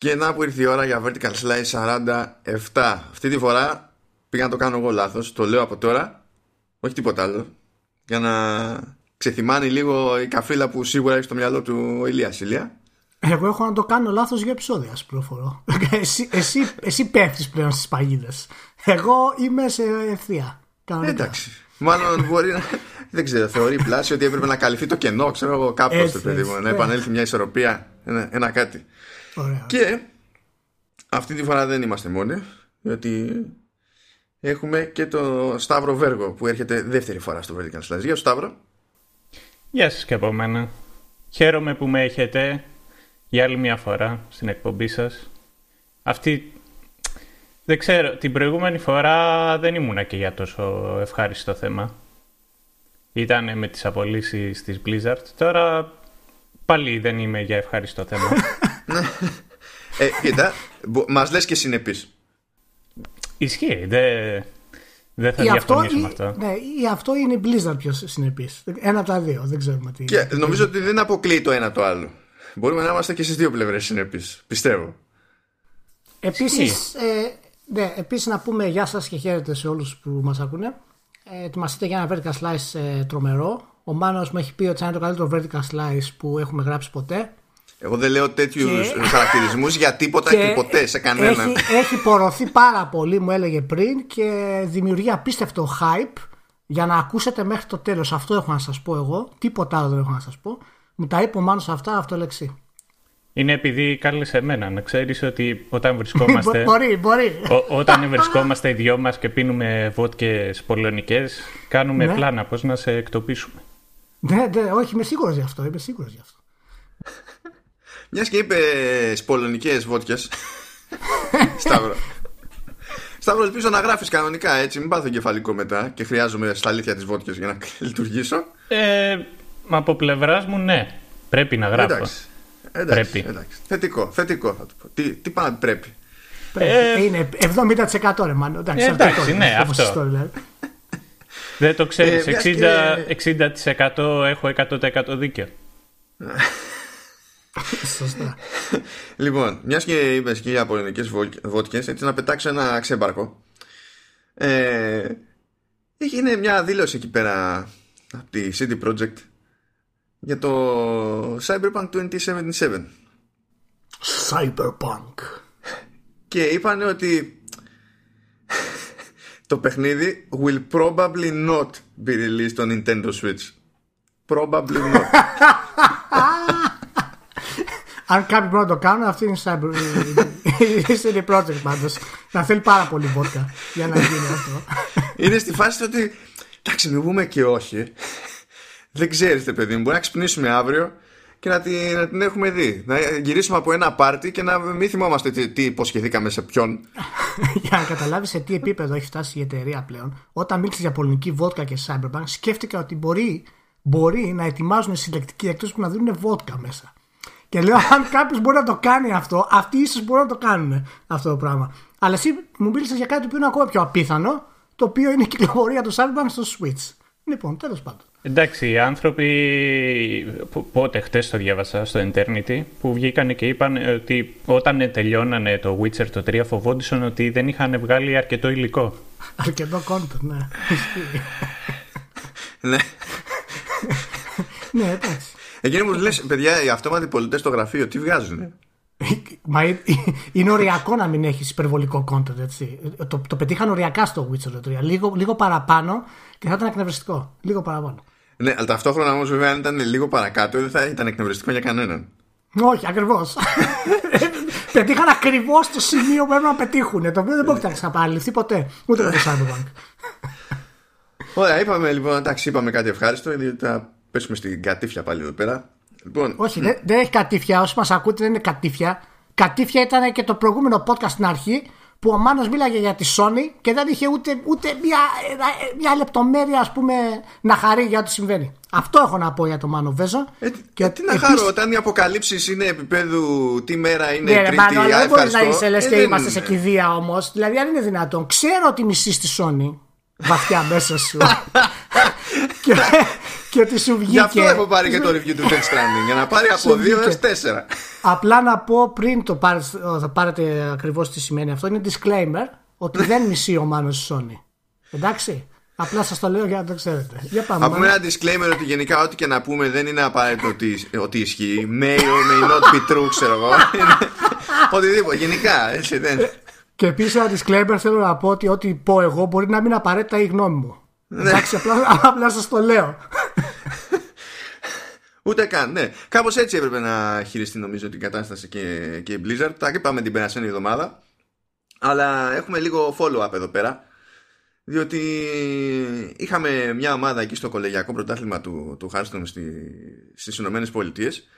Και να που ήρθε η ώρα για Vertical Slice 47. Αυτή τη φορά πήγα να το κάνω εγώ λάθος. Το λέω από τώρα. Όχι τίποτα άλλο. Για να ξεθυμάνει λίγο η καφρίλα που σίγουρα έχει στο μυαλό του ο Ηλίας Ηλία. Εγώ έχω να το κάνω λάθος για επεισόδια, σου πληροφορώ. εσύ, εσύ, εσύ πέφτεις πλέον στις παγίδες. Εγώ είμαι σε ευθεία. Κανονικά. Εντάξει. Μάλλον μπορεί να. Δεν ξέρω, θεωρεί πλάση ότι έπρεπε να καλυφθεί το κενό, ξέρω εγώ, κάπως Έτσι, το παιδί μου. έτσι, Να ναι. επανέλθει μια ισορροπία, ένα, ένα κάτι. Ωραία. Και αυτή τη φορά δεν είμαστε μόνοι, διότι έχουμε και το Σταύρο Βέργο που έρχεται δεύτερη φορά στο Vertical Slice. Γεια σου, Σταύρο. Γεια σας και από μένα. Χαίρομαι που με έχετε για άλλη μια φορά στην εκπομπή σας. Αυτή, δεν ξέρω, την προηγούμενη φορά δεν ήμουνα και για τόσο ευχάριστο θέμα. Ήταν με τις απολύσεις της Blizzard. Τώρα πάλι δεν είμαι για ευχάριστο θέμα. Ε, κοίτα, μας λες και συνεπείς. Ισχύει, δεν, δεν θα Ή αυτό, διαφωνήσω ή, με αυτό. ναι, ή αυτό είναι η Blizzard πιο συνεπής. Ένα από τα δύο. Δεν ξέρουμε τι. Και νομίζω ότι δεν αποκλείει το ένα το άλλο. Μπορούμε να είμαστε και στις δύο πλευρές συνεπείς. Πιστεύω. Επίσης, ε, ναι, επίσης να πούμε γεια σας και χαίρετε σε όλους που μας ακούνε. Ε, ετοιμαστείτε για ένα vertical slice ε, τρομερό. Ο Μάνος μου έχει πει ότι θα είναι το καλύτερο vertical slice που έχουμε γράψει ποτέ. Εγώ δεν λέω τέτοιους Και- χαρακτηρισμούς για τίποτα και, ποτέ σε κανέναν. Έχει, έχει πορωθεί πάρα πολύ, μου έλεγε πριν, και δημιουργεί απίστευτο hype για να ακούσετε μέχρι το τέλος. Αυτό έχω να σας πω εγώ. Τίποτα άλλο δεν έχω να σας πω. Μου τα είπε ο Μάνος αυτά, αυτό λέξη. Είναι επειδή κάλεσε εμένα. Να ξέρεις ότι όταν βρισκόμαστε... μπορεί, μπορεί. Ό- όταν βρισκόμαστε οι δυο μας και πίνουμε βότκες πολωνικές, κάνουμε Ναι. πλάνα πώς να σε εκτοπίσουμε. ναι, ναι, όχι, είμαι σίγουρος γι' αυτό. Είμαι σίγουρος γι' αυτό. Μιας και είπε πολωνικές βότκες. Σταύρο. Σταύρο, ελπίζω να γράφεις κανονικά έτσι. Μην πάθω κεφαλικό μετά και χρειάζομαι στα αλήθεια τις βότκες για να λειτουργήσω. Ε, μα από πλευράς μου, ναι. Πρέπει να γράφω. Εντάξει. Εντάξει, Πρέπει. εντάξει. Θετικό, θετικό θα το πω. Τι, τι πάνω πρέπει. Πρέπει. Ε, είναι 70% ρε μάνο. Εντάξει, Ε, εντάξει, αυτό ναι, είναι, όπως αυτό. ιστορία, δηλαδή. Δεν το ξέρεις. Ε, μιας 60, 60% έχω 100% δίκιο. Σωστά. Λοιπόν, μιας και είπες και για πολωνικέ βότκε, έτσι να πετάξω ένα ξέμπαρκο. Ε, έγινε μια δήλωση εκεί πέρα από τη CD Projekt για το Cyberpunk 2077. Cyberpunk. Και είπαν ότι το παιχνίδι will probably not be released on Nintendo Switch. Probably not. Αν κάποιοι μπορούν να το κάνουν, αυτή είναι η Cyber. είναι η project πάντως. Να θέλει πάρα πολύ βότκα για να γίνει αυτό. Είναι στη φάση ότι εντάξει, μην πούμε και όχι. Δεν ξέρετε, παιδί μου. Μπορεί να ξυπνήσουμε αύριο και να την, να την έχουμε δει. Να γυρίσουμε από ένα πάρτι και να μην θυμόμαστε τι, τι υποσχεθήκαμε σε ποιον. για να καταλάβεις σε τι επίπεδο έχει φτάσει η εταιρεία πλέον. Όταν μίλησες για πολωνική βότκα και Cyberpunk, σκέφτηκα ότι μπορεί, μπορεί να ετοιμάζουν συλλεκτική εκτό που να δίνουν βότκα μέσα. Και λέω, αν κάποιος μπορεί να το κάνει αυτό, αυτοί ίσως μπορούν να το κάνουν αυτό το πράγμα. Αλλά εσύ μου μίλησες για κάτι που είναι ακόμα πιο απίθανο, το οποίο είναι η κυκλοφορία του Cyberpunk στο Switch. Λοιπόν, τέλος πάντων. Εντάξει, οι άνθρωποι, π- πότε χτες το διάβασα στο Eternity, που βγήκαν και είπαν ότι όταν τελειώνανε το Witcher το 3 φοβόντουσαν ότι δεν είχαν βγάλει αρκετό υλικό. Αρκετό content, ναι. ναι. ναι, εντάξει. Εκείνο που λες, παιδιά, οι αυτόματοι πολιτές στο γραφείο, τι βγάζουν. Μα ε- είναι οριακό να μην έχεις υπερβολικό content, έτσι. Το, το πετύχαν οριακά στο Witcher το 3. Λίγο, λίγο παραπάνω και θα ήταν εκνευριστικό. Λίγο παραπάνω. Ναι, αλλά ταυτόχρονα όμως, βέβαια, αν ήταν λίγο παρακάτω, δεν θα ήταν εκνευριστικό για κανέναν. Όχι, ακριβώς. πετύχαν ακριβώς το σημείο που έπρεπε να πετύχουν. Το οποίο δεν πρόκειται να ξαναπαληφθεί ποτέ. Ούτε με το Cyberpunk. Ωραία, είπαμε λοιπόν, εντάξει, είπαμε κάτι ευχάριστο, γιατί θα πέσουμε στην κατήφια πάλι εδώ πέρα. Λοιπόν, Όχι, δεν, δεν έχει κατήφια. Όσοι μας ακούτε, δεν είναι κατήφια. Κατήφια ήταν και το προηγούμενο podcast στην αρχή που ο Μάνος μίλαγε για τη Sony και δεν είχε ούτε, ούτε μια, μια λεπτομέρεια ας πούμε να χαρεί για ό,τι συμβαίνει. Αυτό έχω να πω για το Μάνο Βέζο. ε, και τι να επίσης- χαρώ, όταν οι αποκαλύψεις είναι επίπεδου τι μέρα είναι Ναι, η ρε, Τρίτη, Μάνο, αλλά δεν μπορείς να ευχαριστώ. είσαι λες Ε, και δεν είμαστε σε είναι. κηδεία όμως. Δηλαδή, αν είναι δυνατόν, ξέρω ότι μισείς τη Sony βαθιά μέσα σου. και, και ότι σου βγήκε. Γι' αυτό έχω πάρει και το review του Death Stranding. Για να πάρει από 2 έως 4. Απλά να πω πριν το πάρετε, θα πάρετε ακριβώς τι σημαίνει αυτό. Είναι disclaimer ότι δεν μισεί ο Μάνος Sony. Εντάξει. Απλά σας το λέω για να το ξέρετε. Για πάμε. Να πούμε ένα disclaimer ότι γενικά ό,τι και να πούμε δεν είναι απαραίτητο ότι, ότι ισχύει. May or may not be true, ξέρω εγώ. Οτιδήποτε. Γενικά, έτσι δεν. Και επίσης ένα disclaimer θέλω να πω ότι ό,τι πω εγώ μπορεί να μην απαραίτητα η γνώμη μου. Ναι. Εντάξει, απλά, απλά σας το λέω. Ούτε καν, ναι. Κάπως έτσι έπρεπε να χειριστεί νομίζω την κατάσταση και, και η Blizzard. Τα είπαμε την περασμένη εβδομάδα. Αλλά έχουμε λίγο follow-up εδώ πέρα. Διότι είχαμε μια ομάδα εκεί στο κολεγιακό πρωτάθλημα του, του Hearthstone στι, στις Ηνωμένες Πολιτείες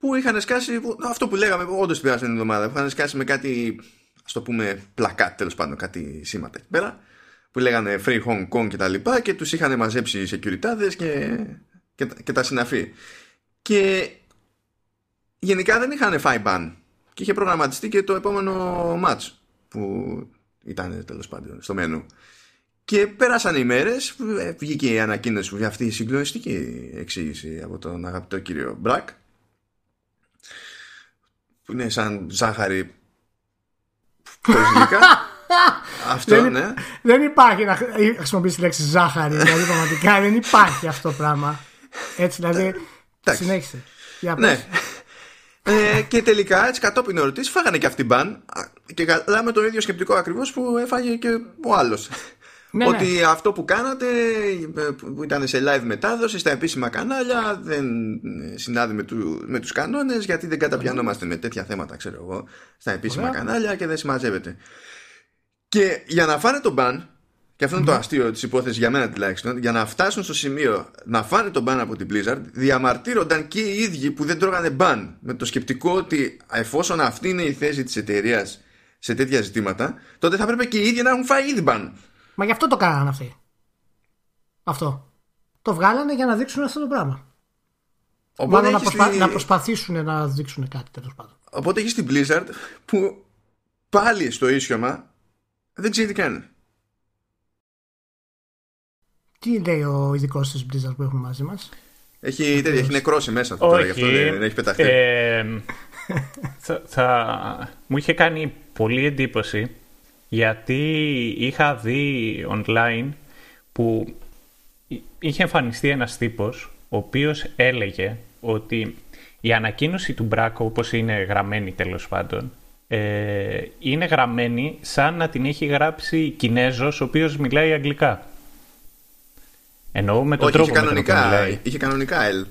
που είχαν σκάσει, που, αυτό που λέγαμε όντως την περασμένη εβδομάδα, που είχαν σκάσει με κάτι, ας το πούμε, πλακάτ τέλος πάντων, κάτι σήματα εκεί πέρα που λέγανε Free Hong Kong και τα λοιπά και τους είχαν μαζέψει οι securityάδες και, και, και τα συναφή. Και γενικά δεν είχαν φάει ban και είχε προγραμματιστεί και το επόμενο match που ήταν τέλος πάντων στο μενού. Και πέρασαν οι μέρες, βγήκε η ανακοίνωση για αυτή η συγκλονιστική εξήγηση από τον αγαπητό κύριο Μπρακ που είναι σαν ζάχαρη αυτό, δεν, ναι. Δεν υπάρχει να χρησιμοποιήσει τη λέξη ζάχαρη. Δηλαδή, πραγματικά δεν υπάρχει αυτό το πράγμα. Έτσι, δηλαδή. συνέχισε. Για ναι. Ε, και τελικά, έτσι κατόπιν ερωτήσει, φάγανε και αυτή μπαν. Και με το ίδιο σκεπτικό ακριβώς που έφαγε και ο άλλος. Ναι, ότι ναι. αυτό που κάνατε που ήταν σε live μετάδοση στα επίσημα κανάλια δεν συνάδει με, του, με τους κανόνες γιατί δεν καταπιανόμαστε με τέτοια θέματα ξέρω εγώ στα επίσημα Ωραία. κανάλια και δεν συμμαζεύεται και για να φάνε τον μπαν, και αυτό είναι το αστείο της υπόθεσης για μένα τουλάχιστον, για να φτάσουν στο σημείο να φάνε τον μπαν από την Blizzard, διαμαρτύρονταν και οι ίδιοι που δεν τρώγανε μπαν με το σκεπτικό ότι εφόσον αυτή είναι η θέση της εταιρείας σε τέτοια ζητήματα, τότε θα πρέπει και οι ίδιοι να έχουν φάει ήδη μπαν. Μα γι' αυτό το κάνανε αυτοί. Αυτό. Το βγάλανε για να δείξουν αυτό το πράγμα. Οπότε να, προσπα... να προσπαθήσουν να δείξουν κάτι τέλος πάντων. Οπότε έχεις την Blizzard που πάλι στο ίσιομα δεν ξέρει τι κάνει. Τι λέει ο ειδικός της Blizzard που έχουμε μαζί μας; Έχει, τέτοια, έχει νεκρώσει μέσα αυτό τώρα, γι' αυτό δεν έχει πεταχτεί. Ε, θα, θα, μου είχε κάνει πολύ εντύπωση γιατί είχα δει online που είχε εμφανιστεί ένας τύπος ο οποίος έλεγε ότι η ανακοίνωση του Μπράκο όπως είναι γραμμένη τέλος πάντων ε, είναι γραμμένη σαν να την έχει γράψει Κινέζος ο οποίος μιλάει αγγλικά. Εννοώ με τον Όχι, τρόπο είχε κανονικά, μιλάει. Είχε κανονικά L.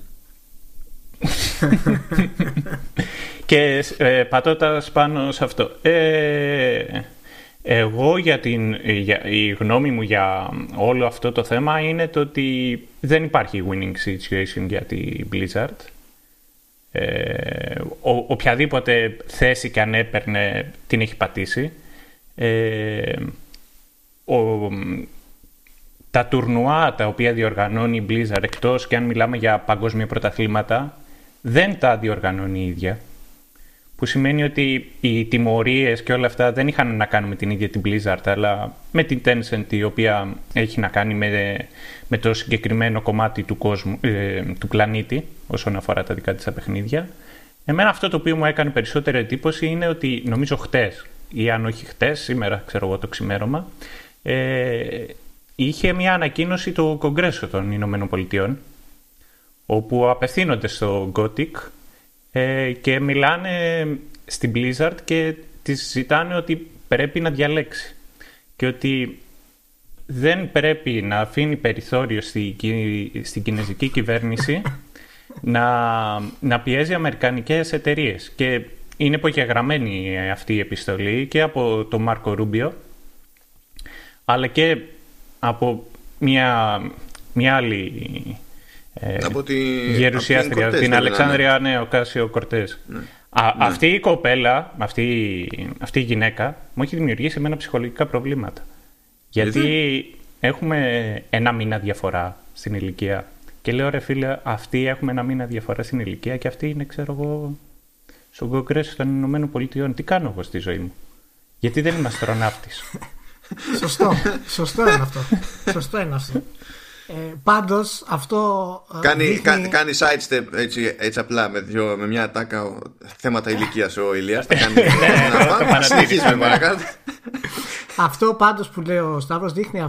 και ε, πατώντας πάνω σε αυτό. Ε, εγώ για την, για, η γνώμη μου για όλο αυτό το θέμα είναι το ότι δεν υπάρχει winning situation για τη Blizzard. Ε, ο, οποιαδήποτε θέση και αν έπαιρνε την έχει πατήσει. Ε, ο, τα τουρνουά τα οποία διοργανώνει η Blizzard εκτός και αν μιλάμε για παγκόσμια πρωταθλήματα δεν τα διοργανώνει η ίδια. Που σημαίνει ότι οι τιμωρίες και όλα αυτά δεν είχαν να κάνουν με την ίδια την Blizzard, αλλά με την Tencent, η οποία έχει να κάνει με, με το συγκεκριμένο κομμάτι του, κόσμου, ε, του πλανήτη, όσον αφορά τα δικά της παιχνίδια. Εμένα αυτό το οποίο μου έκανε περισσότερη εντύπωση είναι ότι νομίζω χτες, ή αν όχι χτες, σήμερα ξέρω εγώ το ξημέρωμα, ε, είχε μια ανακοίνωση του Κογκρέσου των Ηνωμένων Πολιτειών, όπου απευθύνονται στο Gothic ε, και μιλάνε στην Blizzard και της ζητάνε ότι πρέπει να διαλέξει και ότι δεν πρέπει να αφήνει περιθώριο στη, στην κινέζικη κυβέρνηση να, να πιέζει αμερικανικές εταιρείες. Και είναι υπογεγραμμένη αυτή η επιστολή και από τον Μάρκο Ρούμπιο αλλά και από μια, μια άλλη ε, από τη, γερουσιάστρια, την, την Αλεξάνδρεια ναι, Κάσιο Κορτές. Ναι. ναι. Αυτή η κοπέλα, αυτή, αυτή η γυναίκα μου έχει δημιουργήσει εμένα ψυχολογικά προβλήματα. Γιατί, έχουμε ένα μήνα διαφορά στην ηλικία. Και λέω ρε φίλε, αυτοί έχουμε ένα μήνα διαφορά στην ηλικία και αυτή είναι, ξέρω εγώ, στον Κογκρέσο των Ηνωμένων Πολιτειών. Τι κάνω εγώ στη ζωή μου; Γιατί δεν είμαι αστροναύτης; Σωστό. Σωστό είναι αυτό. Σωστό είναι αυτό. Ε, Πάντως αυτό. Ε, κάνει, δείχνει... κάνει sidestep έτσι, έτσι απλά με, δυο, με μια τάκα θέματα ηλικίας ο Ηλίας. Τα κάνει. Συνεχίζουμε παρακάτω. Αυτό πάντως που λέω ο Σταύρος δείχνει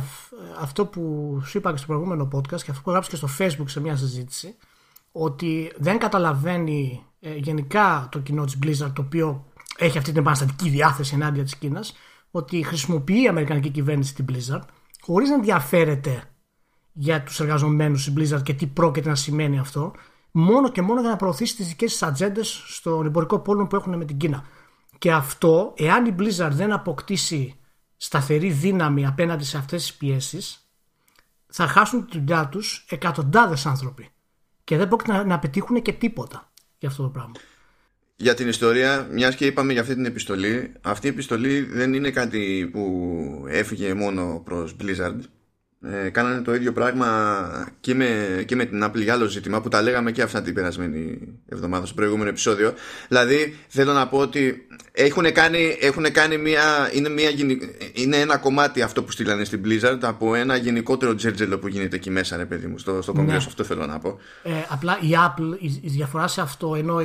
αυτό που σου είπα και στο προηγούμενο podcast και αυτό που γράψει και στο facebook σε μια συζήτηση ότι δεν καταλαβαίνει ε, γενικά το κοινό της Blizzard το οποίο έχει αυτή την επαναστατική διάθεση ενάντια της Κίνας ότι χρησιμοποιεί η Αμερικανική κυβέρνηση την Blizzard χωρίς να ενδιαφέρεται για τους εργαζομένους της Blizzard και τι πρόκειται να σημαίνει αυτό μόνο και μόνο για να προωθήσει τις δικές της ατζέντες στον εμπορικό πόλεμο που έχουν με την Κίνα. Και αυτό, εάν η Blizzard δεν αποκτήσει σταθερή δύναμη απέναντι σε αυτές τις πιέσεις θα χάσουν τη δουλειά τους εκατοντάδες άνθρωποι και δεν πρόκειται να, να πετύχουν και τίποτα για αυτό το πράγμα. Για την ιστορία, μιας και είπαμε για αυτή την επιστολή, αυτή η επιστολή δεν είναι κάτι που έφυγε μόνο προς Blizzard ε, κάνανε το ίδιο πράγμα και με, και με την Apple για άλλο ζήτημα που τα λέγαμε και αυτά την περασμένη εβδομάδα στο προηγούμενο επεισόδιο. Δηλαδή θέλω να πω ότι έχουν κάνει, έχουν κάνει μια, είναι, μια, είναι ένα κομμάτι αυτό που στείλανε στην Blizzard από ένα γενικότερο τζέρτζελο που γίνεται εκεί μέσα ρε παιδί μου στο, στο ναι. αυτό θέλω να πω. Ε, απλά η Apple, η, η διαφορά σε αυτό ενώ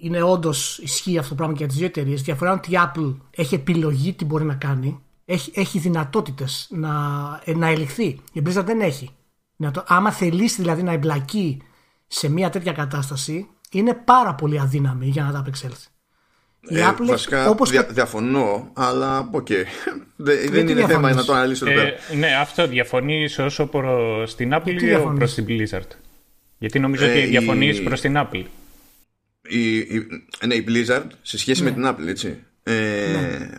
είναι όντως ισχύει αυτό το πράγμα και για τις δύο εταιρείες. Διαφορά είναι ότι η Apple έχει επιλογή τι μπορεί να κάνει έχει, έχει δυνατότητες να, ε, να ελιχθεί. Η Blizzard δεν έχει. Άμα θελήσει δηλαδή να εμπλακεί σε μια τέτοια κατάσταση, είναι πάρα πολύ αδύναμη για να ανταπεξέλθει. Ε, Apple, βασικά όπως δια, διαφωνώ, αλλά οκ. Okay. δεν είναι θέμα να το αναλύσω ε, Ναι, αυτό διαφωνείς όσο προ την Apple ή προς την Blizzard; Γιατί νομίζω ε, ότι διαφωνείς η... προς την Apple. Η, η, ναι, η Blizzard σε σχέση ναι. με την Apple, έτσι. Ε, ναι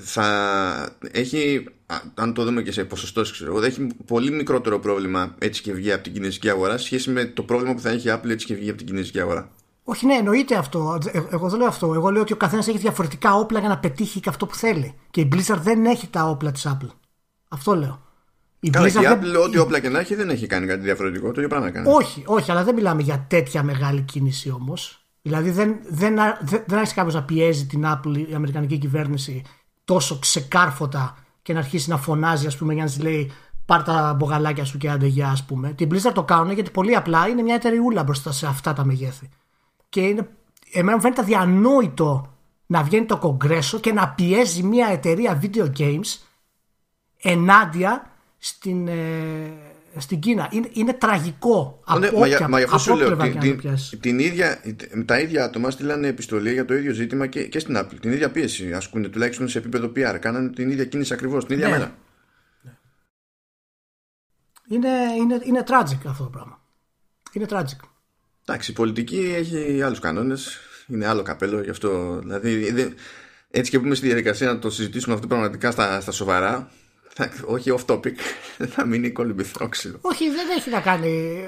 θα έχει, αν το δούμε και σε ποσοστό, ξέρω θα έχει πολύ μικρότερο πρόβλημα έτσι και βγει από την κινέζικη αγορά σε σχέση με το πρόβλημα που θα έχει η Apple έτσι και βγει από την κινέζικη αγορά. Όχι, ναι, εννοείται αυτό. Ε, εγώ δεν λέω αυτό. Εγώ λέω ότι ο καθένας έχει διαφορετικά όπλα για να πετύχει και αυτό που θέλει. Και η Blizzard δεν έχει τα όπλα της Apple. Αυτό λέω. Η Καλά, Blizzard η Apple, δεν... ό,τι όπλα και να έχει, δεν έχει κάνει κάτι διαφορετικό. Το ίδιο πράγμα κάνει. Όχι, όχι, αλλά δεν μιλάμε για τέτοια μεγάλη κίνηση όμως. Δηλαδή δεν, δεν, δεν, δεν έχει κάποιος να πιέζει την Apple, η Αμερικανική κυβέρνηση, τόσο ξεκάρφωτα και να αρχίσει να φωνάζει, ας πούμε, για να της λέει πάρ τα μπογαλάκια σου και αντεγιά, ας πούμε. Την Blizzard το κάνουν γιατί πολύ απλά είναι μια εταιρεούλα μπροστά σε αυτά τα μεγέθη. Και είναι, εμένα μου φαίνεται αδιανόητο να βγαίνει το κογκρέσο και να πιέζει μια εταιρεία video games ενάντια στην, ε, στην Κίνα. Είναι, είναι τραγικό. Ναι, από μα, μα, αυτό σου λέω. Την, την, ίδια, τα ίδια άτομα στείλανε επιστολή για το ίδιο ζήτημα και, και στην Apple. Την ίδια πίεση ασκούν τουλάχιστον σε επίπεδο PR. Κάνανε την ίδια κίνηση ακριβώς την ίδια ναι. μέρα. Ναι. Είναι, είναι, είναι tragic αυτό το πράγμα. Είναι tragic. Εντάξει, η πολιτική έχει άλλους κανόνες. Είναι άλλο καπέλο γι' αυτό. Δηλαδή, έτσι και πούμε στη διαδικασία να το συζητήσουμε αυτό πραγματικά στα, στα σοβαρά όχι off topic. θα μείνει κολυμπηθρόξυλο. Όχι, δεν έχει να κάνει.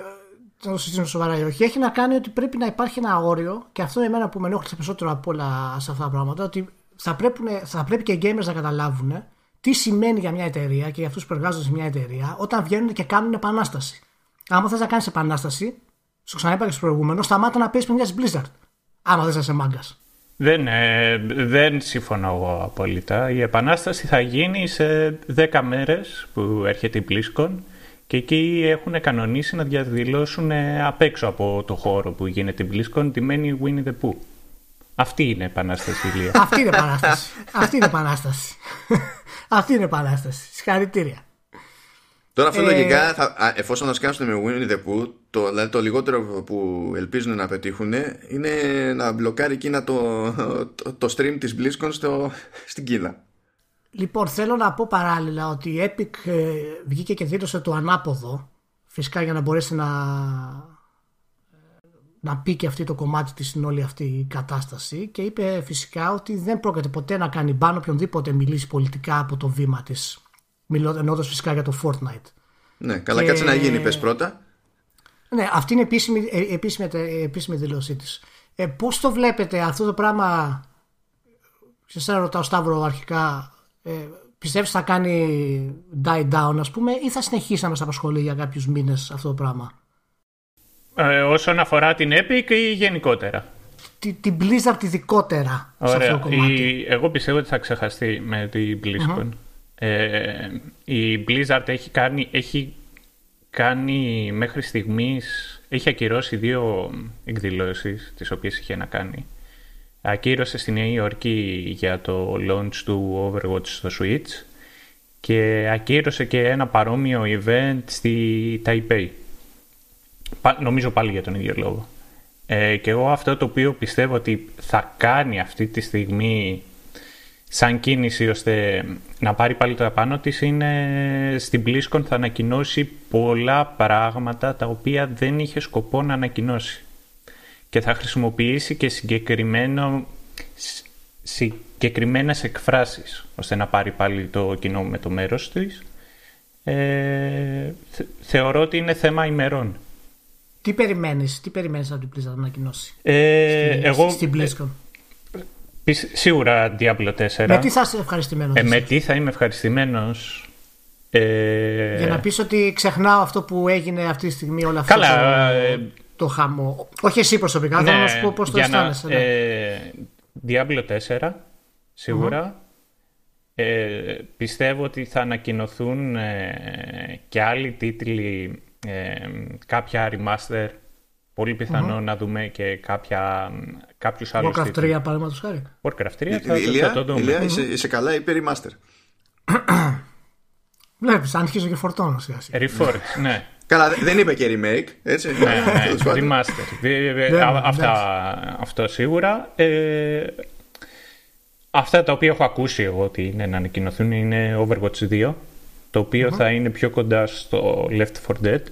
Να το συζητήσουμε σοβαρά ή όχι. Έχει να κάνει ότι πρέπει να υπάρχει ένα όριο και αυτό είναι εμένα που με ενόχλησε περισσότερο από όλα σε αυτά τα πράγματα. Ότι θα πρέπει, θα πρέπει και οι gamers να καταλάβουν τι σημαίνει για μια εταιρεία και για αυτούς που εργάζονται σε μια εταιρεία όταν βγαίνουν και κάνουν επανάσταση. Άμα θες να κάνεις επανάσταση, στο ξαναείπα και στο προηγούμενο, σταμάτα να πει παιδιά Blizzard. Άμα δεν είσαι μάγκας. Δεν, ε, δεν συμφωνώ εγώ απόλυτα. Η επανάσταση θα γίνει σε 10 μέρες που έρχεται η BlizzCon και εκεί έχουν κανονίσει να διαδηλώσουν ε, απ' έξω από το χώρο που γίνεται η BlizzCon τη μένει Winnie the Pooh. Αυτή είναι η επανάσταση, Ηλία. Αυτή είναι επανάσταση. Αυτή είναι επανάσταση. Αυτή είναι επανάσταση. Συγχαρητήρια. Τώρα αυτό ε... λογικά, θα, εφόσον ασκάσουν με Winnie the Pooh, το, δηλαδή το λιγότερο που ελπίζουν να πετύχουν είναι να μπλοκάρει εκείνα το, το, το stream της BlizzCon στο, στην Κίνα. Λοιπόν, θέλω να πω παράλληλα ότι η Epic ε, βγήκε και δήλωσε το ανάποδο, φυσικά για να μπορέσει να, να πει και αυτή το κομμάτι της στην όλη αυτή η κατάσταση και είπε φυσικά ότι δεν πρόκειται ποτέ να κάνει μπαν οποιονδήποτε μιλήσει πολιτικά από το βήμα της εννοώντας φυσικά για το Fortnite. Ναι, καλά, και... κάτσε να γίνει, πες πρώτα. Ναι, αυτή είναι η επίσημη, ε, επίσημη, επίσημη δήλωσή της. Ε, Πώς το βλέπετε αυτό το πράγμα, σε εσένα ρωτάω Σταύρο αρχικά, ε, πιστεύεις θα κάνει die down, ας πούμε, ή θα συνεχίσει να μας απασχολεί για κάποιους μήνες αυτό το πράγμα; Ε, όσον αφορά την Epic ή γενικότερα; Την, την Blizzard ειδικότερα Ωραία. σε αυτό το κομμάτι. Η, εγώ πιστεύω ότι θα ξεχαστεί με την BlizzCon. Ε, η Blizzard έχει κάνει, έχει κάνει μέχρι στιγμής, έχει ακυρώσει δύο εκδηλώσεις τις οποίες είχε να κάνει. Ακύρωσε στη Νέα Υόρκη για το launch του Overwatch στο Switch και ακύρωσε και ένα παρόμοιο event στη Taipei. Νομίζω πάλι για τον ίδιο λόγο. Ε, και εγώ αυτό το οποίο πιστεύω ότι θα κάνει αυτή τη στιγμή σαν κίνηση ώστε να πάρει πάλι το απάνω της είναι στην BlizzCon θα ανακοινώσει πολλά πράγματα τα οποία δεν είχε σκοπό να ανακοινώσει. Και θα χρησιμοποιήσει και συγκεκριμένο συγκεκριμένες εκφράσεις ώστε να πάρει πάλι το κοινό με το μέρος της. Ε, θεωρώ ότι είναι θέμα ημερών. Τι περιμένεις, τι περιμένεις από την Blizzard να ανακοινώσει ε, στην, εγώ, στην BlizzCon; Σίγουρα Diablo 4. Με τι θα είσαι ευχαριστημένος. Ε, με τι θα είμαι ευχαριστημένος. Ε... Για να πεις ότι ξεχνάω αυτό που έγινε αυτή τη στιγμή όλα αυτά. Καλά. Το, ε... το χαμό. Όχι εσύ προσωπικά, ναι, να σου πω πώς το αισθάνεσαι. Ναι. Ε, Diablo 4, σίγουρα. Ε, πιστεύω ότι θα ανακοινωθούν ε, και άλλοι τίτλοι, ε, κάποια remaster Πολύ να δούμε και κάποια, κάποιους άλλους Warcraft 3 παραδείγματος χάρη. Warcraft 3 θα, Ηλία, θα το δούμε. Ηλία, είσαι, είσαι καλά ή remaster. Βλέπεις, αρχίζω και φορτώνω σιγά σιγά. Reforged, ναι. Καλά, δεν είπε και remake, έτσι. ναι, ναι, remaster. Αυτά, αυτό σίγουρα. Ε, αυτά τα οποία έχω ακούσει εγώ ότι είναι να ανακοινωθούν είναι Overwatch 2, το οποιο θα είναι πιο κοντά στο Left 4 Dead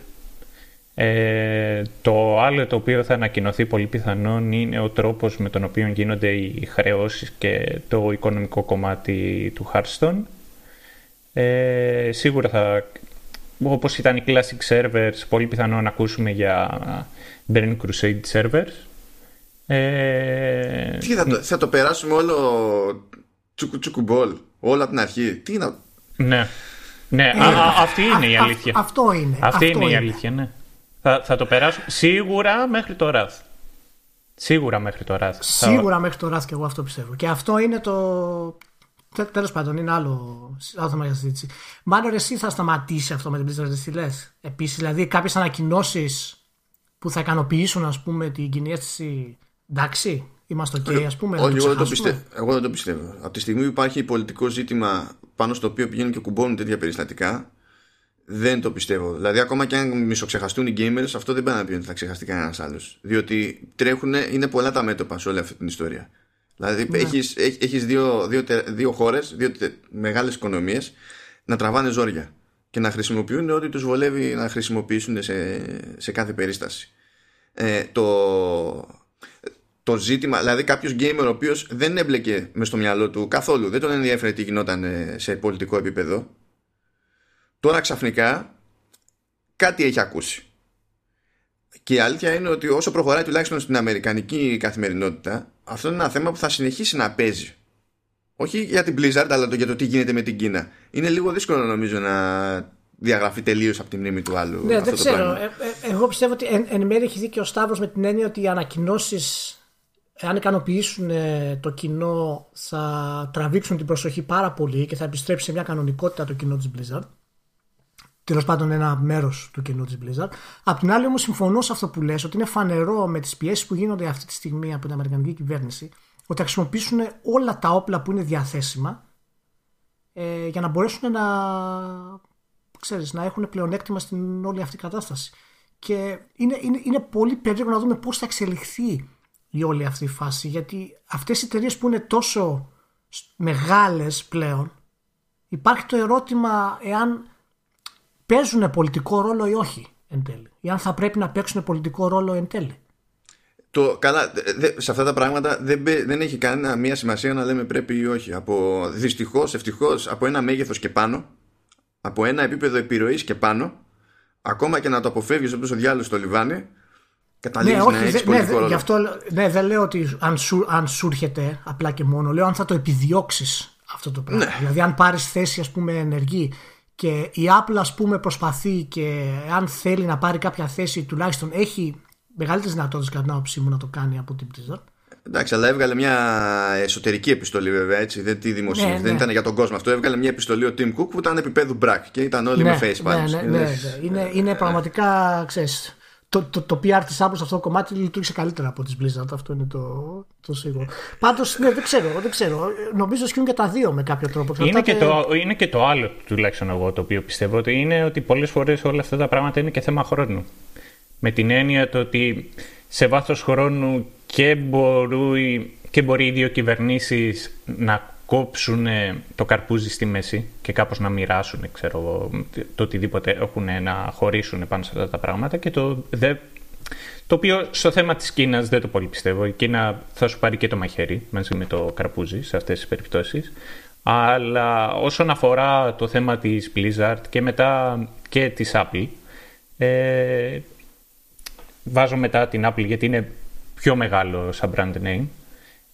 ε, το άλλο το οποίο θα ανακοινωθεί πολύ πιθανόν είναι ο τρόπος με τον οποίο γίνονται οι χρεώσεις και το οικονομικό κομμάτι του Hearthstone. Ε, σίγουρα θα, όπως ήταν οι Classic Servers, πολύ πιθανόν να ακούσουμε για Burning Crusade Servers. Ε, Τι θα το, θα το περάσουμε όλο τσουκου τσουκουμπολ, όλα από την αρχή. Τι να... Ναι, ναι α, α, αυτή είναι η αλήθεια. αυτό είναι. Αυτή είναι, είναι η αλήθεια, ναι. Θα, θα το περάσω σίγουρα μέχρι το Wrath. Σίγουρα μέχρι το Wrath. Σίγουρα μέχρι το Wrath και εγώ αυτό πιστεύω. Και αυτό είναι το. Τέλος πάντων, είναι άλλο, άλλο θέμα για συζήτηση. Μάλλον εσύ θα σταματήσει αυτό με την Blizzard, τι λες; Επίσης, δηλαδή κάποιες ανακοινώσεις που θα ικανοποιήσουν ας πούμε την κοινή αίσθηση. Εντάξει, είμαστε OK, ας πούμε. Όχι, εγώ, δεν το εγώ δεν το πιστεύω. Από τη στιγμή που υπάρχει πολιτικό ζήτημα πάνω στο οποίο πηγαίνουν και κουμπώνουν τέτοια περιστατικά, δεν το πιστεύω. Δηλαδή, ακόμα και αν μισοξεχαστούν οι gamers, αυτό δεν πάει να πει ότι θα ξεχαστεί κανένας άλλος. Διότι τρέχουν, είναι πολλά τα μέτωπα σε όλη αυτή την ιστορία. Δηλαδή, ναι. έχεις, έχεις δύο, δύο, δύο χώρες, δύο μεγάλες οικονομίες να τραβάνε ζόρια και να χρησιμοποιούν ό,τι τους βολεύει να χρησιμοποιήσουν σε, σε κάθε περίσταση. Ε, το, το ζήτημα, δηλαδή κάποιος gamer ο οποίος δεν έμπλεκε μες στο μυαλό του καθόλου, δεν τον ενδιαφέρει τι γινόταν σε πολιτικό επίπεδο, Τώρα ξαφνικά κάτι έχει ακούσει. Και η αλήθεια είναι ότι όσο προχωράει τουλάχιστον στην αμερικανική καθημερινότητα, αυτό είναι ένα θέμα που θα συνεχίσει να παίζει. Όχι για την Blizzard, αλλά για το τι γίνεται με την Κίνα. Είναι λίγο δύσκολο νομίζω να διαγραφεί τελείως από τη μνήμη του άλλου. Ναι, δεν ξέρω. Ε, ε, εγώ πιστεύω ότι εν, εν μέρει έχει δίκιο ο Σταύρος με την έννοια ότι οι ανακοινώσεις, αν ικανοποιήσουν ε, το κοινό, θα τραβήξουν την προσοχή πάρα πολύ και θα επιστρέψει σε μια κανονικότητα το κοινό της Blizzard τέλος πάντων ένα μέρος του κοινού της Blizzard. Απ' την άλλη, όμως, συμφωνώ σε αυτό που λες ότι είναι φανερό με τις πιέσεις που γίνονται αυτή τη στιγμή από την Αμερικανική κυβέρνηση ότι θα χρησιμοποιήσουν όλα τα όπλα που είναι διαθέσιμα ε, για να μπορέσουν να, ξέρεις, να έχουν πλεονέκτημα στην όλη αυτή κατάσταση. Και είναι, είναι, είναι πολύ περίεργο να δούμε πώς θα εξελιχθεί η όλη αυτή η φάση γιατί αυτές οι εταιρείες που είναι τόσο μεγάλες πλέον υπάρχει το ερώτημα εάν παίζουν πολιτικό ρόλο ή όχι εν τέλει. Ή αν θα πρέπει να παίξουν πολιτικό ρόλο εν τέλει. Το, καλά, σε αυτά τα πράγματα δεν, δεν έχει κανένα μία σημασία να λέμε πρέπει ή όχι. Από, δυστυχώς, ευτυχώς, από ένα μέγεθος και πάνω, από ένα επίπεδο επιρροής και πάνω, ακόμα και να το αποφεύγεις όπως ο διάλογος στο λιβάνι, καταλήγεις ναι, να έχεις ναι, πολιτικό ρόλο. Γι αυτό, ναι, δεν λέω ότι αν σου, αν σου έρχεται απλά και μόνο, λέω αν θα το επιδιώξεις αυτό το πράγμα. Ναι. Δηλαδή αν πάρεις θέση ας πούμε ενεργή και η Apple ας πούμε προσπαθεί και αν θέλει να πάρει κάποια θέση τουλάχιστον έχει μεγαλύτερες δυνατότητες κατά την άποψή μου να το κάνει από την Blizzard. Εντάξει, αλλά έβγαλε μια εσωτερική επιστολή βέβαια έτσι, δεν τη δημοσίευσε. Ναι, δεν ναι. ήταν για τον κόσμο αυτό. Έβγαλε μια επιστολή ο Tim Cook που ήταν επίπεδου μπρακ και ήταν όλοι ναι, με face ναι, palms. ναι, ναι, ναι. Είναι, είναι πραγματικά, ξέρεις, το, το, το PR της Apple σε αυτό το κομμάτι λειτουργήσε καλύτερα από τις Blizzard. Αυτό είναι το, το σίγουρο. Πάντως, ναι, δεν ξέρω, δεν ξέρω. Νομίζω σκύνουν και τα δύο με κάποιο τρόπο. Είναι και, Εξαρτάται- το, είναι και το άλλο τουλάχιστον εγώ το οποίο πιστεύω ότι είναι ότι πολλές φορές όλα αυτά τα πράγματα είναι και θέμα χρόνου. Με την έννοια το ότι σε βάθος χρόνου και, μπορεί, και μπορεί οι δύο κυβερνήσεις να κόψουν το καρπούζι στη μέση και κάπως να μοιράσουν ξέρω, εγώ, το οτιδήποτε έχουν να χωρίσουν πάνω σε αυτά τα πράγματα και το, δε, το οποίο στο θέμα της Κίνας δεν το πολύ πιστεύω. Η Κίνα θα σου πάρει και το μαχαίρι μαζί με το καρπούζι σε αυτές τις περιπτώσεις. Αλλά όσον αφορά το θέμα της Blizzard και μετά και της Apple, ε, βάζω μετά την Apple γιατί είναι πιο μεγάλο σαν brand name,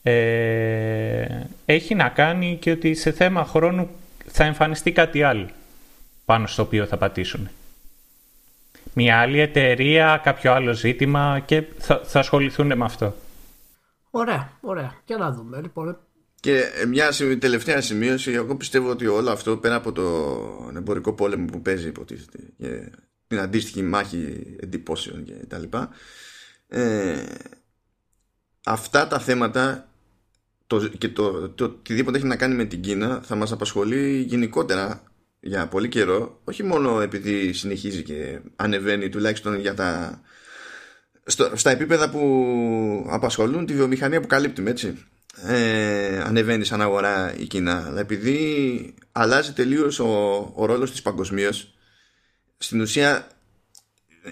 ε, έχει να κάνει και ότι σε θέμα χρόνου θα εμφανιστεί κάτι άλλο πάνω στο οποίο θα πατήσουν. Μια άλλη εταιρεία, κάποιο άλλο ζήτημα και θα, θα ασχοληθούν με αυτό. Ωραία, ωραία. Για να δούμε. Λοιπόν, Και μια σημ- τελευταία σημείωση, εγώ πιστεύω ότι όλο αυτό πέρα από το εμπορικό πόλεμο που παίζει υποτίθεται και την αντίστοιχη μάχη εντυπώσεων και τα λοιπά ε, αυτά τα θέματα το, και το, το οτιδήποτε έχει να κάνει με την Κίνα θα μας απασχολεί γενικότερα για πολύ καιρό όχι μόνο επειδή συνεχίζει και ανεβαίνει τουλάχιστον για τα στο, στα επίπεδα που απασχολούν τη βιομηχανία που καλύπτουμε έτσι. Ε, ανεβαίνει σαν αγορά η Κίνα αλλά επειδή αλλάζει τελείως ο, ο ρόλος της παγκοσμίως, στην ουσία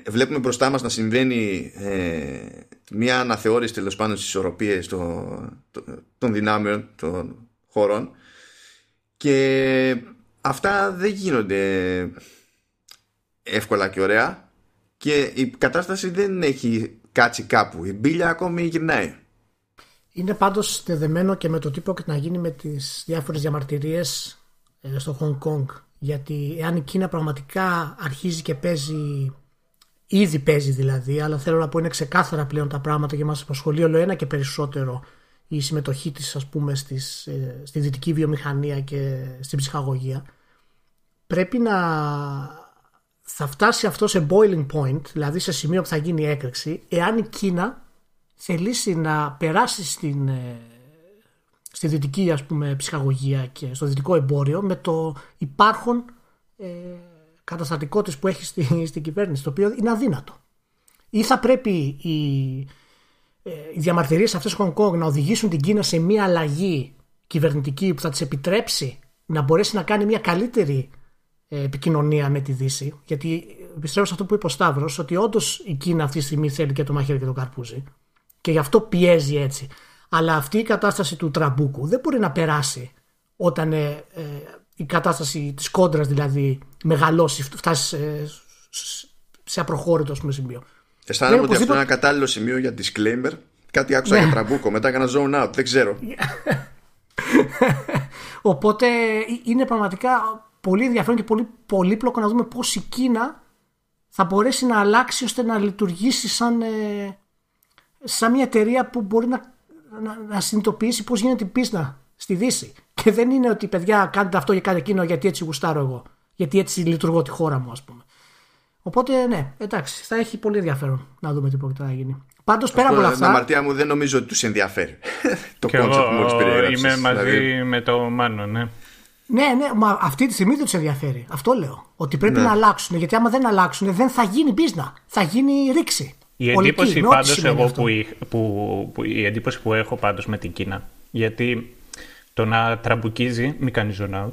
βλέπουμε μπροστά μας να συμβαίνει ε, μια αναθεώρηση τέλος πάντων στις ισορροπίες των, των δυνάμεων των χωρών. Και αυτά δεν γίνονται εύκολα και ωραία. Και η κατάσταση δεν έχει κάτσει κάπου. Η μπίλια ακόμη γυρνάει. Είναι πάντως στεδεμένο και με το τι πρόκειται να γίνει με τις διάφορες διαμαρτυρίες ε, στο Hong Kong. Γιατί εάν η Κίνα πραγματικά αρχίζει και παίζει, ήδη παίζει δηλαδή, αλλά θέλω να πω είναι ξεκάθαρα πλέον τα πράγματα και μας απασχολεί όλο ένα και περισσότερο η συμμετοχή της ας πούμε στις, ε, στη δυτική βιομηχανία και στην ψυχαγωγία. Πρέπει να θα φτάσει αυτό σε boiling point, δηλαδή σε σημείο που θα γίνει η έκρηξη, εάν η Κίνα θελήσει να περάσει στην, ε, στη δυτική ας πούμε ψυχαγωγία και στο δυτικό εμπόριο με το υπάρχον ε, καταστατικό της που έχει στη, στην κυβέρνηση, το οποίο είναι αδύνατο. Ή θα πρέπει οι, ε, οι διαμαρτυρίες αυτές του Hong Kong να οδηγήσουν την Κίνα σε μια αλλαγή κυβερνητική που θα της επιτρέψει να μπορέσει να κάνει μια καλύτερη ε, επικοινωνία με τη Δύση. Γιατί πιστεύω σε αυτό που είπε ο Σταύρος ότι όντως η Κίνα αυτή τη στιγμή θέλει και το μαχαίρι και το καρπούζι και γι' αυτό πιέζει έτσι. Αλλά αυτή η κατάσταση του τραμπούκου δεν μπορεί να περάσει όταν ε, ε, η κατάσταση της κόντρας δηλαδή μεγαλώσει, φτάσει σε, σε απροχώρητο ας πούμε, σημείο. Αισθάνομαι Ναι, ότι αυτό είναι οπωσδήποτε- ένα κατάλληλο σημείο για disclaimer. Κάτι άκουσα Ναι. για τραμπούκο, μετά έκανα zone out, δεν ξέρω. Οπότε είναι πραγματικά πολύ ενδιαφέρον και πολύ πολύπλοκο να δούμε πώς η Κίνα θα μπορέσει να αλλάξει ώστε να λειτουργήσει σαν, ε, σαν μια εταιρεία που μπορεί να, να, να συνειδητοποιήσει πώς γίνεται η πίσνα στη Δύση. Και δεν είναι ότι παιδιά κάνετε αυτό και κάνετε εκείνο γιατί έτσι γουστάρω εγώ. Γιατί έτσι λειτουργώ τη χώρα μου ας πούμε. Οπότε ναι, εντάξει, θα έχει πολύ ενδιαφέρον να δούμε τι πρόκειται να γίνει. Πάντως πέρα από όλα Αυτό, με αυτά... αμαρτία μου δεν νομίζω ότι τους ενδιαφέρει το Και concept που μόλις εγώ περιέγραψες. είμαι μαζί Δηλαδή, με το Μάνο, ναι. Ναι, ναι, μα αυτή τη στιγμή δεν τους ενδιαφέρει. Αυτό λέω. Ότι πρέπει Ναι. να αλλάξουν. Γιατί άμα δεν αλλάξουν, δεν θα γίνει μπίζνα. Θα γίνει ρήξη. Η Ολική, εντύπωση με ό,τι πάντως σημαίνει εγώ αυτό. που, είχ- που, που, η εντύπωση που έχω πάντως με την Κίνα γιατί το να τραμπουκίζει μη κάνεις zone out.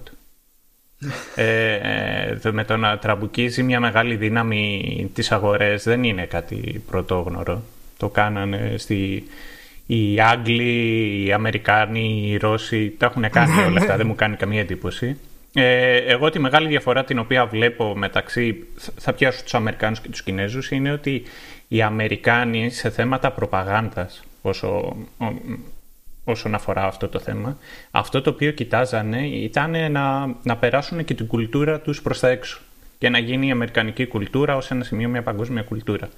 Ε, ε, το- με το να τραμπουκίζει μια μεγάλη δύναμη τις αγορές δεν είναι κάτι πρωτόγνωρο. Το κάνανε στη, οι Άγγλοι, οι Αμερικάνοι, οι Ρώσοι τα έχουν κάνει όλα αυτά δεν μου κάνει καμία εντύπωση. Ε, εγώ τη μεγάλη διαφορά την οποία βλέπω μεταξύ, θα πιάσω τους Αμερικάνους και τους Κινέζους, είναι ότι οι Αμερικάνοι σε θέματα προπαγάνδας, όσο, ο- όσον αφορά αυτό το θέμα, αυτό το οποίο κοιτάζανε ήταν να, να περάσουν και την κουλτούρα τους προς τα έξω και να γίνει η αμερικανική κουλτούρα ως ένα σημείο μια παγκόσμια κουλτούρα.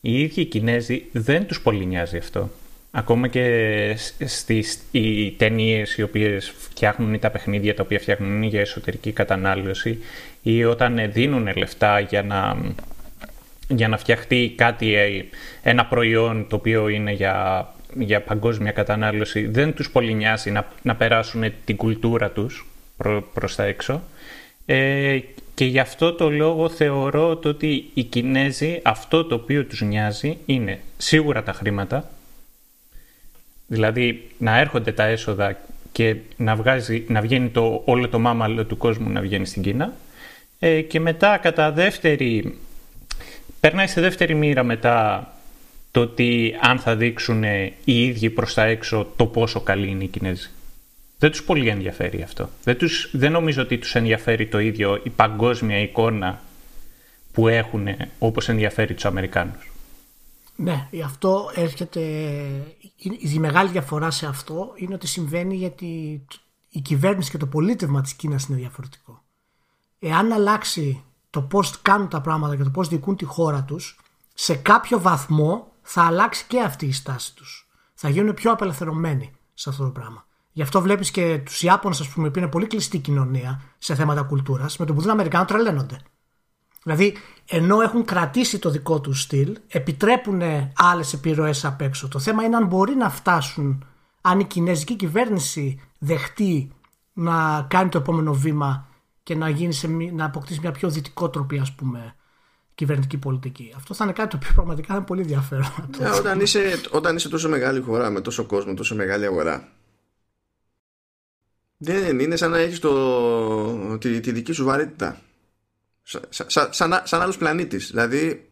Οι ίδιοι οι Κινέζοι δεν τους πολύ νοιάζει αυτό. ακόμα και στις οι ταινίες οι οποίες φτιάχνουν ή τα παιχνίδια τα οποία φτιάχνουν για εσωτερική κατανάλωση ή όταν δίνουν λεφτά για να, για να φτιαχτεί κάτι, ένα προϊόν το οποίο είναι για, για παγκόσμια κατανάλωση δεν τους πολύ νοιάζει να, να περάσουν την κουλτούρα τους προ, προς τα έξω ε, και γι' αυτό το λόγο θεωρώ ότι οι Κινέζοι αυτό το οποίο τους νοιάζει είναι σίγουρα τα χρήματα Δηλαδή να έρχονται τα έσοδα και να, βγάζει, να βγαίνει το, όλο το μάμαλο του κόσμου να βγαίνει στην Κίνα. Ε, και μετά κατά δεύτερη, περνάει σε δεύτερη μοίρα μετά το ότι αν θα δείξουν οι ίδιοι προς τα έξω το πόσο καλή είναι οι Κινέζοι. Δεν τους πολύ ενδιαφέρει αυτό. Δεν, τους, δεν νομίζω ότι τους ενδιαφέρει το ίδιο η παγκόσμια εικόνα που έχουν όπως ενδιαφέρει τους Αμερικάνους. Ναι, αυτό έρχεται. Η μεγάλη διαφορά σε αυτό είναι ότι συμβαίνει γιατί η κυβέρνηση και το πολίτευμα της Κίνας είναι διαφορετικό. Εάν αλλάξει το πώς κάνουν τα πράγματα και το πώς διοικούν τη χώρα τους, σε κάποιο βαθμό θα αλλάξει και αυτή η στάση τους. Θα γίνουν πιο απελευθερωμένοι σε αυτό το πράγμα. Γι' αυτό βλέπεις και τους Ιάπωνες, ας πούμε, που είναι πολύ κλειστή κοινωνία σε θέματα κουλτούρας, με το που δουν Αμερικάνου τρελαίνονται. Δηλαδή, ενώ έχουν κρατήσει το δικό τους στυλ, επιτρέπουν άλλες επιρροές απ' έξω. Το θέμα είναι αν μπορεί να φτάσουν, αν η κινέζικη κυβέρνηση δεχτεί να κάνει το επόμενο βήμα και να, γίνει σε, να αποκτήσει μια πιο δυτικότροπη, ας πούμε, κυβερνητική πολιτική. Αυτό θα είναι κάτι το οποίο πραγματικά είναι πολύ ενδιαφέρον. Yeah, όταν, είσαι, όταν είσαι τόσο μεγάλη χώρα με τόσο κόσμο, τόσο μεγάλη αγορά, δεν είναι σαν να έχεις τη, τη δική σου βαρύτητα. Σαν, σαν, σαν άλλος πλανήτης Δηλαδή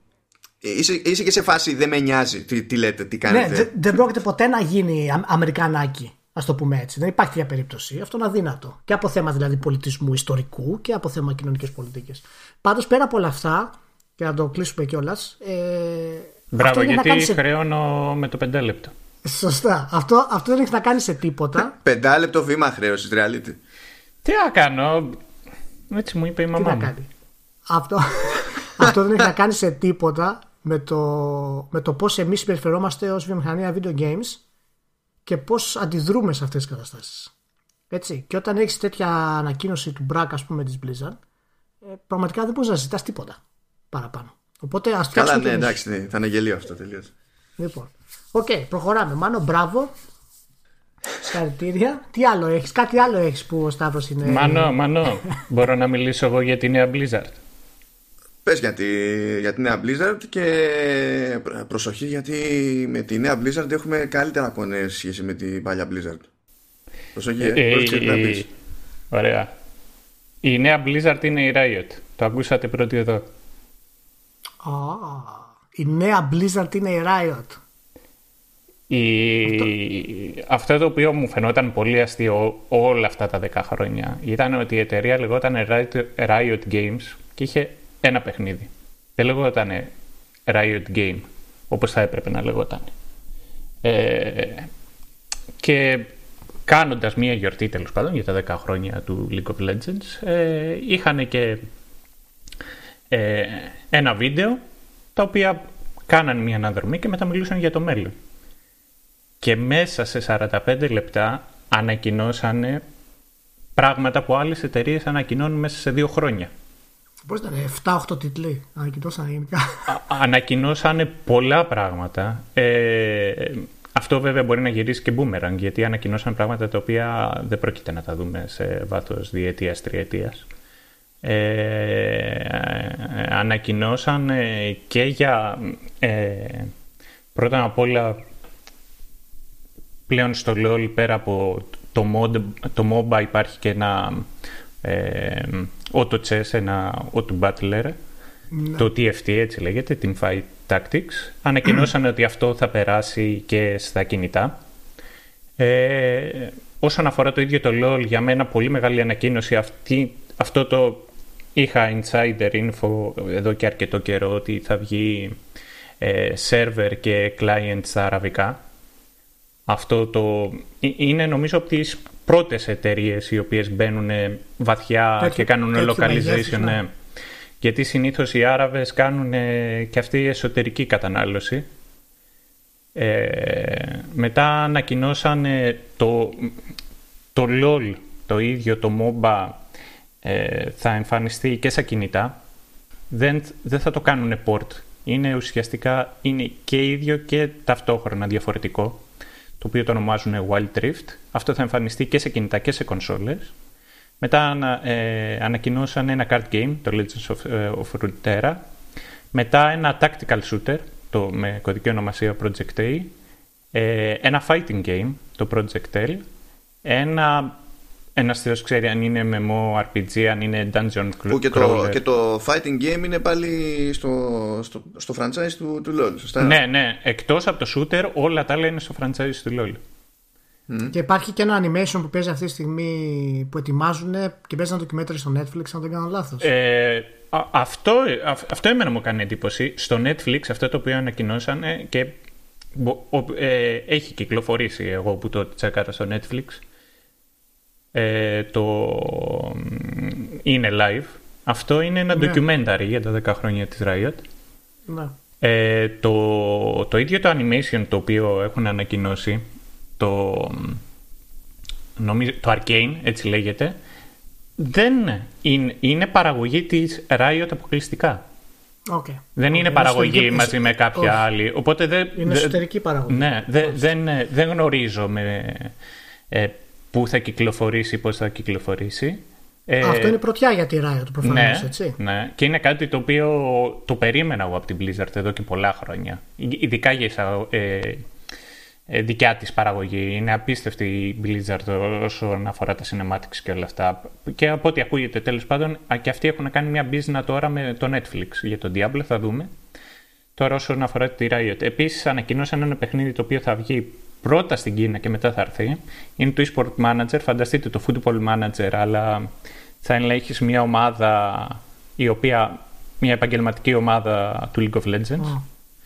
είσαι, είσαι και σε φάση δεν με νοιάζει τι, τι λέτε, τι κάνετε ναι, δεν, πρόκειται ποτέ να γίνει Αμερικανάκι Α το πούμε έτσι. Δεν υπάρχει τέτοια περίπτωση. Αυτό είναι αδύνατο. Και από θέμα δηλαδή πολιτισμού ιστορικού και από θέμα κοινωνικές πολιτικές. Πάντως πέρα από όλα αυτά, και να το κλείσουμε κιόλας. Ε, Μπράβο, γιατί κάνεις... χρεώνω με το πεντάλεπτο. Σωστά. Αυτό, αυτό δεν έχει να κάνει σε τίποτα. Πεντάλεπτο βήμα χρέωσης, reality. Τι να κάνω; Έτσι μου είπε η μαμά. Τι να κάνει; Αυτό, αυτό δεν έχει να κάνει σε τίποτα με το, με το πώς εμείς συμπεριφερόμαστε ως βιομηχανία video games και πώς αντιδρούμε σε αυτές τις καταστάσεις. Έτσι. Και όταν έχεις τέτοια ανακοίνωση του Μπρακ, ας πούμε, της Blizzard, ε, πραγματικά δεν μπορείς να ζητάς τίποτα παραπάνω. Οπότε ας Καλά, ναι, εντάξει, ναι, θα είναι γελίο αυτό τελείως. Λοιπόν, OK, okay, προχωράμε. Μάνο, μπράβο. Συγχαρητήρια. Τι άλλο έχεις, κάτι άλλο έχεις που ο Σταύρος είναι... Μανώ, Μανώ, μπορώ να μιλήσω εγώ για τη νέα Blizzard; Πες για τη, για τη νέα Blizzard και προσοχή γιατί με τη νέα Blizzard έχουμε καλύτερα κονέ σε σχέση με την παλιά Blizzard. Προσοχή, ε, ε, ε, Ωραία. Η νέα Blizzard είναι η Riot. Το ακούσατε πρώτοι εδώ. Η νέα Blizzard είναι η Riot. Η... Αυτό. το οποίο μου φαινόταν πολύ αστείο όλα αυτά τα 10 χρόνια ήταν ότι η εταιρεία λεγόταν Riot Games και είχε ένα παιχνίδι. Δεν λεγόταν Riot Game, όπως θα έπρεπε να λεγόταν. Ε, και κάνοντας μία γιορτή τέλος πάντων για τα 10 χρόνια του League of Legends ε, είχαν και ε, ένα βίντεο τα οποία κάναν μία αναδρομή και μετά μιλούσαν για το μέλλον. Και μέσα σε 45 λεπτά ανακοινώσανε πράγματα που άλλες εταιρείες ανακοινώνουν μέσα σε δύο χρόνια. Πώς ήταν, 7-8 τίτλοι ανακοινώσαν γενικά; Ανακοινώσανε πολλά πράγματα. Ε, αυτό βέβαια μπορεί να γυρίσει και boomerang, γιατί ανακοινώσαν πράγματα τα οποία δεν πρόκειται να τα δούμε σε βάθος διετίας, τριετίας. Ε, ανακοινώσαν και για ε, πρώτα απ' όλα πλέον στο LoL πέρα από το, mod, το MOBA υπάρχει και ένα ε, auto chess, ένα auto battler, ναι. το TFT έτσι λέγεται, Team Fight Tactics. Ανακοινώσαν ότι αυτό θα περάσει και στα κινητά. Ε, όσον αφορά το ίδιο το LoL, για μένα πολύ μεγάλη ανακοίνωση αυτή, αυτό το είχα insider info εδώ και αρκετό καιρό ότι θα βγει ε, server και client στα αραβικά. Αυτό το ε, είναι νομίζω από τις πρώτες εταιρείες οι οποίες μπαίνουν βαθιά και κάνουν localization. Ναι. ναι. Γιατί συνήθως οι Άραβες κάνουν και αυτή η εσωτερική κατανάλωση. Ε, μετά ανακοινώσαν το, το LOL, το ίδιο το MOBA, ε, θα εμφανιστεί και σε κινητά. Δεν, δεν θα το κάνουν port. Είναι ουσιαστικά είναι και ίδιο και ταυτόχρονα διαφορετικό, το οποίο το ονομάζουν Wild Rift. Αυτό θα εμφανιστεί και σε κινητά και σε κονσόλες. Μετά ε, ανακοινώσαν ένα card game, το Legends of, ε, of Runeterra. Μετά ένα tactical shooter, το, με κωδική ονομασία Project A. Ε, ένα fighting game, το Project L. Ένα ένας θεός ξέρει αν είναι MMORPG, αν είναι Dungeon Crawler. και το, και το fighting game είναι πάλι στο, στο, στο franchise του, του LoL, σωστά; Ναι, ναι. Εκτός από το shooter, όλα τα άλλα είναι στο franchise του LoL. Και υπάρχει και ένα animation που παίζει αυτή τη στιγμή που ετοιμάζουν και παίζει ένα documentary στο Netflix, αν δεν κάνω λάθος. Ε, αυτό, αυτό εμένα μου κάνει εντύπωση. Στο Netflix, αυτό το οποίο ανακοινώσαν και ε, έχει κυκλοφορήσει εγώ που το τσέκαρα στο Netflix. Ε, το είναι live. Αυτό είναι ένα ναι. documentary για τα 10 χρόνια της Riot. Ναι. Ε, το, το ίδιο το animation το οποίο έχουν ανακοινώσει το, νομίζω, το Arcane, έτσι λέγεται, δεν είναι, είναι παραγωγή της Riot αποκλειστικά. Okay. Δεν είναι παραγωγή μαζί με κάποια άλλη. Οπότε δεν, είναι εσωτερική παραγωγή. Ναι, δεν, δεν, δεν γνωρίζω με, ε, πού θα κυκλοφορήσει, πώς θα κυκλοφορήσει. Ε, Αυτό είναι πρωτιά για τη Riot προφανώς, ναι, έτσι. Ναι, και είναι κάτι το οποίο το περίμενα εγώ από την Blizzard εδώ και πολλά χρόνια. Ειδικά για ε, ε, δικιά της παραγωγή. Είναι απίστευτη η Blizzard όσον αφορά τα cinematics και όλα αυτά. Και από ό,τι ακούγεται τέλος πάντων, και αυτοί έχουν κάνει μια business τώρα με το Netflix. Για τον Diablo θα δούμε. Τώρα όσον αφορά τη Riot. Επίσης ανακοινώσαν ένα παιχνίδι το οποίο θα βγει πρώτα στην Κίνα και μετά θα έρθει. Είναι το eSport Manager. Φανταστείτε το Football Manager, αλλά θα ελέγχεις μια ομάδα η οποία μια επαγγελματική ομάδα του League of Legends.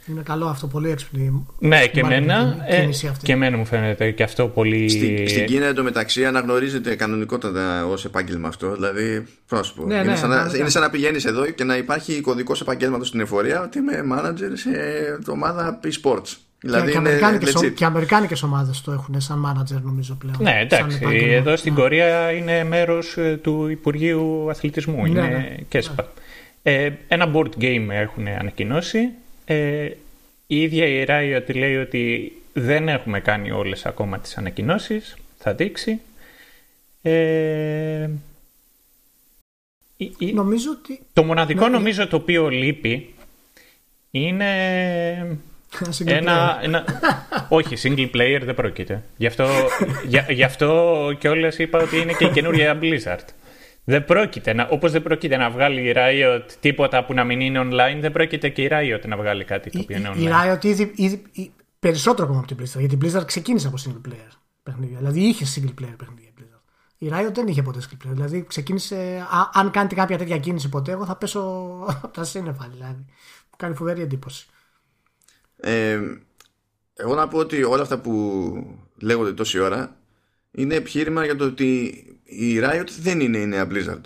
Είναι καλό αυτό, πολύ έξυπνη. Ναι, και εμένα, ε, και εμένα μου φαίνεται και αυτό πολύ. Στην, στην Κίνα εντωμεταξύ αναγνωρίζεται κανονικότατα ως επάγγελμα αυτό. Δηλαδή, πρόσωπο. Ναι, είναι, ναι, σαν να, είναι σαν να πηγαίνεις εδώ και να υπάρχει κωδικός επαγγέλματος στην εφορία ότι είμαι manager σε ομάδα e-sports. Δηλαδή και, και, και αμερικάνικες ομάδες το έχουν σαν manager νομίζω πλέον. Ναι, εντάξει. Εδώ στην ναι. Κορία είναι μέρος ε, του Υπουργείου Αθλητισμού. Ναι, είναι ναι, και ναι. Ε, ένα board game έχουν ανακοινώσει. Ε, η ίδια η Riot λέει ότι δεν έχουμε κάνει όλες ακόμα τις ανακοινώσεις. Θα δείξει. Ε, νομίζω ότι... Το μοναδικό νομίζω το οποίο λείπει είναι ένα, ένα... Όχι, single player δεν πρόκειται. Γι' αυτό, για, γι αυτό και όλες είπα ότι είναι και η καινούργια Blizzard. Δεν πρόκειται να, όπως δεν πρόκειται να βγάλει η Riot τίποτα που να μην είναι online, δεν πρόκειται και η Riot να βγάλει κάτι το οποίο είναι online. Η Riot ήδη, ήδη, περισσότερο ακόμα από την Blizzard, γιατί η Blizzard ξεκίνησε από single player παιχνίδια. Δηλαδή είχε single player παιχνίδια. Η Riot δεν είχε ποτέ single player. Δηλαδή ξεκίνησε. Α, αν κάνετε κάποια τέτοια κίνηση ποτέ, εγώ θα πέσω από τα σύννεφα. Δηλαδή. Μου κάνει φοβερή εντύπωση. Ε, εγώ να πω ότι όλα αυτά που λέγονται τόση ώρα είναι επιχείρημα για το ότι η Riot δεν είναι η νέα Blizzard.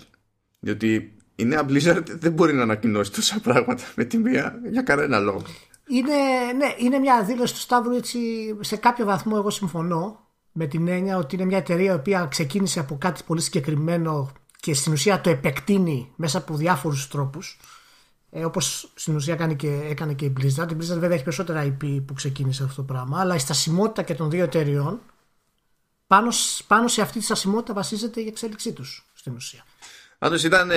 Διότι η νέα Blizzard δεν μπορεί να ανακοινώσει τόσα πράγματα με τη μία για κανένα λόγο. Είναι, ναι, είναι μια δήλωση του Σταύρου έτσι σε κάποιο βαθμό εγώ συμφωνώ με την έννοια ότι είναι μια εταιρεία η οποία ξεκίνησε από κάτι πολύ συγκεκριμένο και στην ουσία το επεκτείνει μέσα από διάφορους τρόπους ε, Όπως στην ουσία έκανε και, έκανε και η Blizzard. Η Blizzard βέβαια έχει περισσότερα IP που ξεκίνησε αυτό το πράγμα, αλλά η στασιμότητα και των δύο εταιριών πάνω, πάνω σε αυτή τη στασιμότητα βασίζεται η εξέλιξή τους στην ουσία. Πάντως ήταν,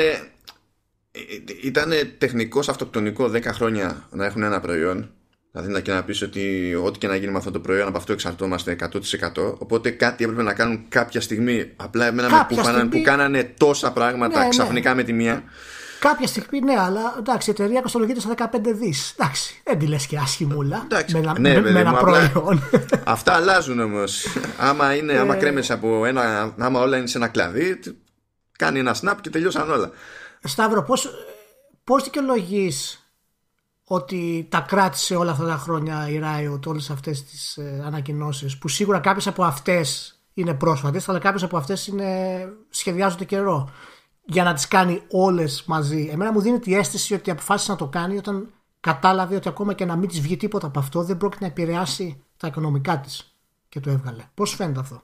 ήταν τεχνικός αυτοκτονικό 10 χρόνια να έχουν ένα προϊόν. Δηλαδή να και να πεις ότι ό,τι και να γίνει με αυτό το προϊόν από αυτό εξαρτώμαστε 100%. Οπότε κάτι έπρεπε να κάνουν κάποια στιγμή. Απλά εμένα που, στιγμή... που κάνανε τόσα πράγματα ναι, ναι. ξαφνικά με τη μία. Κάποια στιγμή ναι, αλλά εντάξει, η εταιρεία κοστολογείται στα 15 δις. Εντάξει, δεν τη λες και άσχημούλα. Εντάξει, με, ναι, με, με ένα προϊόν. Αυτά αλλάζουν όμως. άμα, είναι, άμα ε. κρέμεσαι από ένα. άμα όλα είναι σε ένα κλαδί, κάνει ένα snap και τελειώσαν όλα. Σταύρο, πώ πώς δικαιολογείς ότι τα κράτησε όλα αυτά τα χρόνια η Riot, όλες αυτές τις ε, ανακοινώσεις, που σίγουρα κάποιες από αυτές είναι πρόσφατες, αλλά κάποιες από αυτές σχεδιάζονται καιρό; Για να τις κάνει όλες μαζί. Εμένα μου δίνει τη αίσθηση ότι αποφάσισε να το κάνει όταν κατάλαβε ότι ακόμα και να μην της βγει τίποτα από αυτό δεν πρόκειται να επηρεάσει τα οικονομικά της και το έβγαλε. Πώς φαίνεται αυτό;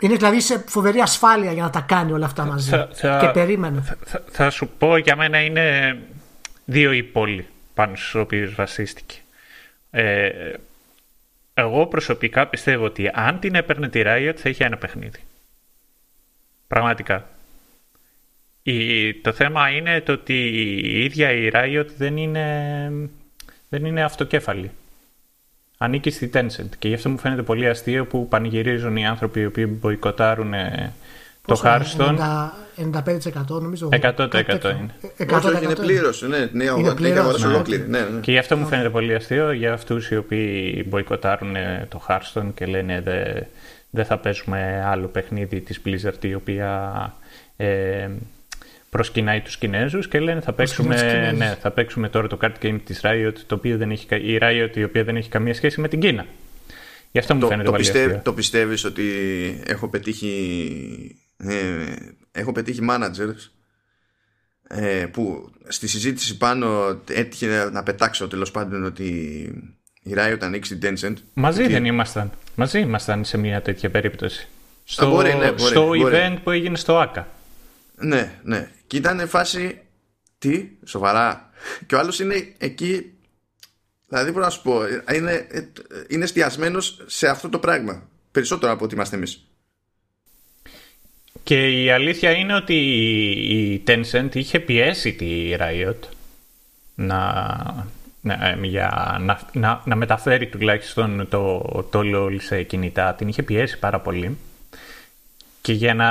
Είναι δηλαδή σε φοβερή ασφάλεια για να τα κάνει όλα αυτά μαζί. Θα, και περίμενε. Θα, θα, σου πω για μένα είναι δύο οι πόλοι πάνω στους οποίους βασίστηκε. Ε, εγώ προσωπικά πιστεύω ότι αν την έπαιρνε τη Riot θα είχε ένα παιχνίδι. Πραγματικά. Η, το θέμα είναι το ότι η ίδια η Riot δεν είναι, δεν είναι αυτοκέφαλη. Ανήκει στη Tencent και γι' αυτό μου φαίνεται πολύ αστείο που πανηγυρίζουν οι άνθρωποι οι οποίοι μποϊκοτάρουν το Hearthstone. 95% νομίζω. 100% είναι. 100% είναι πλήρω. Ναι, ναι, είναι πλήρως, ολόκληρη. Ναι, ναι. Και γι' αυτό μου φαίνεται πολύ αστείο για αυτούς οι οποίοι μποϊκοτάρουν το Hearthstone και λένε δεν δε θα παίζουμε άλλο παιχνίδι της Blizzard η οποία ε, προσκυνάει τους Κινέζους και λένε θα παίξουμε, ναι, θα παίξουμε τώρα το card game της Riot το οποίο δεν έχει, η Riot η οποία δεν έχει καμία σχέση με την Κίνα. Γι' αυτό μου το, φαίνεται το, πιστεύ, το πιστεύεις ότι έχω πετύχει ε, έχω πετύχει managers ε, που στη συζήτηση πάνω έτυχε να πετάξω τέλος πάντων ότι η Riot ανοίξει την Tencent. Μαζί δεν ήμασταν. Μαζί ήμασταν σε μια τέτοια περίπτωση. Στο, μπορεί, ναι, μπορεί, στο μπορεί. event που έγινε στο ΆΚΑ. Ναι, ναι. Και ήταν φάση. Τι, σοβαρά. Και ο άλλος είναι εκεί. Δηλαδή, μπορώ να σου πω, είναι, είναι εστιασμένος σε αυτό το πράγμα. Περισσότερο από ότι είμαστε εμείς. Και η αλήθεια είναι ότι η Tencent είχε πιέσει τη Riot να, να, για, να, να, να μεταφέρει τουλάχιστον το, το LOL σε κινητά. Την είχε πιέσει πάρα πολύ. Και για να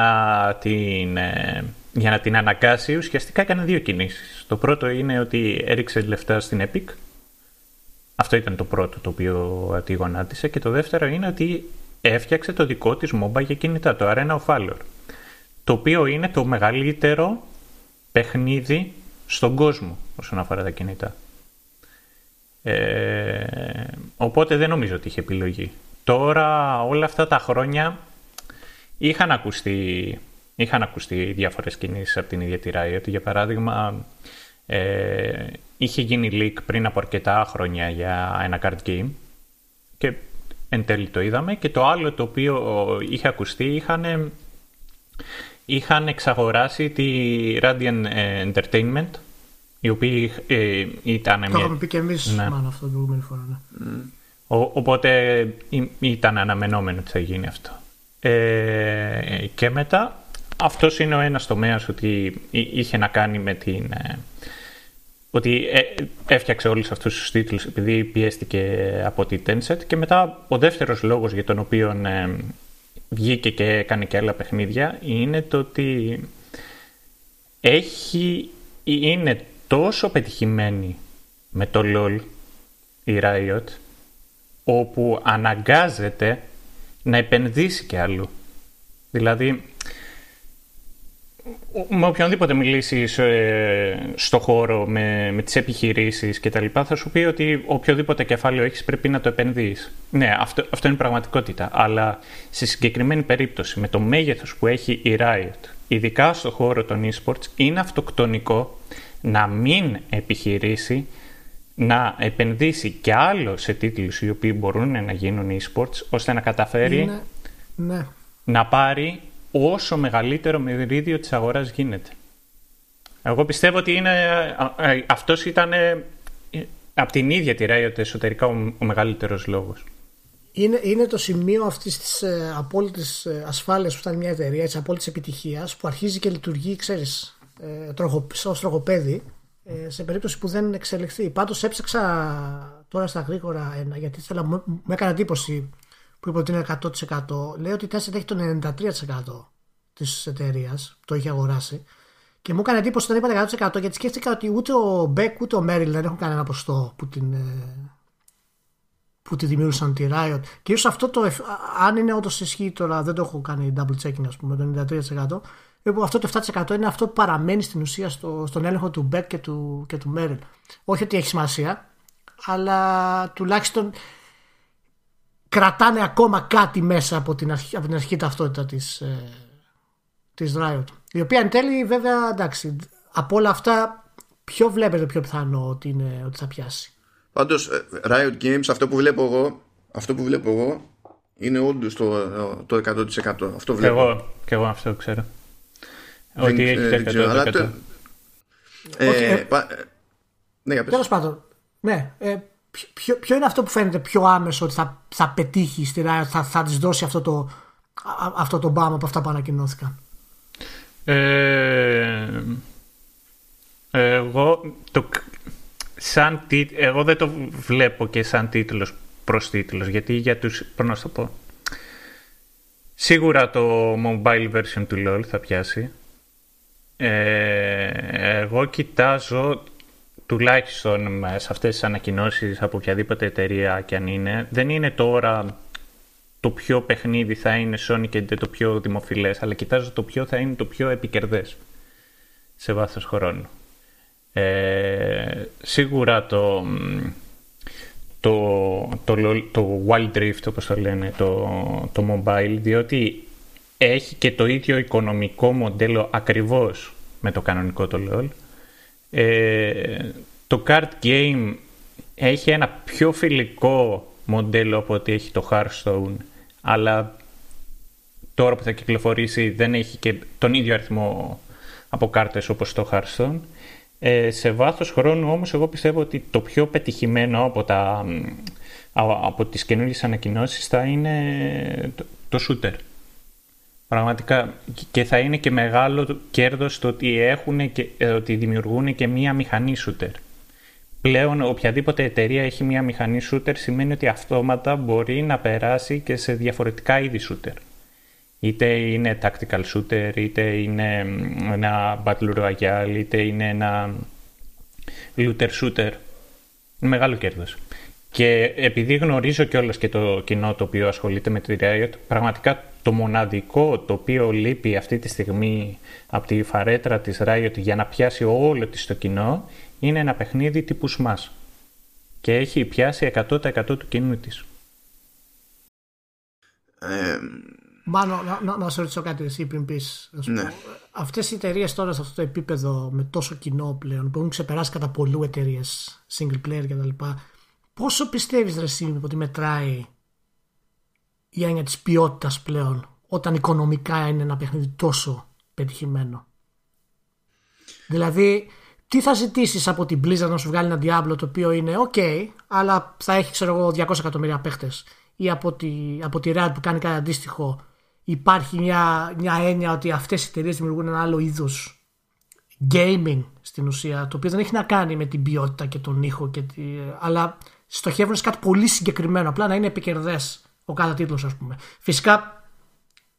την, ε, για να την αναγκάσει ουσιαστικά έκανε δύο κινήσεις. Το πρώτο είναι ότι έριξε λεφτά στην Epic. Αυτό ήταν το πρώτο το οποίο τη γονάτισε. Και το δεύτερο είναι ότι έφτιαξε το δικό της MOBA για κινητά, το Arena of Valor το οποίο είναι το μεγαλύτερο παιχνίδι στον κόσμο όσον αφορά τα κινητά. Ε, οπότε δεν νομίζω ότι είχε επιλογή. Τώρα όλα αυτά τα χρόνια είχαν ακουστεί, είχαν ακουστεί διάφορες κινήσεις από την ίδια τη Riot. Για παράδειγμα, ε, είχε γίνει leak πριν από αρκετά χρόνια για ένα card game και εν τέλει το είδαμε. Και το άλλο το οποίο είχε ακουστεί είχαν είχαν εξαγοράσει τη Radiant ε, Entertainment η οποία ε, ήταν... Το είχαμε πει και εμείς ναι. μάλλον αυτό την προηγούμενη φορά. Ναι. Ο, οπότε ήταν αναμενόμενο ότι θα γίνει αυτό. Ε, και μετά αυτός είναι ο ένας τομέας ότι είχε να κάνει με την... Ε, ότι έφτιαξε όλους αυτούς τους τίτλους επειδή πιέστηκε από τη Tencent και μετά ο δεύτερος λόγος για τον οποίο βγήκε και έκανε και άλλα παιχνίδια είναι το ότι έχει, είναι τόσο πετυχημένη με το LOL η Riot όπου αναγκάζεται να επενδύσει και αλλού. Δηλαδή με οποιονδήποτε μιλήσει ε, στο χώρο με, με τις επιχειρήσεις και τα λοιπά θα σου πει ότι οποιοδήποτε κεφάλαιο έχεις πρέπει να το επενδύεις. Ναι, αυτό, αυτό είναι πραγματικότητα. Αλλά σε συγκεκριμένη περίπτωση με το μέγεθος που έχει η Riot, ειδικά στο χώρο των esports, είναι αυτοκτονικό να μην επιχειρήσει να επενδύσει και άλλο σε τίτλους οι οποίοι μπορούν να γίνουν esports ώστε να καταφέρει ναι. να πάρει όσο μεγαλύτερο μερίδιο της αγοράς γίνεται. Εγώ πιστεύω ότι είναι, αυτός ήταν ε, από την ίδια τη Riot εσωτερικά ο, ο μεγαλύτερος λόγος. Είναι, είναι το σημείο αυτής της ε, απόλυτης ε, ασφάλειας που ήταν μια εταιρεία, της απόλυτης επιτυχίας που αρχίζει και λειτουργεί, ξέρεις, ε, τροχο, ως τροχοπέδι ε, σε περίπτωση που δεν εξελιχθεί. Πάντως έψαξα τώρα στα γρήγορα ένα, γιατί ήθελα, μου, μου έκανε εντύπωση που είπε ότι είναι 100% λέει ότι η Tencent έχει το 93% της εταιρείας το έχει αγοράσει και μου έκανε εντύπωση όταν είπατε 100% γιατί σκέφτηκα ότι ούτε ο Μπέκ ούτε ο Μέριλ δεν έχουν κανένα ποστό που την, ε, που τη δημιούργησαν τη Riot. Και ίσως αυτό το, αν είναι όντως ισχύει τώρα, δεν το έχω κάνει double checking, ας πούμε, το 93%. Λοιπόν, αυτό το 7% είναι αυτό που παραμένει στην ουσία στο, στον έλεγχο του Μπέκ και του, και του Μέριλ. Όχι ότι έχει σημασία, αλλά τουλάχιστον κρατάνε ακόμα κάτι μέσα από την αρχή, από την αρχή ταυτότητα της, ε, της Riot. Η οποία εν τέλει βέβαια εντάξει από όλα αυτά ποιο βλέπετε πιο πιθανό ότι, είναι, ότι θα πιάσει; Πάντως ε, Riot Games αυτό που βλέπω εγώ αυτό που βλέπω εγώ είναι όντως το, το 100% αυτό βλέπω. Εγώ, και εγώ αυτό ξέρω. Ότι έχει το 100%. Ε, ε, ε, ναι, Τέλος πάντων, ναι. Ε, ποιο, ποιο, είναι αυτό που φαίνεται πιο άμεσο ότι θα, θα πετύχει στη Riot, θα, θα της δώσει αυτό το, αυτό το μπάμα από αυτά που ανακοινώθηκαν; Ε, εγώ, το, σαν, εγώ δεν το βλέπω και σαν τίτλος προς τίτλος, γιατί για τους, πώς να το πω, σίγουρα το mobile version του LoL θα πιάσει. Ε, εγώ κοιτάζω τουλάχιστον σε αυτές τις ανακοινώσεις από οποιαδήποτε εταιρεία και αν είναι, δεν είναι τώρα το πιο παιχνίδι θα είναι Sony και το πιο δημοφιλές, αλλά κοιτάζω το ποιο θα είναι το πιο επικερδές σε βάθος χρόνου. Ε, σίγουρα το, το, το, το Wild Rift, όπως το λένε, το, το mobile, διότι έχει και το ίδιο οικονομικό μοντέλο ακριβώς με το κανονικό το LoL. Ε, το card game έχει ένα πιο φιλικό μοντέλο από ότι έχει το Hearthstone, αλλά τώρα που θα κυκλοφορήσει δεν έχει και τον ίδιο αριθμό από κάρτες όπως το Hearthstone. Ε, σε βάθος χρόνου όμως εγώ πιστεύω ότι το πιο πετυχημένο από, τα, από τις καινούργιες ανακοινώσεις θα είναι το, το shooter. Πραγματικά και θα είναι και μεγάλο κέρδος το ότι, έχουν και, ε, ότι δημιουργούν και μία μηχανή shooter. Πλέον οποιαδήποτε εταιρεία έχει μία μηχανή shooter σημαίνει ότι αυτόματα μπορεί να περάσει και σε διαφορετικά είδη shooter. Είτε είναι tactical shooter, είτε είναι ένα battle royale, είτε είναι ένα looter shooter. Είναι μεγάλο κέρδος. Και επειδή γνωρίζω κιόλας και το κοινό το οποίο ασχολείται με τη Riot, πραγματικά το μοναδικό το οποίο λείπει αυτή τη στιγμή από τη φαρέτρα της Riot για να πιάσει όλο της το κοινό είναι ένα παιχνίδι τύπου Smash. Και έχει πιάσει 100% του κοινού της. Ε, Μάνο, να, να, να σε ρωτήσω κάτι εσύ πριν πεις. Ναι. Αυτές οι εταιρείες τώρα σε αυτό το επίπεδο με τόσο κοινό πλέον που έχουν ξεπεράσει κατά πολλού εταιρείες single player κτλ. Πόσο πιστεύεις, Ρε ότι μετράει η έννοια της ποιότητας πλέον όταν οικονομικά είναι ένα παιχνίδι τόσο πετυχημένο. Δηλαδή, τι θα ζητήσεις από την Blizzard να σου βγάλει ένα Diablo το οποίο είναι ok, αλλά θα έχει ξέρω εγώ 200 εκατομμύρια παίχτες, ή από τη, από τη Riot που κάνει κάτι αντίστοιχο υπάρχει μια, μια έννοια ότι αυτές οι εταιρείες δημιουργούν ένα άλλο είδος gaming στην ουσία το οποίο δεν έχει να κάνει με την ποιότητα και τον ήχο και τη, αλλά στοχεύουν σε κάτι πολύ συγκεκριμένο απλά να είναι επικερδές ο κάθε τίτλος ας πούμε φυσικά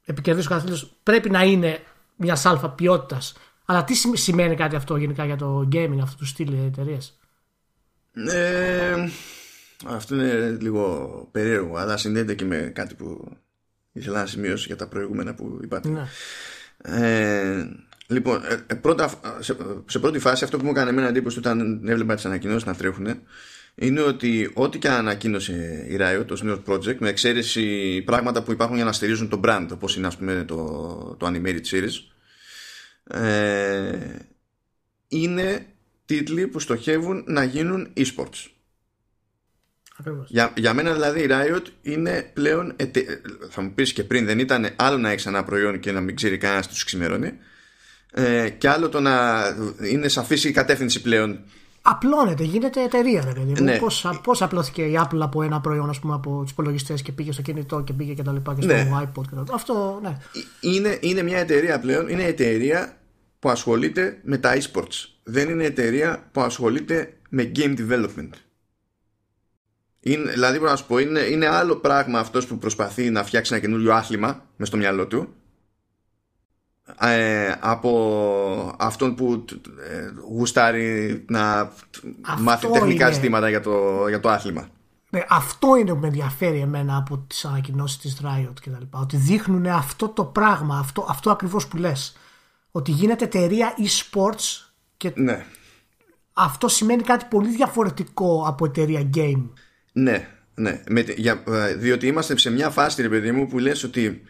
επικερδές ο κάθε τίτλος πρέπει να είναι μιας αλφα ποιότητας. αλλά τι σημαίνει κάτι αυτό γενικά για το gaming αυτού του στυλ εταιρείες; Ε, αυτό είναι λίγο περίεργο αλλά συνδέεται και με κάτι που ήθελα να σημειώσω για τα προηγούμενα που είπατε. Ναι. Ε, λοιπόν, ε, ε, πρώτα, σε, σε, πρώτη φάση αυτό που μου έκανε εμένα εντύπωση όταν έβλεπα τις ανακοινώσεις να τρέχουν είναι ότι ό,τι και ανακοίνωσε η Riot το νέος project με εξαίρεση πράγματα που υπάρχουν για να στηρίζουν το brand όπως είναι ας πούμε το, το Animated Series ε, είναι τίτλοι που στοχεύουν να γίνουν e-sports. Για, για μένα δηλαδή η Riot είναι πλέον θα μου πεις και πριν δεν ήταν άλλο να έχεις ένα προϊόν και να μην ξέρει κανένας τους ξημερώνει ε, και άλλο το να είναι σαφής η κατεύθυνση πλέον Απλώνεται, γίνεται εταιρεία ρε παιδί ναι. πώς, πώς απλώθηκε η Apple από ένα προϊόν ας πούμε, από τους υπολογιστές και πήγε στο κινητό και πήγε και τα λοιπά και στο ναι. iPod και τα λοιπά. Αυτό ναι. Είναι, είναι μια εταιρεία πλέον, είναι εταιρεία που ασχολείται με τα e-sports δεν είναι εταιρεία που ασχολείται με game development είναι, δηλαδή, μπορώ να σου πω, είναι, είναι άλλο πράγμα αυτός που προσπαθεί να φτιάξει ένα καινούριο άθλημα μες στο μυαλό του ε, από αυτόν που ε, γουστάρει να μάθει τεχνικά είναι. ζητήματα για το, για το άθλημα. Ναι, αυτό είναι που με ενδιαφέρει εμένα από τις ανακοινώσεις της Riot και τα λοιπά. Ότι δείχνουν αυτό το πράγμα, αυτό, αυτό ακριβώς που λες. Ότι γίνεται εταιρεία e-sports και ναι. αυτό σημαίνει κάτι πολύ διαφορετικό από εταιρεία game. Ναι, ναι. Με, για, ε, διότι είμαστε σε μια φάση, ρε παιδί μου, που λες ότι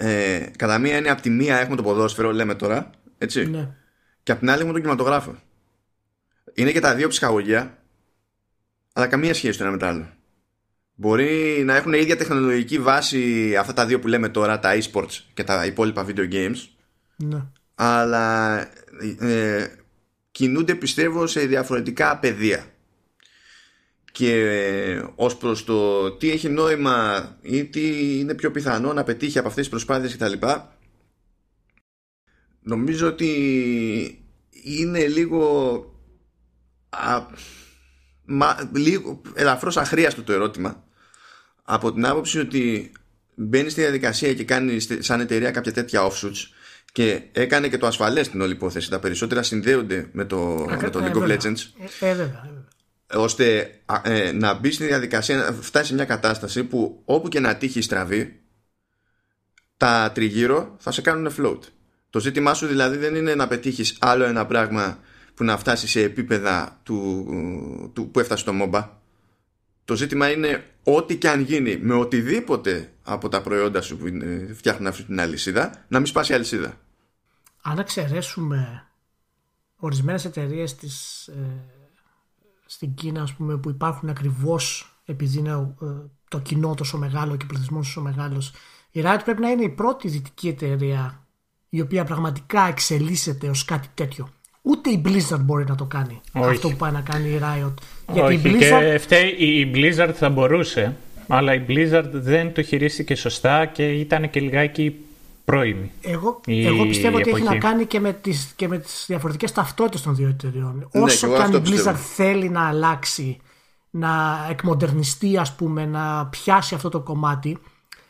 ε, κατά μία είναι από τη μία έχουμε το ποδόσφαιρο, λέμε τώρα, έτσι. Ναι. Και από την άλλη έχουμε τον κινηματογράφο. είναι και τα δύο ψυχαγωγία, αλλά καμία σχέση το ένα με το άλλο. Μπορεί να έχουν ίδια τεχνολογική βάση αυτά τα δύο που λέμε τώρα, τα e-sports και τα υπόλοιπα video games. Ναι. Αλλά ε, κινούνται πιστεύω σε διαφορετικά πεδία. Και ε, ως προς το τι έχει νόημα ή τι είναι πιο πιθανό να πετύχει από αυτές τις προσπάθειες κτλ. Νομίζω ότι είναι λίγο, α, μα, λίγο ελαφρώς αχρίαστο το ερώτημα από την άποψη ότι μπαίνει στη διαδικασία και κάνει σαν εταιρεία κάποια τέτοια offshoots και έκανε και το ασφαλές την όλη υπόθεση. Τα περισσότερα συνδέονται με το, με το League of Legends. Ε, βέβαια. Ώστε ε, να μπει στη διαδικασία να φτάσει σε μια κατάσταση που όπου και να τύχει στραβή τα τριγύρω θα σε κάνουν float. Το ζήτημά σου δηλαδή δεν είναι να πετύχεις άλλο ένα πράγμα που να φτάσει σε επίπεδα του, του, που έφτασε το MOBA το ζήτημα είναι ό,τι και αν γίνει με οτιδήποτε από τα προϊόντα σου που φτιάχνουν αυτή την αλυσίδα, να μην σπάσει η αλυσίδα. Αν εξαιρέσουμε ορισμένες εταιρείες της, ε, στην Κίνα ας πούμε, που υπάρχουν ακριβώς επειδή είναι ε, το κοινό τόσο μεγάλο και ο πληθυσμός τόσο μεγάλος η Riot πρέπει να είναι η πρώτη δυτική εταιρεία η οποία πραγματικά εξελίσσεται ως κάτι τέτοιο. Ούτε η Blizzard μπορεί να το κάνει Όχι. αυτό που πάει να κάνει η Riot. Γιατί Όχι, η Blizzard... και φταίει, η Blizzard θα μπορούσε, αλλά η Blizzard δεν το χειρίστηκε σωστά και ήταν και λιγάκι πρώιμη. Εγώ, εγώ πιστεύω ότι έχει να κάνει και με τις, και με τις διαφορετικές ταυτότητες των δύο εταιριών. Ναι, Όσο και και αν η πιστεύω. Blizzard θέλει να αλλάξει, να εκμοντερνιστεί ας πούμε, να πιάσει αυτό το κομμάτι,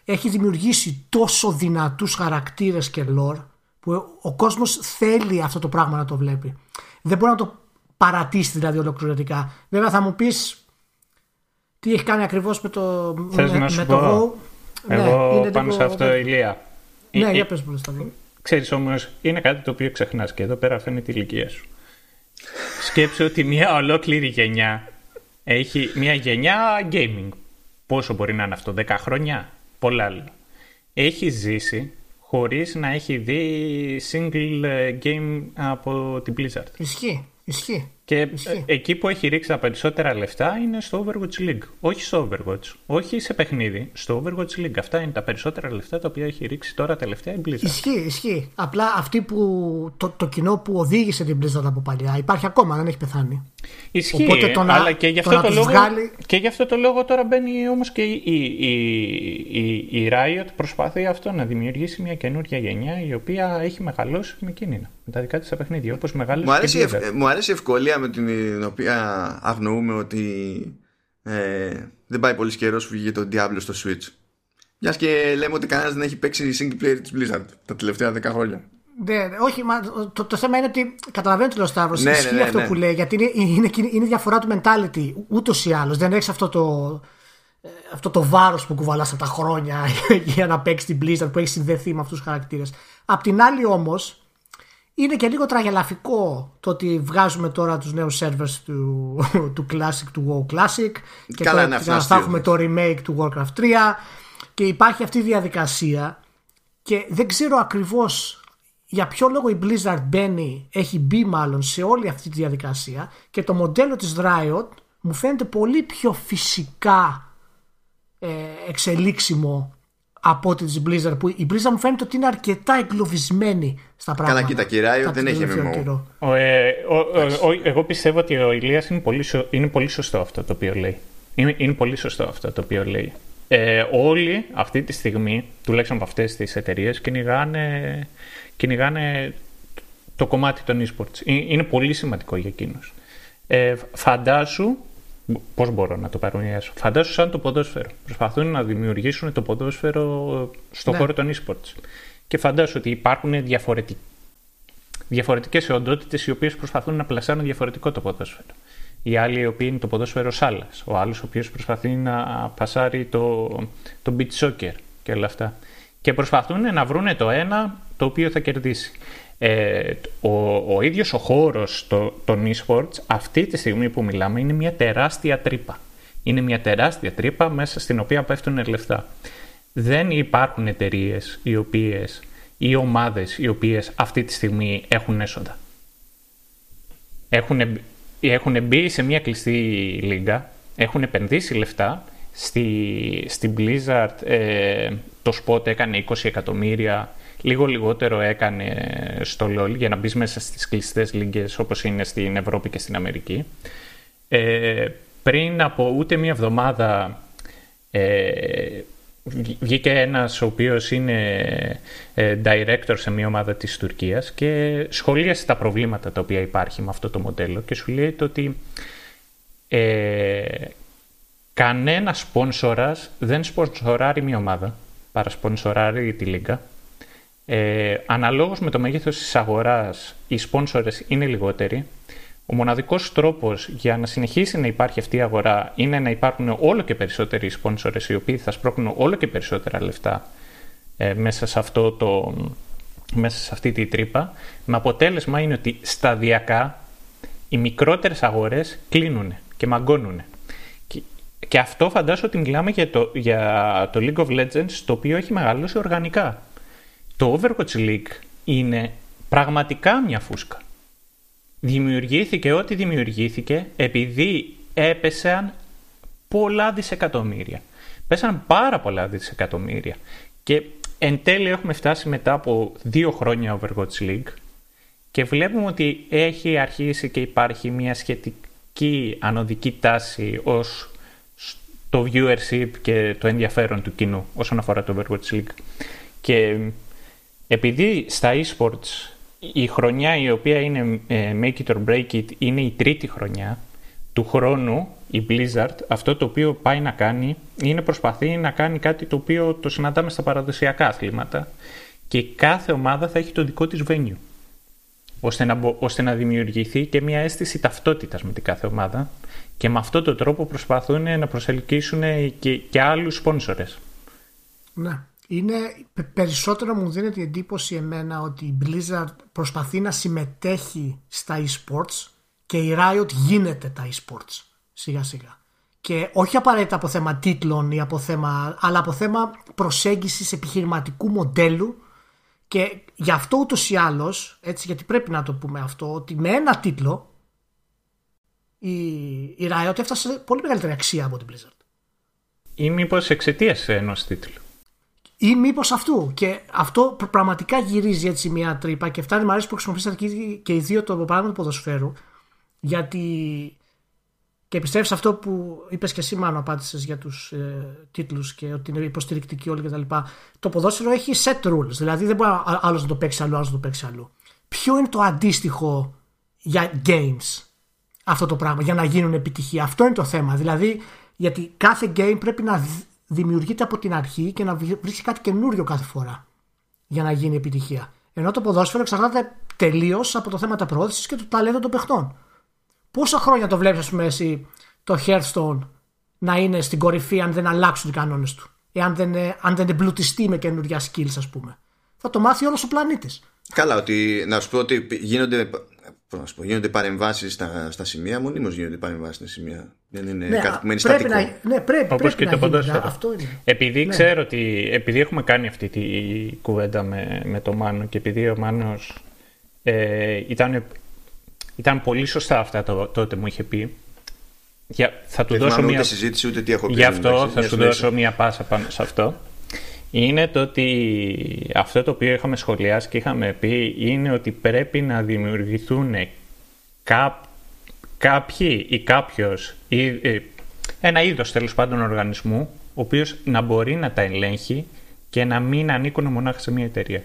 έχει δημιουργήσει τόσο δυνατούς χαρακτήρες και lore που ο κόσμος θέλει αυτό το πράγμα να το βλέπει. Δεν μπορεί να το παρατήσει δηλαδή ολοκληρωτικά. Βέβαια θα μου πεις τι έχει κάνει ακριβώς με το, Θες με, να σου με πω, το WoW. Εγώ Ναι, είναι πάνω λίγο- σε αυτό, Ηλία. Ναι, Ε, για ε, πες μου στα δύο. Ξέρεις όμως, είναι κάτι το οποίο ξεχνάς και εδώ πέρα φαίνεται η ηλικία σου. Σκέψου ότι μια ολόκληρη γενιά έχει μια γενιά gaming. Πόσο μπορεί να είναι αυτό, 10 χρόνια, πολλά άλλα. Έχει ζήσει χωρίς να έχει δει single ε, game από την Blizzard. Ισχύει, ισχύει. Και Ισχύει. ε, εκεί που έχει ρίξει τα περισσότερα λεφτά είναι στο Overwatch League. Όχι στο Overwatch, όχι σε παιχνίδι, στο Overwatch League. Αυτά είναι τα περισσότερα λεφτά τα οποία έχει ρίξει τώρα τελευταία η Blizzard. Ισχύει, ισχύει. Απλά αυτή που, το, το κοινό που οδήγησε την Blizzard από παλιά υπάρχει ακόμα, δεν έχει πεθάνει. Ισχύει, Οπότε το να- αλλά και γι' το αυτό να το, τους λόγο, βγάλει- και γι' αυτό το λόγο τώρα μπαίνει όμως και η, η, η, η, η Riot προσπαθεί αυτό να δημιουργήσει μια καινούργια γενιά η οποία έχει μεγαλώσει με κίνηνα. Με τα δικά της τα παιχνίδια, όπως μεγάλωσε Μου αρέσει, και η η Blizzard. ευ- μου αρέσει η ευκολία με την οποία αγνοούμε ότι ε, δεν πάει πολύ καιρός που βγήκε το Diablo στο Switch. Μιας και λέμε ότι κανένας δεν έχει παίξει single player της Blizzard τα τελευταία 10 χρόνια. Ναι, όχι, μα, το, το θέμα είναι ότι καταλαβαίνω τι λέει ο Σταύρο. Ναι, Ισχύει ναι, ναι, αυτό ναι. που λέει, γιατί είναι, είναι, είναι, είναι διαφορά του mentality ούτως ή άλλως. Δεν έχεις αυτό το, ε, αυτό το βάρος που κουβαλάς από τα χρόνια για να παίξεις την Blizzard που έχει συνδεθεί με αυτούς τους χαρακτήρες. Απ' την άλλη όμως, είναι και λίγο τραγελαφικό το ότι βγάζουμε τώρα τους νέους servers του, του Classic, του WoW Classic και Καλά, τώρα είναι αυτός να αστείο, έχουμε το remake του Warcraft 3 και υπάρχει αυτή η διαδικασία και δεν ξέρω ακριβώς για ποιο λόγο η Blizzard μπαίνει, έχει μπει μάλλον σε όλη αυτή τη διαδικασία και το μοντέλο της Riot μου φαίνεται πολύ πιο φυσικά ε, εξελίξιμο από ότι της Blizzard που η Blizzard μου φαίνεται ότι είναι αρκετά εγκλωβισμένη στα πράγματα. κοίτα, και η Riot κατά δεν τον έχει τελευταίο MMO. καιρό. Ο, ε, ο, ο- ο- εγώ πιστεύω ότι ο Ηλίας είναι πολύ, σω- είναι πολύ σωστό αυτό το οποίο λέει. Είναι, είναι πολύ σωστό αυτό το οποίο λέει. Ε, όλοι αυτή τη στιγμή, τουλάχιστον από αυτές τις εταιρείες, κυνηγάνε, κυνηγάνε το κομμάτι των e-sports. Ε, Είναι πολύ σημαντικό για εκείνους. Ε, φαντάσου, πώς μπορώ να το παρομοιάσω, φαντάσου σαν το ποδόσφαιρο. Προσπαθούν να δημιουργήσουν το ποδόσφαιρο στον Ναι. χώρο των e-sports. Και φαντάσου ότι υπάρχουν διαφορετικοί διαφορετικές αιοντότητες οι οποίες προσπαθούν να πλασάρουν διαφορετικό το ποδόσφαιρο. Οι άλλοι οι οποίοι είναι το ποδόσφαιρο σάλας. Ο άλλος ο οποίος προσπαθεί να πασάρει το, το beach soccer και όλα αυτά. Και προσπαθούν να βρούνε το ένα το οποίο θα κερδίσει. Ε, ο, ο ίδιος ο χώρος το, των e-sports αυτή τη στιγμή που μιλάμε είναι μια τεράστια τρύπα. Είναι μια τεράστια τρύπα μέσα στην οποία πέφτουν λεφτά. Δεν υπάρχουν εταιρείες οι οποίες ή ομάδες οι οποίες αυτή τη στιγμή έχουν έσοδα. Έχουν, έχουν μπει σε μια κλειστή λίγα, έχουν επενδύσει λεφτά. Στη, στην Blizzard ε, το spot έκανε 20 εκατομμύρια, λίγο λιγότερο έκανε στο LoL για να μπεις μέσα στις κλειστές λίγες όπως είναι στην Ευρώπη και στην Αμερική. Ε, πριν από ούτε μία εβδομάδα ε, βγήκε ένας ο οποίος είναι ε, director σε μια ομάδα της Τουρκίας και σχολίασε τα προβλήματα τα οποία υπάρχει με αυτό το μοντέλο και σου λέει ότι ε, κανένα σπόνσορας δεν σπονσοράρει μια ομάδα, παρασπονσοράρει τη λίγα. Ε, αναλόγως με το μέγεθος της αγοράς, οι σπόνσορες είναι λιγότεροι ο μοναδικός τρόπος για να συνεχίσει να υπάρχει αυτή η αγορά είναι να υπάρχουν όλο και περισσότεροι σπόνσορες οι οποίοι θα σπρώχνουν όλο και περισσότερα λεφτά ε, μέσα, σε αυτό το, μέσα σε αυτή τη τρύπα. Με αποτέλεσμα είναι ότι σταδιακά οι μικρότερες αγορές κλείνουν και μαγκώνουν. Και, και αυτό φαντάζομαι ότι μιλάμε για το, για το League of Legends το οποίο έχει μεγαλώσει οργανικά. Το Overwatch League είναι πραγματικά μια φούσκα δημιουργήθηκε ό,τι δημιουργήθηκε επειδή έπεσαν πολλά δισεκατομμύρια. Πέσαν πάρα πολλά δισεκατομμύρια. Και εν τέλει έχουμε φτάσει μετά από δύο χρόνια Overwatch League και βλέπουμε ότι έχει αρχίσει και υπάρχει μια σχετική ανωδική τάση ως το viewership και το ενδιαφέρον του κοινού όσον αφορά το Overwatch League. Και επειδή στα esports η χρονιά η οποία είναι ε, make it or break it είναι η τρίτη χρονιά του χρόνου η Blizzard αυτό το οποίο πάει να κάνει είναι προσπαθεί να κάνει κάτι το οποίο το συναντάμε στα παραδοσιακά αθλήματα και κάθε ομάδα θα έχει το δικό της venue ώστε να, ώστε να δημιουργηθεί και μια αίσθηση ταυτότητας με την κάθε ομάδα και με αυτόν τον τρόπο προσπαθούν να προσελκύσουν και, και άλλους σπόνσορες. Ναι είναι περισσότερο μου δίνεται η εντύπωση εμένα ότι η Blizzard προσπαθεί να συμμετέχει στα e-sports και η Riot γίνεται τα e-sports σιγά σιγά. Και όχι απαραίτητα από θέμα τίτλων ή από θέμα, αλλά από θέμα προσέγγισης επιχειρηματικού μοντέλου και γι' αυτό ούτως ή άλλως, έτσι γιατί πρέπει να το πούμε αυτό, ότι με ένα τίτλο η, η Riot έφτασε πολύ μεγαλύτερη αξία από την Blizzard. Ή μήπως εξαιτίας ενός τίτλου ή μήπως αυτού. Και αυτό πραγματικά γυρίζει έτσι μια τρύπα και φτάνει μου αρέσει που χρησιμοποιήσατε και οι δύο το παράδειγμα του ποδοσφαίρου. Γιατί. Και πιστεύει αυτό που είπες και εσύ, Μάνο, απάντησες για τους ε, τίτλους και ότι είναι υποστηρικτικοί όλοι κτλ. Το ποδόσφαιρο έχει set rules. Δηλαδή δεν μπορεί άλλος να το παίξει αλλού, άλλος να το παίξει αλλού. Ποιο είναι το αντίστοιχο για games αυτό το πράγμα, για να γίνουν επιτυχία; Αυτό είναι το θέμα. Δηλαδή, γιατί κάθε game πρέπει να δημιουργείται από την αρχή και να βρίσκει κάτι καινούριο κάθε φορά για να γίνει επιτυχία. Ενώ το ποδόσφαιρο εξαρτάται τελείως από το θέμα τη προώθησης και του ταλέντου των παιχτών. Πόσα χρόνια το βλέπεις, ας πούμε, εσύ το Hearthstone να είναι στην κορυφή αν δεν αλλάξουν οι κανόνες του; Εάν δεν, αν δεν εμπλουτιστεί με καινούργια skills, ας πούμε. Θα το μάθει όλος ο πλανήτης. Καλά, ότι να σου πω ότι γίνονται πώς να πω, γίνονται παρεμβάσεις στα, στα σημεία, μονίμως γίνονται παρεμβάσεις στα σημεία. Δεν είναι ναι, κάτι που μένει στατικό. Να, ναι, πρέπει, Όπως πρέπει και το να Αυτό είναι. Επειδή ναι. ξέρω ότι, επειδή έχουμε κάνει αυτή τη κουβέντα με, με το Μάνο και επειδή ο Μάνος ε, ήταν, ήταν πολύ σωστά αυτά το, τότε μου είχε πει, για, θα του δώσω μια... συζήτηση ούτε τι έχω πει. Γι' αυτό θα σου δώσω μια πάσα πάνω σε αυτό είναι το ότι αυτό το οποίο είχαμε σχολιάσει και είχαμε πει είναι ότι πρέπει να δημιουργηθούν κά, κάποιοι ή κάποιος ή, ε, ένα είδος τέλος πάντων οργανισμού ο οποίος να μπορεί να τα ελέγχει και να μην ανήκουν μονάχα σε μια εταιρεία.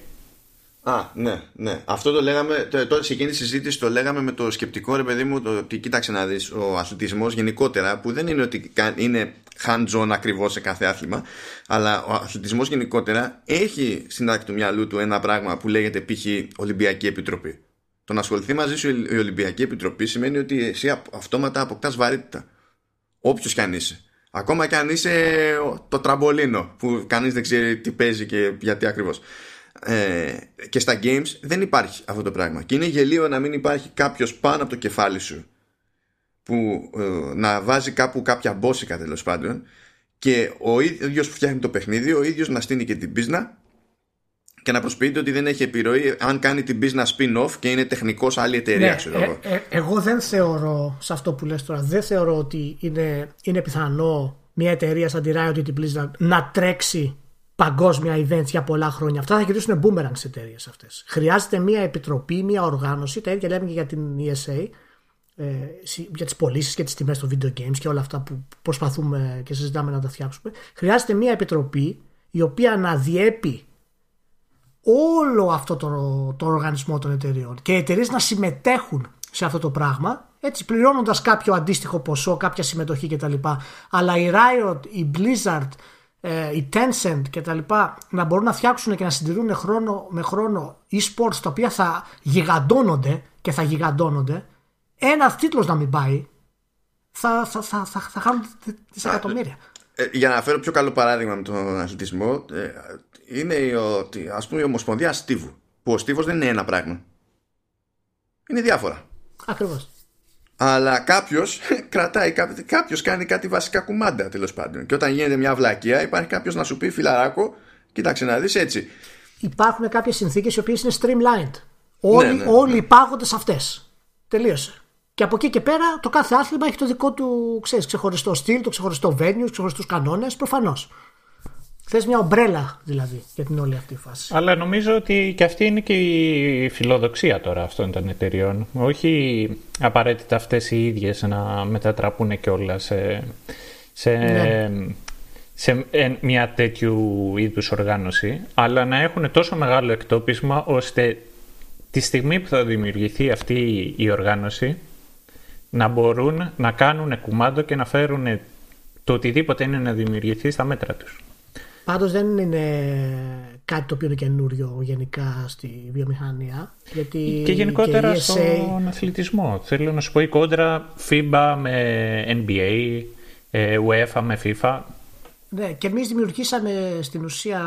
Α, ναι, ναι. Αυτό το λέγαμε, τότε σε εκείνη τη συζήτηση το λέγαμε με το σκεπτικό ρε παιδί μου, το ότι κοίταξε να δεις ο αθλητισμός γενικότερα, που δεν είναι ότι είναι hands-on ακριβώς σε κάθε άθλημα, αλλά ο αθλητισμός γενικότερα έχει στην άκρη του μυαλού του ένα πράγμα που λέγεται π.χ. Ολυμπιακή Επιτροπή. Το να ασχοληθεί μαζί σου η Ολυμπιακή Επιτροπή σημαίνει ότι εσύ αυτόματα αποκτάς βαρύτητα. Όποιος κι αν είσαι. Ακόμα κι αν είσαι το τραμπολίνο που κανείς δεν ξέρει τι παίζει και γιατί ακριβώς ε, και στα games δεν υπάρχει αυτό το πράγμα και είναι γελίο να μην υπάρχει κάποιος πάνω από το κεφάλι σου που ε, να βάζει κάπου κάποια μπόσικα τέλος πάντων και ο ίδιος που φτιάχνει το παιχνίδι ο ίδιος να στείνει και την πίσνα και να προσποιείται ότι δεν έχει επιρροή αν κάνει την business spin-off και είναι τεχνικός άλλη εταιρεία, ναι, ξέρω εγώ. Ε, ε, εγώ δεν θεωρώ, σε αυτό που λες τώρα, δεν θεωρώ ότι είναι, είναι πιθανό μια εταιρεία σαν τη Riot ή την Blizzard να τρέξει παγκόσμια events για πολλά χρόνια. Αυτά θα γυρίσουν boomerang σε εταιρείες αυτές. Χρειάζεται μια επιτροπή, μια οργάνωση, τα ίδια λέμε και για την ESA, ε, για τις πωλήσεις και τις τιμές των video games και όλα αυτά που προσπαθούμε και συζητάμε να τα φτιάξουμε. Χρειάζεται μια επιτροπή η οποία να διέπει όλο αυτό το, το οργανισμό των εταιρεών και οι εταιρείες να συμμετέχουν σε αυτό το πράγμα έτσι πληρώνοντας κάποιο αντίστοιχο ποσό, κάποια συμμετοχή κτλ. Αλλά η Riot, η Blizzard, ε, η Tencent κτλ. να μπορούν να φτιάξουν και να συντηρούν χρόνο με χρόνο e-sports τα οποία θα γιγαντώνονται και θα γιγαντώνονται ένας τίτλος να μην πάει θα, θα, θα, θα, θα χάνουν δισεκατομμύρια. Ε, για να φέρω πιο καλό παράδειγμα με τον αθλητισμό ε, είναι ότι ας πούμε η Ομοσπονδία Στίβου που ο Στίβος δεν είναι ένα πράγμα είναι διάφορα Ακριβώς αλλά κάποιος κρατάει, κάποιος κάνει κάτι βασικά κουμάντα τέλος πάντων. Και όταν γίνεται μια βλακεία, υπάρχει κάποιος να σου πει φιλαράκο, κοίταξε να δεις έτσι. Υπάρχουν κάποιες συνθήκες οι οποίες είναι streamlined. Όλοι, ναι, ναι, όλοι ναι. σε αυτές. Τελείωσε. Και από εκεί και πέρα το κάθε άθλημα έχει το δικό του ξέρεις, ξεχωριστό στυλ, το ξεχωριστό venue, ξεχωριστούς κανόνες, προφανώς. Θες μια ομπρέλα δηλαδή για την όλη αυτή φάση. Αλλά νομίζω ότι και αυτή είναι και η φιλοδοξία τώρα αυτών των εταιριών. Όχι απαραίτητα αυτές οι ίδιες να μετατραπούν και όλα σε, σε, ναι. σε μια τέτοιου είδους οργάνωση, αλλά να έχουν τόσο μεγάλο εκτόπισμα ώστε τη στιγμή που θα δημιουργηθεί αυτή η οργάνωση να μπορούν να κάνουν κουμάντο και να φέρουν το οτιδήποτε είναι να δημιουργηθεί στα μέτρα τους. Πάντως δεν είναι κάτι το οποίο είναι καινούριο γενικά στη βιομηχανία. Γιατί και γενικότερα και στον αθλητισμό. Θέλω να σου πω η κόντρα FIBA με NBA, ε, UEFA με FIFA. Ναι, και εμείς δημιουργήσαμε στην ουσία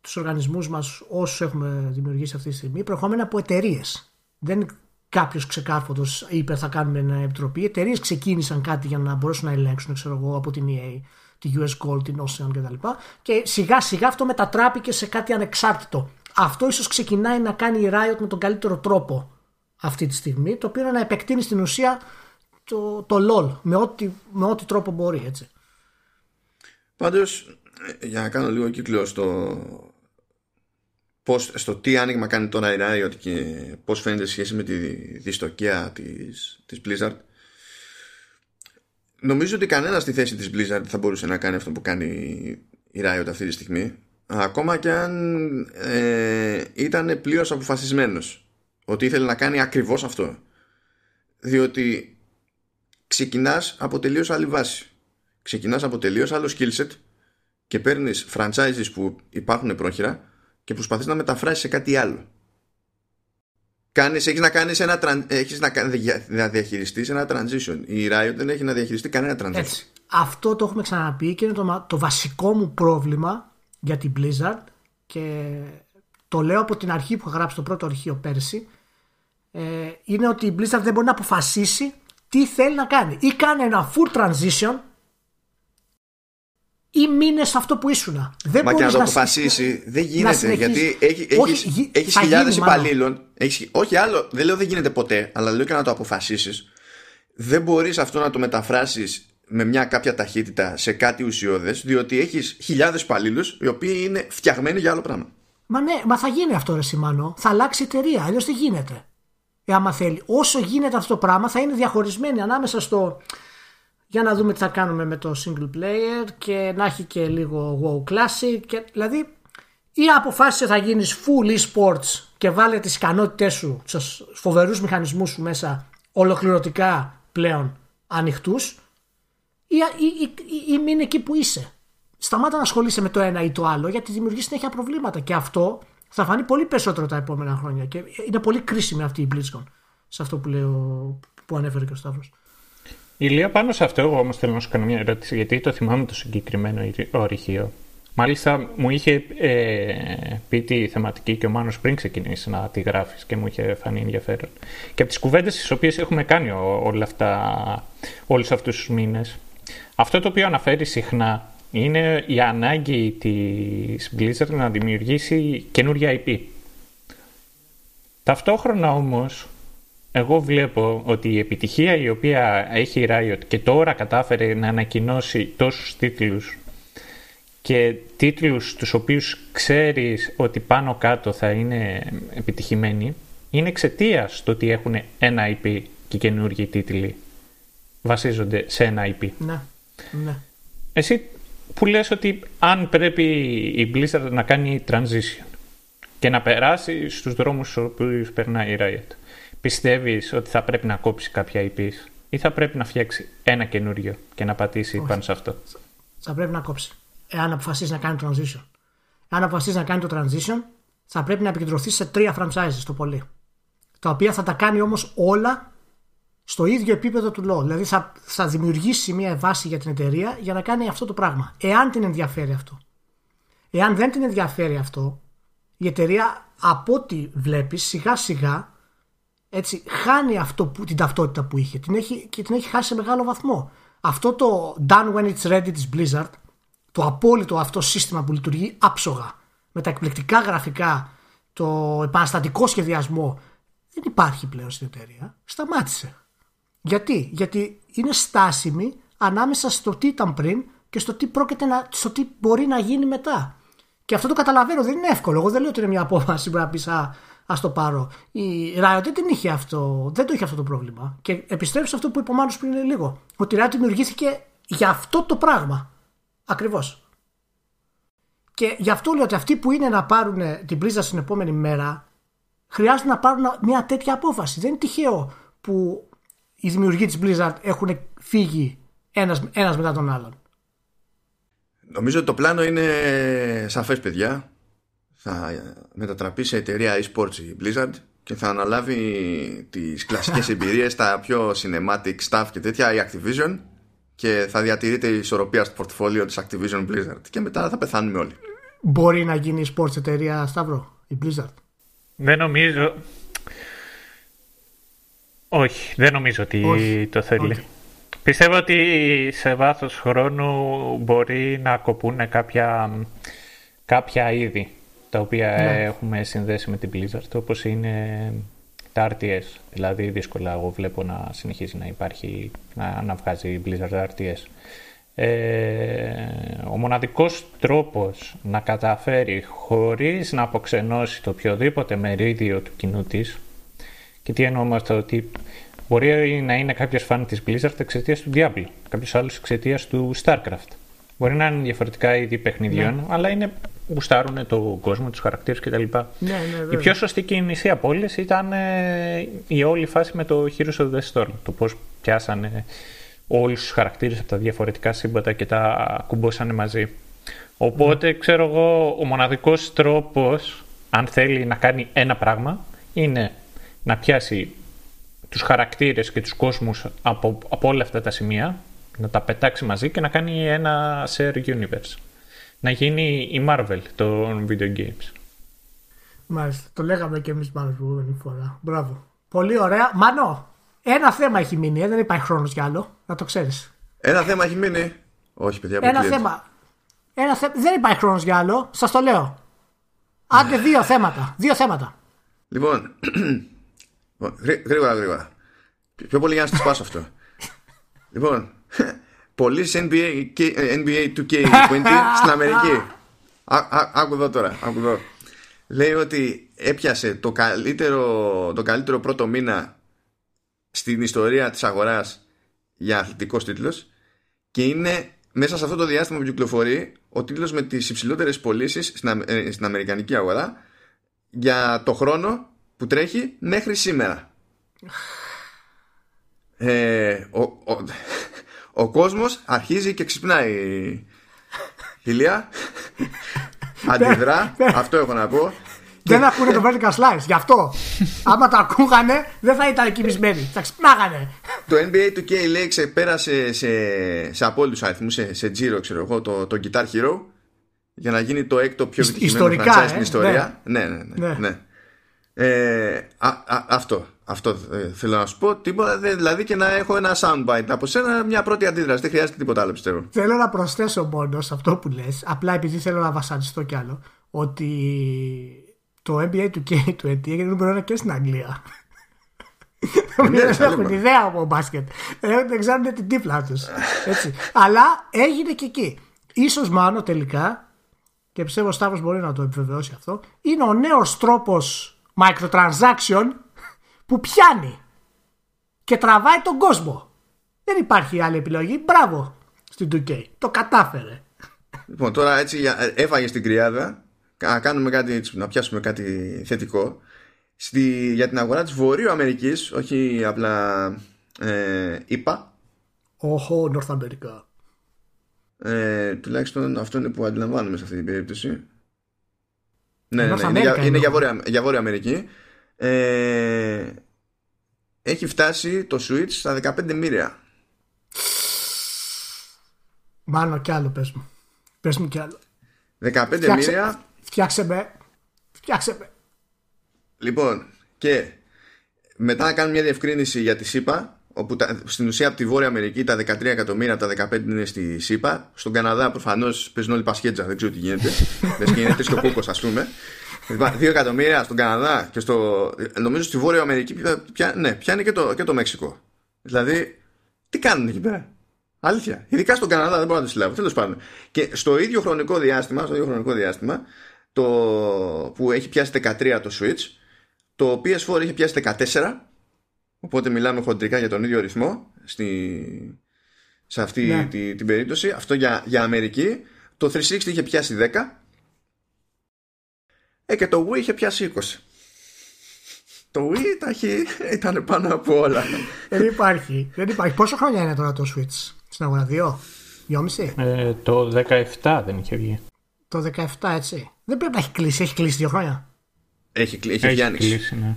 τους οργανισμούς μας όσους έχουμε δημιουργήσει αυτή τη στιγμή προχώμενα από εταιρείες. Δεν κάποιος ξεκάρφωτο είπε θα κάνουμε μια επιτροπή. Οι εταιρείες ξεκίνησαν κάτι για να μπορέσουν να ελέγξουν, ξέρω εγώ, από την EA τη US Gold, την Ocean κτλ. Και σιγά σιγά αυτό μετατράπηκε σε κάτι ανεξάρτητο. Αυτό ίσως ξεκινάει να κάνει η Riot με τον καλύτερο τρόπο αυτή τη στιγμή, το οποίο είναι να επεκτείνει στην ουσία το, το LOL με ό,τι, με ό,τι τρόπο μπορεί, έτσι. Πάντως, για να κάνω λίγο κύκλο στο, πώς, στο τι άνοιγμα κάνει τώρα η Riot και πώς φαίνεται σχέση με τη δυστοκία της, της Blizzard νομίζω ότι κανένας στη θέση της Blizzard θα μπορούσε να κάνει αυτό που κάνει η Riot αυτή τη στιγμή. Ακόμα και αν ε, ήταν πλήρως αποφασισμένος ότι ήθελε να κάνει ακριβώς αυτό. Διότι ξεκινάς από τελείως άλλη βάση. Ξεκινάς από τελείως άλλο skill set και παίρνεις franchises που υπάρχουν πρόχειρα και προσπαθείς να μεταφράσεις σε κάτι άλλο Κάνεις, έχεις να κάνεις ένα έχεις να, να διαχειριστείς ένα transition. Η Riot δεν έχει να διαχειριστεί κανένα transition. Έτσι. Αυτό το έχουμε ξαναπεί και είναι το, το βασικό μου πρόβλημα για την Blizzard και το λέω από την αρχή που έχω γράψει το πρώτο αρχείο πέρσι ε, είναι ότι η Blizzard δεν μπορεί να αποφασίσει τι θέλει να κάνει. Ή κάνει ένα full transition ή μείνε σε αυτό που ήσουν. Δεν Μα και να το αποφασίσει δεν γίνεται. Γιατί έχει, έχεις, χιλιάδες υπαλλήλων. όχι άλλο, δεν λέω δεν γίνεται ποτέ, αλλά λέω και να το αποφασίσεις. Δεν μπορείς αυτό να το μεταφράσεις με μια κάποια ταχύτητα σε κάτι ουσιώδες, διότι έχεις χιλιάδες υπαλλήλους οι οποίοι είναι φτιαγμένοι για άλλο πράγμα. Μα ναι, μα θα γίνει αυτό, ρε Σιμάνο. Θα αλλάξει η εταιρεία. Αλλιώς δεν γίνεται. Ε, άμα θέλει. Όσο γίνεται αυτό το πράγμα, θα είναι διαχωρισμένοι ανάμεσα στο για να δούμε τι θα κάνουμε με το single player και να έχει και λίγο WoW Classic και, δηλαδή ή αποφάσισε θα γίνεις full e-sports και βάλε τις ικανότητές σου στους φοβερούς μηχανισμούς σου μέσα ολοκληρωτικά πλέον ανοιχτούς ή, ή, ή, ή μείνε εκεί που είσαι. Σταμάτα να ασχολείσαι με το ένα ή το άλλο γιατί δημιουργεί συνέχεια προβλήματα και αυτό θα φανεί πολύ περισσότερο τα επόμενα χρόνια και είναι πολύ κρίσιμη αυτή η BlizzCon σε αυτό που, λέω, που ανέφερε και ο Σταύρος. Ηλία, πάνω σε αυτό, εγώ όμως θέλω να σου κάνω μια ερώτηση, γιατί το θυμάμαι το συγκεκριμένο ορυχείο. Μάλιστα, μου είχε ε, πει τη θεματική και ο Μάνος πριν ξεκινήσει να τη γράφεις και μου είχε φανεί ενδιαφέρον. Και από τις κουβέντες τις οποίες έχουμε κάνει όλα αυτά, όλους αυτούς τους μήνες, αυτό το οποίο αναφέρει συχνά είναι η ανάγκη της Blizzard να δημιουργήσει καινούρια IP. Ταυτόχρονα όμως, εγώ βλέπω ότι η επιτυχία η οποία έχει η Riot και τώρα κατάφερε να ανακοινώσει τόσους τίτλους και τίτλους τους οποίους ξέρεις ότι πάνω κάτω θα είναι επιτυχημένοι είναι εξαιτία το ότι έχουν ένα IP και καινούργιοι τίτλοι βασίζονται σε ένα IP. Ναι, ναι. Εσύ που λες ότι αν πρέπει η Blizzard να κάνει transition και να περάσει στους δρόμους στους οποίους περνάει η Riot, πιστεύεις ότι θα πρέπει να κόψει κάποια IPs ή θα πρέπει να φτιάξει ένα καινούριο και να πατήσει πάνω σε αυτό; Θα πρέπει να κόψει. Εάν αποφασίσεις να κάνει transition. Εάν αποφασίσεις να κάνει το transition, θα πρέπει να επικεντρωθείς σε τρία franchises το πολύ. Τα οποία θα τα κάνει όμως όλα στο ίδιο επίπεδο του LOL. Δηλαδή θα, θα δημιουργήσει μια βάση για την εταιρεία για να κάνει αυτό το πράγμα. Εάν την ενδιαφέρει αυτό. Εάν δεν την ενδιαφέρει αυτό, η εταιρεία από ό,τι βλέπεις σιγά σιγά έτσι, χάνει αυτό που, την ταυτότητα που είχε την έχει, και την έχει χάσει σε μεγάλο βαθμό. Αυτό το done when it's ready της Blizzard, το απόλυτο αυτό σύστημα που λειτουργεί άψογα, με τα εκπληκτικά γραφικά, το επαναστατικό σχεδιασμό, δεν υπάρχει πλέον στην εταιρεία. Σταμάτησε. Γιατί, Γιατί είναι στάσιμη ανάμεσα στο τι ήταν πριν και στο τι, πρόκειται να, στο τι μπορεί να γίνει μετά. Και αυτό το καταλαβαίνω, δεν είναι εύκολο. Εγώ δεν λέω ότι είναι μια απόφαση που να πεις Α το πάρω. Η Riot δεν, την είχε αυτό, δεν το είχε αυτό το πρόβλημα. Και επιστρέψω σε αυτό που είπε ο Μάνος πριν λίγο. Ότι η Riot δημιουργήθηκε για αυτό το πράγμα. Ακριβώς. Και γι' αυτό λέω ότι αυτοί που είναι να πάρουν την πρίζα στην επόμενη μέρα χρειάζεται να πάρουν μια τέτοια απόφαση. Δεν είναι τυχαίο που οι δημιουργοί της Blizzard έχουν φύγει ένας, ένας μετά τον άλλον. Νομίζω ότι το πλάνο είναι σαφές παιδιά. Θα μετατραπεί σε εταιρεία e-sports η Blizzard και θα αναλάβει τις κλασικές εμπειρίες, τα πιο cinematic stuff και τέτοια η Activision και θα διατηρείται η ισορροπία στο πορτφόλιο της Activision Blizzard και μετά θα πεθάνουμε όλοι. Μπορεί να γίνει e-sports εταιρεία Σταύρο, η Blizzard; Δεν νομίζω. Όχι, δεν νομίζω ότι το θέλει. Πιστεύω ότι σε βάθος χρόνου μπορεί να κοπούν κάποια, κάποια είδη τα οποία ναι. έχουμε συνδέσει με την Blizzard όπως είναι τα RTS. Δηλαδή δύσκολα εγώ βλέπω να συνεχίζει να υπάρχει, να, να βγάζει η Blizzard RTS. Ε, ο μοναδικός τρόπος να καταφέρει χωρίς να αποξενώσει το οποιοδήποτε μερίδιο του κοινού της και τι εννοώ με αυτό, ότι μπορεί να είναι κάποιος φαν της Blizzard εξαιτίας του Diablo, κάποιος άλλος εξαιτίας του StarCraft. Μπορεί να είναι διαφορετικά είδη παιχνιδιών, ναι. αλλά είναι, γουστάρουν τον κόσμο, τους χαρακτήρες κτλ. Ναι, ναι, η πιο σωστή κίνηση από όλες ήταν ε, η όλη φάση με το Heroes of the Storm. Το πώς πιάσανε όλους τους χαρακτήρες από τα διαφορετικά σύμπαντα και τα κουμπώσανε μαζί. Οπότε, ξέρω εγώ, ο μοναδικός τρόπος, αν θέλει να κάνει ένα πράγμα, είναι να πιάσει τους χαρακτήρες και τους κόσμους από, από όλα αυτά τα σημεία, να τα πετάξει μαζί και να κάνει ένα share universe. Να γίνει η Marvel των video games. Μάλιστα. Το λέγαμε και εμείς πάνω την προηγούμενη φορά. Μπράβο. Πολύ ωραία. Μανώ, ένα θέμα έχει μείνει. Ε, δεν υπάρχει χρόνος για άλλο. Να το ξέρεις. Ένα θέμα έχει μείνει. Όχι, παιδιά. Ένα θέμα. Ένα θε... Δεν υπάρχει χρόνος για άλλο. Σας το λέω. Άντε δύο θέματα. Δύο θέματα. Λοιπόν, Γρήγορα, γρήγορα. Πιο πολύ για να σπάσω αυτό. λοιπόν, πωλήσει NBA, NBA 2K20 στην Αμερική. Άκου εδώ τώρα. Άκου εδώ. Λέει ότι έπιασε το καλύτερο, το καλύτερο πρώτο μήνα στην ιστορία της αγοράς για αθλητικός τίτλος και είναι μέσα σε αυτό το διάστημα που κυκλοφορεί ο τίτλος με τις υψηλότερες πωλήσεις στην, ε, στην Αμερικανική αγορά για το χρόνο που τρέχει μέχρι σήμερα. Ε, ο, ο, ο κόσμος αρχίζει και ξυπνάει Ηλία Αντιδρά Αυτό έχω να πω δεν ακούνε το Vertical Slice, γι' αυτό. Άμα το ακούγανε, δεν θα ήταν κοιμισμένοι. Θα ξυπνάγανε. Το NBA του K λέει ξεπέρασε σε, σε απόλυτους αριθμούς, σε, σε Giro, ξέρω εγώ, το, το Guitar Hero, για να γίνει το έκτο πιο επιτυχημένο franchise ε; στην ιστορία. Ναι. Ναι, ναι, ναι. ναι. ναι. Ε, α, α, αυτό. Αυτό ε, θέλω να σου πω. Τίποτα, δηλαδή και να έχω ένα soundbite από σένα, μια πρώτη αντίδραση. Δεν χρειάζεται τίποτα άλλο, πιστεύω. Θέλω να προσθέσω μόνος σε αυτό που λες, απλά επειδή θέλω να βασανιστώ κι άλλο, ότι το NBA του K20 έγινε νούμερο ένα και στην Αγγλία. Ναι, Δεν θα έχουν λέμε. ιδέα από μπάσκετ. Ε, Δεν ξέρουν την τύπλα τους. Αλλά έγινε και εκεί. Ίσως μάλλον τελικά, και πιστεύω ο Σταύρος μπορεί να το επιβεβαιώσει αυτό, είναι ο νέος τρόπος microtransaction που πιάνει και τραβάει τον κόσμο. Δεν υπάρχει άλλη επιλογή. Μπράβο στην 2K. Το κατάφερε. Λοιπόν, τώρα έτσι για- ε, έφαγε την κρυάδα. Να κάνουμε κάτι, έτσι, να πιάσουμε κάτι θετικό. Στη, για την αγορά της Βορείου Αμερικής, όχι απλά ε, είπα, Όχο, North America. ε, τουλάχιστον αυτό είναι που αντιλαμβάνουμε σε αυτή την περίπτωση. Ναι, North ναι, είναι, America για, είναι εννοώ. για, Βόρεια, για Βόρεια Αμερική. Ε, έχει φτάσει το Switch στα 15 μοίρια. Μάλλον κι άλλο πες μου. Πες μου κι άλλο. 15 Φτιάξε, μοίρια φτιάξε με. Φτιάξε με. Λοιπόν, και μετά να κάνουμε μια διευκρίνηση για τη ΣΥΠΑ, όπου τα, στην ουσία από τη Βόρεια Αμερική τα 13 εκατομμύρια από τα 15 είναι στη ΣΥΠΑ. Στον Καναδά προφανώς παίζουν όλοι πασχέτζα, δεν ξέρω τι γίνεται. Δεν και είναι τρεις και ο κούκο, ας πούμε. 2 εκατομμύρια στον Καναδά και στο. Νομίζω στη Βόρεια Αμερική πια, πια- ναι, πιάνει και το, και το Μέξικο. Δηλαδή, τι κάνουν εκεί πέρα; Αλήθεια. Ειδικά στον Καναδά δεν μπορώ να το συλλάβω. Τέλος πάντων. Και στο ίδιο χρονικό διάστημα, στο ίδιο χρονικό διάστημα το, που έχει πιάσει 13 το Switch, το PS4 είχε πιάσει 14. Οπότε μιλάμε χοντρικά για τον ίδιο ρυθμό στη, σε αυτή Ναι. τη, την περίπτωση. Αυτό για, για Αμερική. Το 360 είχε πιάσει 10. Ε, και το Wii είχε πιάσει 20. Το Wii τα έχει, ήταν πάνω από όλα. Δεν υπάρχει. Δεν υπάρχει. Πόσο χρόνια είναι τώρα το Switch στην αγορά, δύο, δυόμιση; Ε, το 17 δεν είχε βγει. Το 17 έτσι. Δεν πρέπει να έχει κλείσει. Έχει κλείσει δύο χρόνια. Έχει, κλει- έχει βγει άνοιξη. κλείσει, ναι.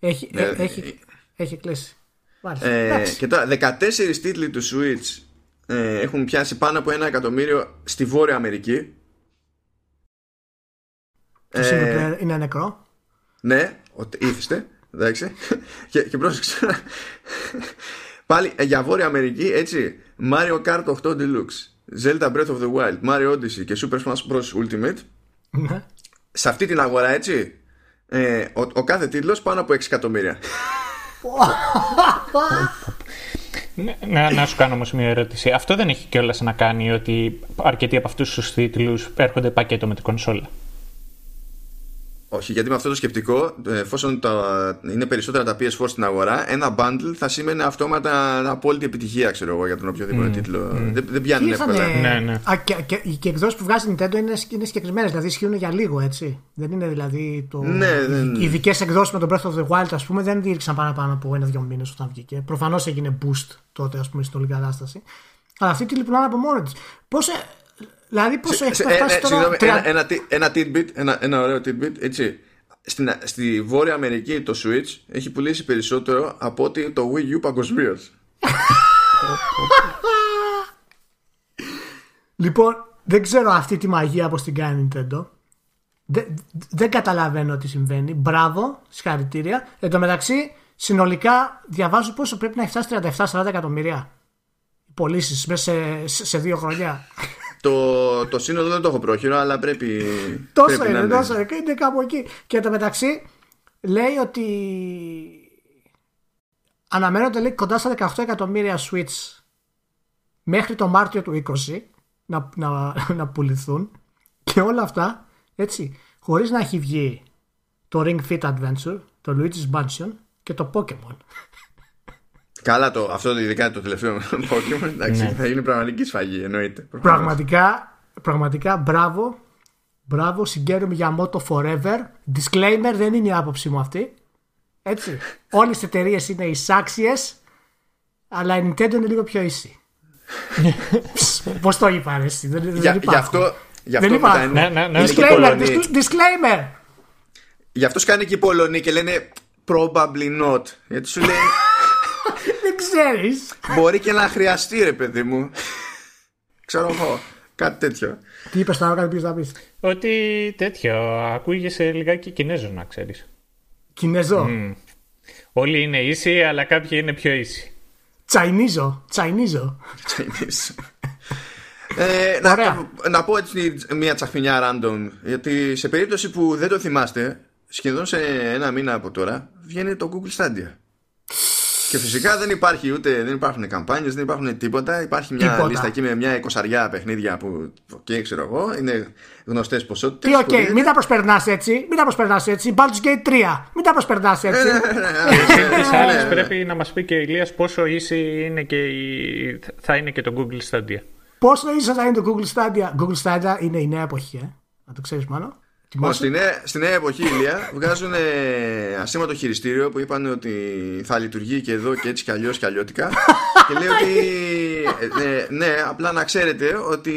Έχει, Ναι, ε, έχει, έχει κλείσει. Μάλιστα. Ε, Εντάξει. και τώρα 14 τίτλοι του Switch ε, έχουν πιάσει πάνω από ένα εκατομμύριο στη Βόρεια Αμερική. Το Ε, single player είναι νεκρό. Ναι, ότι ήθιστε. Εντάξει. και, και πρόσεξε. Πάλι ε, για Βόρεια Αμερική, έτσι. Mario Kart 8 Deluxe, Zelda Breath of the Wild, Mario Odyssey και Super Smash Bros. Ultimate. Ναι. Σε αυτή την αγορά, έτσι. Ε, ο, ο κάθε τίτλος πάνω από 6 εκατομμύρια. Ναι, Να, να σου κάνω όμως μια ερώτηση. Αυτό δεν έχει κιόλας να κάνει ότι αρκετοί από αυτούς τους τίτλους έρχονται πακέτο με την κονσόλα; Όχι, γιατί με αυτό το σκεπτικό, ε, εφόσον τα, είναι περισσότερα τα PS4 στην αγορά, ένα bundle θα σημαίνει αυτόματα απόλυτη επιτυχία, ξέρω εγώ, για τον οποιοδήποτε τίτλο. Δεν, δεν πιάνουν Ήρθανε- εύκολα. Ναι, ναι. Α, και, και, και οι εκδόσεις που βγάζει η Nintendo είναι, είναι συγκεκριμένες, δηλαδή ισχύουν για λίγο έτσι. Δεν είναι δηλαδή. Το... Ναι, δεν- Οι ειδικές εκδόσεις με τον Breath of the Wild, ας πούμε, δεν δίρξαν παραπάνω από ένα-δύο μήνες όταν βγήκε. Προφανώς έγινε boost τότε, ας πούμε, στην όλη κατάσταση. Αλλά αυτή τη πουλάνε από μόνη τη. Πόσο. Δηλαδή, πόσο έχεις Σε- ε, φτάσεις ε, τώρα. συγγνώμη, 30 ένα, ένα, τι- ένα tidbit, ένα, ένα ωραίο tidbit, έτσι. Στην, στη Βόρεια Αμερική το Switch έχει πουλήσει περισσότερο από ότι το Wii U παγκοσμίως. Λοιπόν, δεν ξέρω αυτή τη μαγεία πώ την κάνει η Nintendo. Δεν, δεν καταλαβαίνω τι συμβαίνει. Μπράβο, συγχαρητήρια. Εν τω μεταξύ, συνολικά διαβάζω πόσο πρέπει να έχει φτάσει 37-40 εκατομμύρια πωλήσεις μέσα σε, σε, σε δύο χρόνια. Το, το σύνολο δεν το έχω πρόχειρο, αλλά πρέπει. τόσο πρέπει να είναι, τόσο είναι. Είναι κάπου εκεί. Και εν τω μεταξύ, λέει ότι αναμένονται λέει, κοντά στα 18 εκατομμύρια Switch μέχρι το Μάρτιο του 20 να, να, να πουληθούν και όλα αυτά έτσι χωρίς να έχει βγει το Ring Fit Adventure, το Luigi's Mansion και το Pokemon. Καλά, το, αυτό ειδικά το τελευταίο Pokemon εντάξει, θα γίνει πραγματική σφαγή, εννοείται. προφανώς. πραγματικά, πραγματικά μπράβο, μπράβο, συγκαίρομαι για Moto Forever. Disclaimer, δεν είναι η άποψή μου αυτή. Έτσι. Όλες οι εταιρείες είναι εισάξιες, αλλά η Nintendo είναι λίγο πιο ίση. Πώς το είπα, ρε, εσύ, δεν, δεν Για, γι' υπάρχουν. αυτό, γι' Δεν αυτό μετά υπάρχουν. είναι, Ναι, ναι, ναι. είναι και οι Disclaimer, Πολωνοί. dis- disclaimer. Γι' αυτό σκάνε και οι Πολωνοί και λένε probably not. Γιατί σου λέει Δεν ξέρεις. μπορεί και να χρειαστεί ρε παιδί μου. Ξέρω εγώ. Κάτι τέτοιο. Τι είπες τώρα, κάτι πήγες να πεις. Ότι τέτοιο, ακούγεσαι λιγάκι Κινέζο να ξέρεις. Κινέζο; Όλοι είναι ίσοι, αλλά κάποιοι είναι πιο ίσοι. Τσαϊνίζω. Τσαϊνίζω. Ε, να, να πω έτσι μια τσαχμινιά random γιατί σε περίπτωση που δεν το θυμάστε σχεδόν σε ένα μήνα από τώρα βγαίνει το Google Stadia και φυσικά δεν υπάρχει ούτε, δεν υπάρχουν καμπάνιες, δεν υπάρχουν τίποτα. Υπάρχει μια Τίποτα. λίστα εκεί με μια εικοσαριά παιχνίδια που, και ξέρω εγώ, είναι γνωστές ποσότητες. Τι, οκ, μην τα προσπερνάς έτσι. Μην τα προσπερνάς έτσι. Baldur's Gate 3. Μην τα προσπερνάς Ε, έτσι. Τις άλλες πρέπει να μας πει και ο Ηλίας πόσο ίση είναι και η... θα είναι και το Google Stadia. Πόσο ίσω θα είναι το Google Stadia. Google Stadia είναι η νέα εποχή, ε. Να το ξέρεις μόνο. Λοιπόν, στη, νέα, στη νέα εποχή, Ηλία, βγάζουν ε, ασήμαντο χειριστήριο που είπαν ότι θα λειτουργεί και εδώ και έτσι κι αλλιώς και αλλιώτικα. και λέει ότι. ε, ε, ναι, απλά να ξέρετε ότι.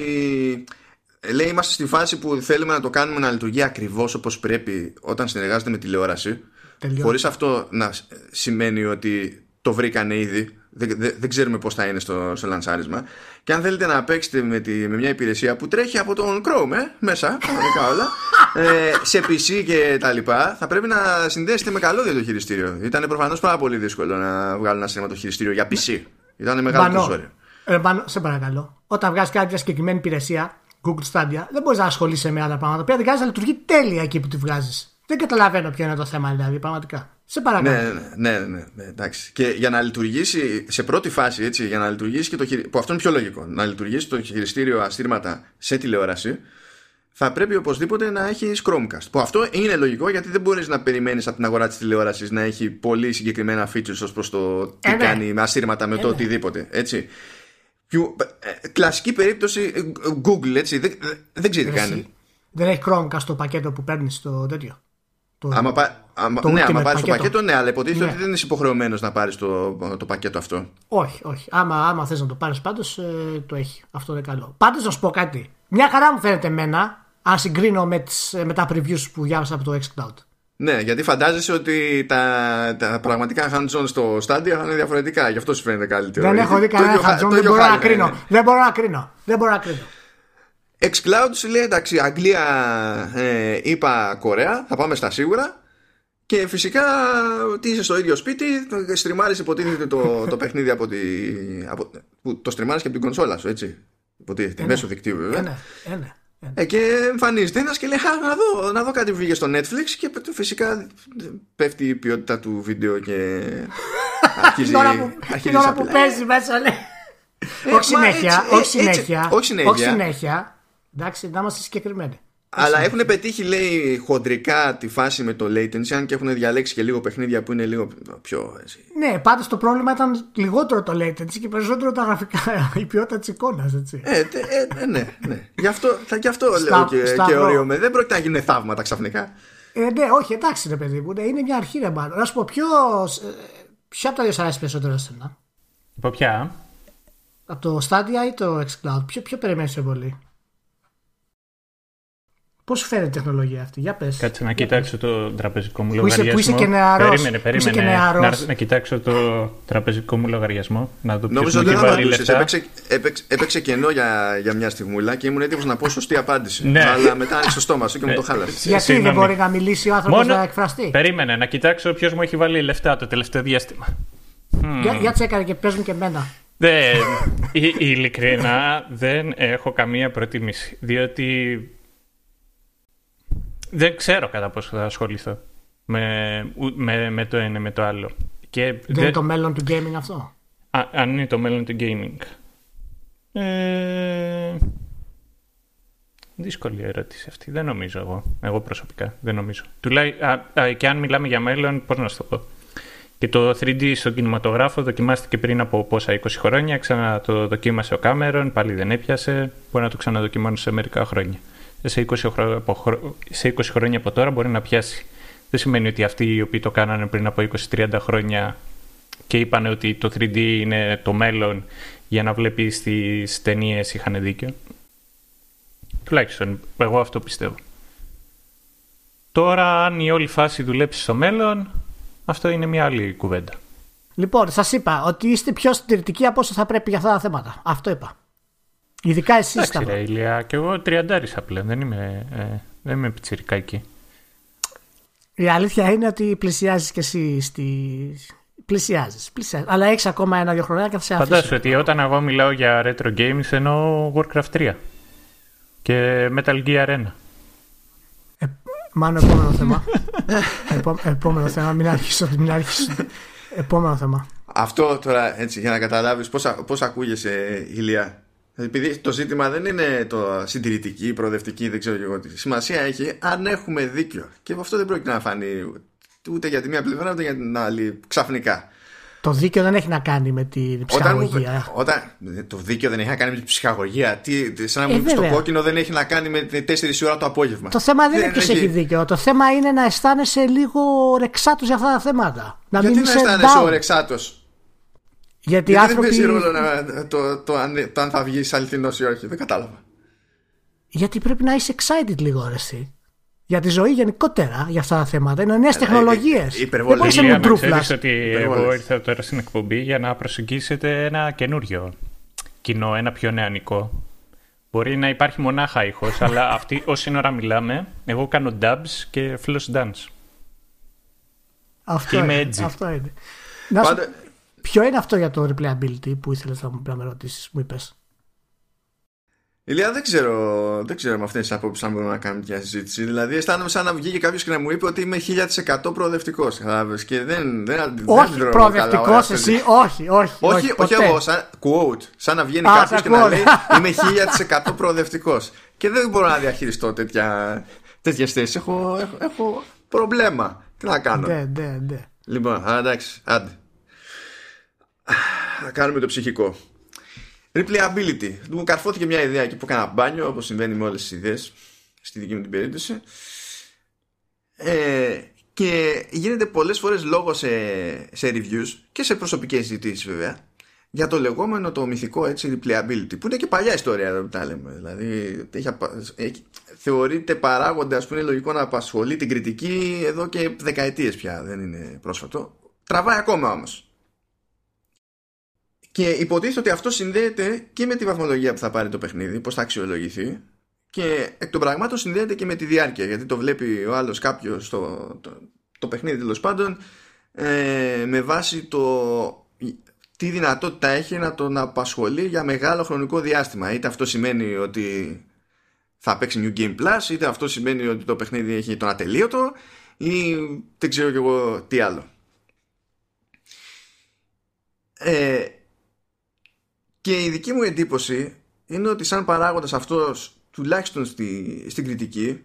ε, Λέει, είμαστε στη φάση που θέλουμε να το κάνουμε να λειτουργεί ακριβώς όπως πρέπει όταν συνεργάζεται με τηλεόραση. Τελειώνει. Χωρίς αυτό να σ- σημαίνει ότι το βρήκανε ήδη. Δεν, δεν, δεν ξέρουμε πώς θα είναι στο, στο λανσάρισμα. Και αν θέλετε να παίξετε με, τη, με μια υπηρεσία που τρέχει από τον Chrome ε, μέσα, κανονικά όλα, ε, σε PC και τα λοιπά, θα πρέπει να συνδέσετε με καλώδιο το χειριστήριο. Ήταν προφανώς πάρα πολύ δύσκολο να βγάλουν ένα σύστημα το χειριστήριο για PC. Ήταν μεγάλο το Μπανό. ζόρι. Ε, Μπανό, σε παρακαλώ. Όταν βγάζει κάποια συγκεκριμένη υπηρεσία, Google Stadia, δεν μπορείς να ασχολείσαι με άλλα πράγματα. Πρέπει να λειτουργεί τέλεια εκεί που τη βγάζεις. Δεν καταλαβαίνω ποιο είναι το θέμα, δηλαδή, πραγματικά. Σε παρακαλώ. Ναι, ναι, ναι, ναι, ναι, εντάξει. Και για να λειτουργήσει σε πρώτη φάση, έτσι, για να λειτουργήσει και το χειριστήριο. που αυτό είναι πιο λογικό, να λειτουργήσει το χειριστήριο αστήρματα σε τηλεόραση, θα πρέπει οπωσδήποτε να έχει Chromecast. Που αυτό είναι λογικό γιατί δεν μπορείς να περιμένεις από την αγορά της τηλεόρασης να έχει πολύ συγκεκριμένα features ως προς το τι Ε, ναι. κάνει με αστήρματα με το ναι. οτιδήποτε. Έτσι. Πιο- ε, κλασική περίπτωση ε, Google, έτσι. Δεν, δεν ξέρει τι Εσύ, κάνει. Δεν έχει Chromecast στο πακέτο που παίρνεις στο τέτοιο; Το... Άμα, πα, άμα, το ναι, Ultimate άμα πάρεις το πακέτο. πακέτο, ναι, αλλά υποτίθεται Ναι. ότι δεν είσαι υποχρεωμένος να πάρεις το, το πακέτο αυτό. Όχι, όχι. Άμα, άμα θες να το πάρεις πάντως, ε, το έχει. Αυτό είναι καλό. Πάντως να σου πω κάτι. Μια χαρά μου φαίνεται εμένα, αν συγκρίνω με, τις, με τα previews που διάβασα από το Xcloud. Ναι, γιατί φαντάζεσαι ότι τα, τα πραγματικά hands-on στο Stadia θα είναι διαφορετικά. Γι' αυτό σου φαίνεται καλύτερο. Δεν Γιατί έχω δει το κανένα ίδιο χα- χαρτζόν, το δεν ίδιο μπορώ να χάλι θα κρίνω. είναι. Δεν μπορώ να κρίνω. Δεν μπορώ να κρίνω. Xcloud σου λέει εντάξει, Αγγλία, ε, είπα Κορέα, θα πάμε στα σίγουρα. Και φυσικά ότι είσαι στο ίδιο σπίτι, στριμάρεις υποτίθεται το, το παιχνίδι από τη, από, που το στριμάρεις και από την κονσόλα σου, έτσι. Υποτίθεται, ναι. μέσω δικτύου βέβαια. Ε, ναι, ε, ναι, ε, ναι. Ε, και εμφανίζεται ένας και λέει «Χα, να δω, να δω κάτι που βγήκε στο Netflix και φυσικά πέφτει η ποιότητα του βίντεο και αρχίζει, Την ώρα που, αρχίζει την ώρα να που πειλάει. παίζει μέσα, λέει. Ε, όχι μα συνέχεια, έτσι, όχι ε, έτσι, συνέχεια. όχι συνέχεια. Όχι συνέχεια. Εντάξει, να είμαστε συγκεκριμένοι. Αλλά έχουν πετύχει, λέει, χοντρικά τη φάση με το latency, αν και έχουν διαλέξει και λίγο παιχνίδια που είναι λίγο πιο. Έτσι. Ναι, πάντως το πρόβλημα ήταν λιγότερο το latency και περισσότερο τα γραφικά, η ποιότητα της εικόνας, έτσι. Ε, τε- ε, ε, ναι, ναι. Γι' αυτό, θα, γι αυτό Στα- λέω και, και σταυρό. ορίομαι. Δεν πρόκειται να γίνουν θαύματα ξαφνικά. Ε, ναι, όχι, εντάξει, ρε παιδί μου, ναι, είναι μια αρχή, ρε μάλλον. Να σου πω, ποιο. ε, Ποιο από τα δύο σ' αρέσει περισσότερο εσένα, Από ποια; από το Stadia ή το Xcloud, ποιο, ποιο περιμένεις πιο πολύ; Πώς σου φαίνεται η τεχνολογία αυτή, για πες. Κάτσε να κοιτάξω το τραπεζικό μου Που είσαι- που λογαριασμό. είσαι και νεαρός. Περίμενε, Που είσαι περίμενε. και νεαρός. Να, να κοιτάξω το τραπεζικό μου λογαριασμό. Να δω ποιος Νόμιζα μου ότι έχει δεν βάλει απαντούσες. λεφτά. Έπαιξε, έπαιξε, έπαιξε κενό για, για μια στιγμούλα και ήμουν έτοιμος να πω σωστή απάντηση. Ναι. Αλλά μετά άνοιξε το στόμα σου και μου το Ε, χάλασες. Γιατί δεν Συγγνώμη. μπορεί να μιλήσει ο άνθρωπος να εκφραστεί; Περίμενε να κοιτάξω ποιος μου έχει βάλει λεφτά το τελευταίο διάστημα. Για, για τσέκαρε και παίζουν και εμένα. Δεν, η- ειλικρινά δεν έχω καμία προτίμηση. Διότι δεν ξέρω κατά πόσο θα ασχοληθώ με, ου- με, με το ένα με το άλλο. Και Δεν δεν- είναι το μέλλον του gaming αυτό; Α, αν είναι το μέλλον του gaming. Ε, δύσκολη ερώτηση αυτή. Δεν νομίζω εγώ. Εγώ προσωπικά. Δεν νομίζω. Τουλάχιστον, α, α, και αν μιλάμε για μέλλον, πώς να σου το πω. Και το 3D στον κινηματογράφο δοκιμάστηκε πριν από πόσα 20 χρόνια. Ξανά το δοκίμασε ο Κάμερον, πάλι δεν έπιασε. Μπορεί να το ξαναδοκιμάνει σε μερικά χρόνια. Ε, Σε 20, χρό- από χρο- σε 20 χρόνια από τώρα μπορεί να πιάσει. Δεν σημαίνει ότι αυτοί οι οποίοι το κάνανε πριν από 20-30 χρόνια και είπαν ότι το 3D είναι το μέλλον για να βλέπεις τις ταινίες είχαν δίκιο. Τουλάχιστον εγώ αυτό πιστεύω. Τώρα αν η όλη φάση δουλέψει στο μέλλον αυτό είναι μια άλλη κουβέντα. Λοιπόν, σας είπα ότι είστε πιο συντηρητικοί από όσο θα πρέπει για αυτά τα θέματα. Αυτό είπα. Ειδικά εσείς Εντάξει ρε Ηλία, και εγώ τριαντάρισα πλέον, δεν είμαι, ε, δεν είμαι πιτσιρικά εκεί. Η αλήθεια είναι ότι πλησιάζεις και εσύ στη. Πλησιάζεις. Αλλά έχεις ακόμα ένα-δύο χρόνια και θα σε αφήσει. Φαντάσου ότι όταν εγώ μιλάω για retro games εννοώ Warcraft 3 και Metal Gear 1. Ε, μάνο, επόμενο θέμα. Επό, επόμενο θέμα, μην αρχίσω. Μην αρχίσω. Επόμενο θέμα. Αυτό τώρα έτσι για να καταλάβεις πώς, πώς ακούγεσαι Ηλία; Επειδή το ζήτημα δεν είναι το συντηρητική, προοδευτική, δεν ξέρω και εγώ τι. Σημασία έχει αν έχουμε δίκιο. Και αυτό δεν πρόκειται να φανεί ούτε για τη μία πλευρά ούτε για την άλλη ξαφνικά. Το δίκαιο δεν έχει να κάνει με την ψυχαγωγία. Όταν, όταν, το δίκαιο δεν έχει να κάνει με την ψυχαγωγία. Τι, σαν να μου ε, το κόκκινο δεν έχει να κάνει με 4 ώρα το απόγευμα. Το θέμα δεν, είναι ποιος έχει... δίκαιο. Το θέμα είναι να αισθάνεσαι λίγο ρεξάτος για αυτά τα θέματα. Να Γιατί να αισθάνεσαι ο ρεξάτος; Γιατί, Γιατί άνθρωποι... δεν παίζει ρόλο να, το, το, αν, το αν θα βγει αληθινός ή όχι. Δεν κατάλαβα. Γιατί πρέπει να είσαι excited λίγο, εσύ. Για τη ζωή γενικότερα, για αυτά τα θέματα. Είναι νέες τεχνολογίες. Δεν μπορείς να είσαι τρούφλα. ότι εγώ ήρθα τώρα στην εκπομπή για να προσεγγίσετε ένα καινούριο κοινό, ένα πιο νεανικό. Μπορεί να υπάρχει μονάχα ήχος, αλλά αυτή, όση ώρα μιλάμε, εγώ κάνω dubs και floss dance. Αυτό και είναι, είμαι Αυτό είναι. Πάντα, Ποιο είναι αυτό για το replayability που ήθελες να μου πει να με ρωτήσεις, μου είπες; Ηλία, δεν ξέρω, δεν ξέρω με αυτές τις απόψεις αν μπορούμε να κάνουμε μια συζήτηση. Δηλαδή, αισθάνομαι σαν να βγήκε κάποιος και να μου είπε ότι είμαι 1000% προοδευτικός. Και δεν. δεν όχι προοδευτικός, εσύ, όχι, όχι. Όχι, όχι, εγώ, σαν quote. Σαν να βγαίνει κάποιος και να λέει Είμαι 1000% προοδευτικός. Και δεν μπορώ να διαχειριστώ τέτοια θέσεις. Έχω, έχω, έχω πρόβλημα. Τι να κάνω; Ναι, ναι, ναι. Λοιπόν, εντάξει, άντε. Θα κάνουμε το ψυχικό. Replayability. Μου καρφώθηκε μια ιδέα εκεί που έκανα μπάνιο, όπως συμβαίνει με όλες τις ιδέες, στη δική μου την περίπτωση. Ε, και γίνεται πολλές φορές λόγο σε, σε reviews και σε προσωπικές ζητήσεις βέβαια για το λεγόμενο το μυθικό έτσι replayability που είναι και παλιά ιστορία εδώ που τα λέμε δηλαδή έχει, έχει, θεωρείται παράγοντα που είναι λογικό να απασχολεί την κριτική εδώ και δεκαετίες πια δεν είναι πρόσφατο τραβάει ακόμα όμως και υποτίθεται ότι αυτό συνδέεται και με τη βαθμολογία που θα πάρει το παιχνίδι, πώς θα αξιολογηθεί. Και εκ των πραγμάτων συνδέεται και με τη διάρκεια. Γιατί το βλέπει ο άλλος κάποιος το, το, το, παιχνίδι τέλος πάντων ε, με βάση το τι δυνατότητα έχει να τον απασχολεί για μεγάλο χρονικό διάστημα. Είτε αυτό σημαίνει ότι θα παίξει New Game Plus, είτε αυτό σημαίνει ότι το παιχνίδι έχει τον ατελείωτο, ή δεν ξέρω κι εγώ τι άλλο. Ε, και η δική μου εντύπωση είναι ότι σαν παράγοντας αυτός τουλάχιστον στη, στην κριτική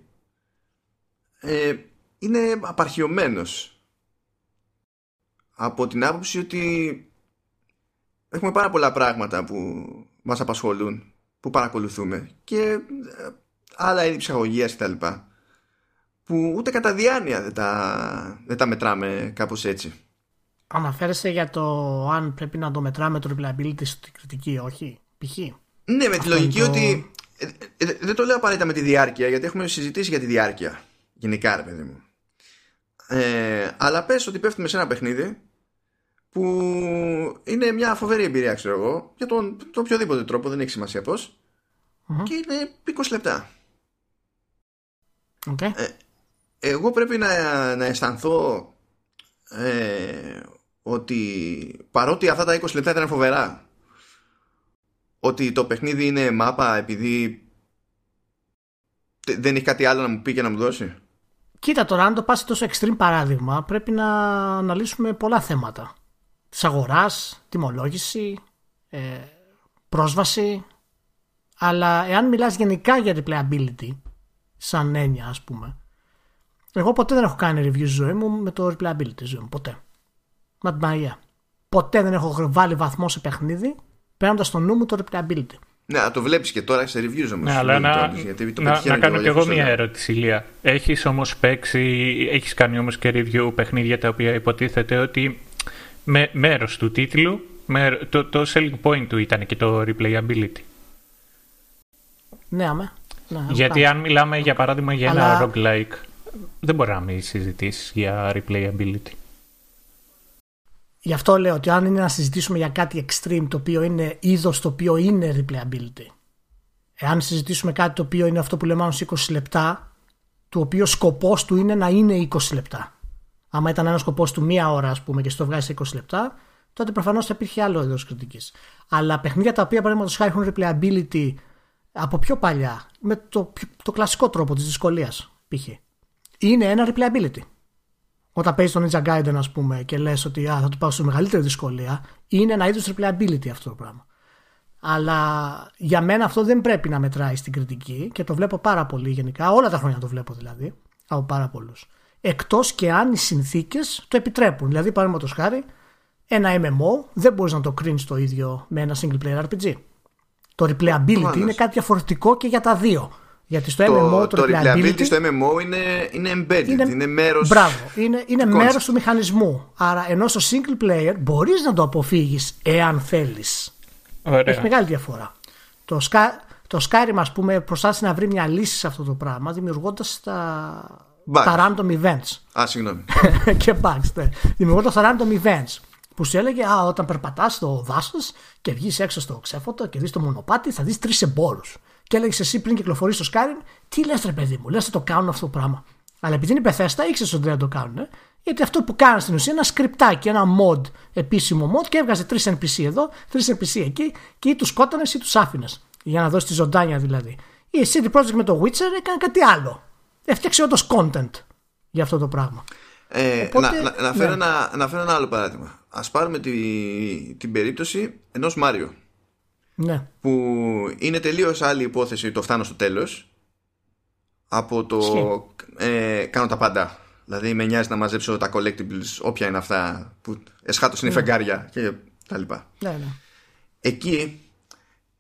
ε, είναι απαρχιωμένος από την άποψη ότι έχουμε πάρα πολλά πράγματα που μας απασχολούν που παρακολουθούμε και ε, άλλα είδη ψυχαγωγίας κτλ που ούτε κατά διάνοια δεν τα, δεν τα μετράμε κάπως έτσι. Αναφέρεσαι για το αν πρέπει να το μετράμε το replayability στην κριτική, όχι. Π.χ. Ναι, με τη λογική ότι. Ε, ε, δεν το λέω απαραίτητα με τη διάρκεια, γιατί έχουμε συζητήσει για τη διάρκεια. Γενικά, ρε παιδί μου. Ε, αλλά πες ότι πέφτουμε σε ένα παιχνίδι που είναι μια φοβερή εμπειρία, ξέρω εγώ, για τον, τον οποιοδήποτε τρόπο, δεν έχει σημασία πώς, και είναι 20 λεπτά. Okay. Ε, εγώ πρέπει να, να αισθανθώ ε, ότι παρότι αυτά τα 20 λεπτά ήταν φοβερά ότι το παιχνίδι είναι μάπα επειδή δεν έχει κάτι άλλο να μου πει και να μου δώσει. Κοίτα τώρα, αν το πας τόσο extreme παράδειγμα, πρέπει να αναλύσουμε πολλά θέματα. Της αγοράς, τιμολόγηση, ε, πρόσβαση. Αλλά εάν μιλάς γενικά για replayability, σαν έννοια ας πούμε, εγώ ποτέ δεν έχω κάνει review ζωή μου με το replayability ζωή μου. Ποτέ. Με την Μαρία. Ποτέ δεν έχω βάλει βαθμό σε παιχνίδι παίρνοντας στο νου μου το replayability. Ναι, το βλέπεις και τώρα σε reviews όμως. Ναι, αλλά να, να, να κάνω κι εγώ μια ερώτηση, Ηλία. Έχεις όμως παίξει, έχεις κάνει όμως και review παιχνίδια τα οποία υποτίθεται ότι με, μέρος του τίτλου, με, το, το selling point του ήταν και το replayability; Ναι, αμέ. Ναι, Γιατί αν μιλάμε για παράδειγμα για αλλά... ένα roguelike, δεν μπορεί να μην συζητήσεις για replayability. Γι' αυτό λέω ότι αν είναι να συζητήσουμε για κάτι extreme το οποίο είναι είδος το οποίο είναι replayability. Εάν συζητήσουμε κάτι το οποίο είναι αυτό που λέμε 20 λεπτά, του οποίου ο σκοπός του είναι να είναι 20 λεπτά. Άμα ήταν ένας σκοπός του μία ώρα, ας πούμε, και στο βγάζει 20 λεπτά, τότε προφανώς θα υπήρχε άλλο είδος κριτικής. Αλλά παιχνίδια τα οποία παραδείγματος χάρη έχουν replayability από πιο παλιά, με το, το κλασικό τρόπο της δυσκολίας, π.χ. Είναι ένα replayability. Όταν παίζεις τον Ninja Gaiden, ας πούμε, και λες ότι α, θα του πάω σε μεγαλύτερη δυσκολία, είναι ένα είδο replayability αυτό το πράγμα. Αλλά για μένα αυτό δεν πρέπει να μετράει στην κριτική και το βλέπω πάρα πολύ γενικά. Όλα τα χρόνια το βλέπω δηλαδή από πάρα πολλούς. Εκτός και αν οι συνθήκες το επιτρέπουν. Δηλαδή, παραδείγματος χάρη, ένα MMO δεν μπορείς να το κρίνεις το ίδιο με ένα single player RPG. Το replayability είναι κάτι διαφορετικό και για τα δύο. Γιατί στο το, MMO το, το replayability, στο MMO είναι, είναι embedded, είναι, είναι μέρος Μπράβο, είναι, είναι μέρος του μηχανισμού. Άρα ενώ στο single player μπορείς να το αποφύγεις εάν θέλεις. Έχει μεγάλη διαφορά. Το, Sky, το Skyrim ας πούμε προσπάθησε να βρει μια λύση σε αυτό το πράγμα δημιουργώντας τα, τα random events. Α, συγγνώμη. και bugs, ναι. Δημιουργώντας τα random events που σου έλεγε Α, όταν περπατάς στο δάσος και βγεις έξω στο ξέφωτο και δεις το μονοπάτι, θα δεις τρεις εμπόρους. Και έλεγες εσύ πριν κυκλοφορήσει το Skyrim, τι λες, ρε παιδί μου, λες θα το κάνουν αυτό το πράγμα. Αλλά επειδή είναι πεθέστα, ήξερες ότι δεν το κάνουν. Ε; Γιατί αυτό που κάνουν στην ουσία είναι ένα σκριπτάκι, ένα mod, επίσημο mod και έβγαζε τρεις NPC εδώ, τρεις NPC εκεί και ή τους σκότωνε ή τους άφηνες. Για να δώσεις τη ζωντάνια δηλαδή. Η CD Projekt με το Witcher έκανε κάτι άλλο. Έφτιαξε όντως content για αυτό το πράγμα. Ε, Οπότε, να, να, φέρω ναι. ένα, να φέρω ένα άλλο παράδειγμα. Ας πάρουμε τη, την περίπτωση ενός Μάριο. Ναι. Που είναι τελείως άλλη υπόθεση το φτάνω στο τέλος από το ε, κάνω τα πάντα. Δηλαδή με νοιάζει να μαζέψω τα collectibles όποια είναι αυτά που εσχάτως είναι ναι. φεγγάρια και τα λοιπά. Ναι, ναι. Εκεί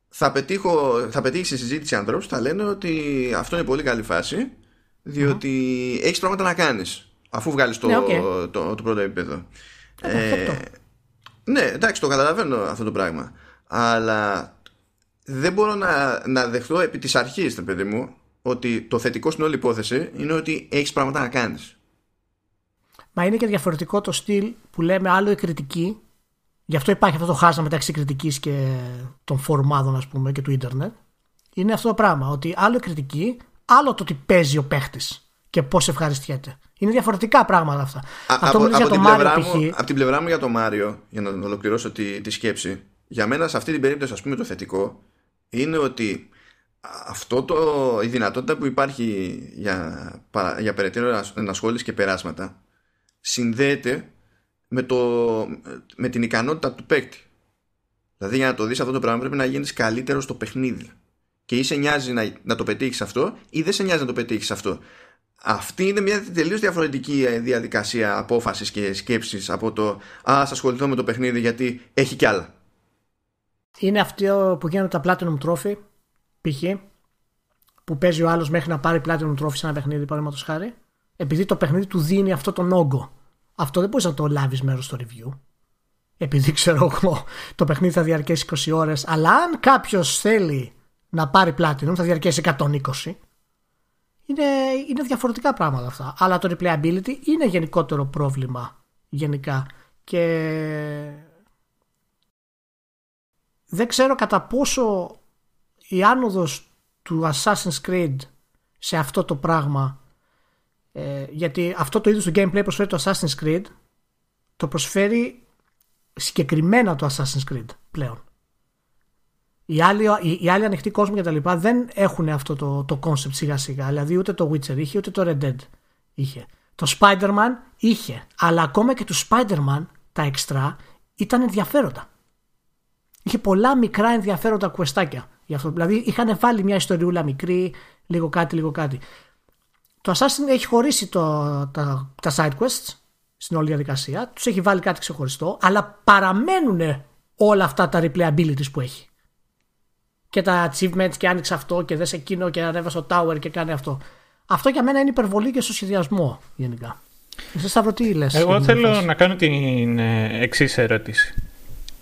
θα, πετύχω, θα πετύχεις συζήτηση ανθρώπου θα λένε ότι αυτό είναι πολύ καλή φάση διότι mm-hmm. έχεις πράγματα να κάνεις αφού βγάλεις το, ναι, το, το, πρώτο επίπεδο. Ε, ναι, εντάξει, το καταλαβαίνω αυτό το πράγμα. Αλλά δεν μπορώ να, να δεχτώ επί της αρχής, το παιδί μου, ότι το θετικό στην όλη υπόθεση είναι ότι έχεις πράγματα να κάνεις. Μα είναι και διαφορετικό το στυλ που λέμε άλλο η κριτική. Γι' αυτό υπάρχει αυτό το χάσμα μεταξύ κριτικής και των φορμάδων, ας πούμε, και του ίντερνετ. Είναι αυτό το πράγμα, ότι άλλο η κριτική, άλλο το ότι παίζει ο παίχτης και πώς ευχαριστιέται. Είναι διαφορετικά πράγματα αυτά. Α, Αυτό από, για το Μάριο π.χ. Από την πλευρά μου για το Μάριο, για να ολοκληρώσω τη, τη σκέψη, για μένα σε αυτή την περίπτωση, ας πούμε, το θετικό είναι ότι αυτό το, η δυνατότητα που υπάρχει για, για περαιτέρω ενασχόληση και περάσματα συνδέεται με, το, με την ικανότητα του παίκτη. Δηλαδή για να το δεις αυτό το πράγμα πρέπει να γίνεις καλύτερος στο παιχνίδι. Και ή σε νοιάζει να, να το πετύχεις αυτό ή δεν σε νοιάζει να το πετύχεις αυτό. Αυτή είναι μια τελείως διαφορετική ε, διαδικασία απόφασης και σκέψης από το Α, ασχοληθώ με το παιχνίδι γιατί έχει κι άλλα. Είναι αυτό που γίνονται τα Platinum Trophy, π.χ. που παίζει ο άλλος μέχρι να πάρει Platinum Trophy σε ένα παιχνίδι, παραδείγματος χάρη, επειδή το παιχνίδι του δίνει αυτό τον όγκο. Αυτό δεν μπορείς να το λάβεις μέρος στο review. Επειδή ξέρω εγώ το παιχνίδι θα διαρκέσει 20 ώρες, αλλά αν κάποιος θέλει να πάρει Platinum θα διαρκέσει 120 είναι, είναι διαφορετικά πράγματα αυτά. Αλλά το replayability είναι γενικότερο πρόβλημα γενικά. Και δεν ξέρω κατά πόσο η άνοδος του Assassin's Creed σε αυτό το πράγμα ε, γιατί αυτό το είδος του gameplay προσφέρει το Assassin's Creed το προσφέρει συγκεκριμένα το Assassin's Creed πλέον οι άλλοι, οι, οι άλλοι ανοιχτοί κόσμοι και τα λοιπά δεν έχουν αυτό το, το concept σιγά σιγά. Δηλαδή ούτε το Witcher είχε ούτε το Red Dead είχε. Το Spider-Man είχε. Αλλά ακόμα και του Spider-Man τα εξτρά ήταν ενδιαφέροντα. Είχε πολλά μικρά ενδιαφέροντα κουεστάκια. Γι αυτό. Δηλαδή είχαν βάλει μια ιστοριούλα μικρή, λίγο κάτι, λίγο κάτι. Το Assassin έχει χωρίσει το, τα, τα side quests στην όλη διαδικασία. Τους έχει βάλει κάτι ξεχωριστό, αλλά παραμένουν όλα αυτά τα replayabilities που έχει και τα achievements και άνοιξε αυτό και δες εκείνο και ανέβασε στο tower και κάνει αυτό. Αυτό για μένα είναι υπερβολή και στο σχεδιασμό γενικά. Εσύ Σταύρο τι λες. Εγώ θέλω να κάνω την ε, εξής ερώτηση.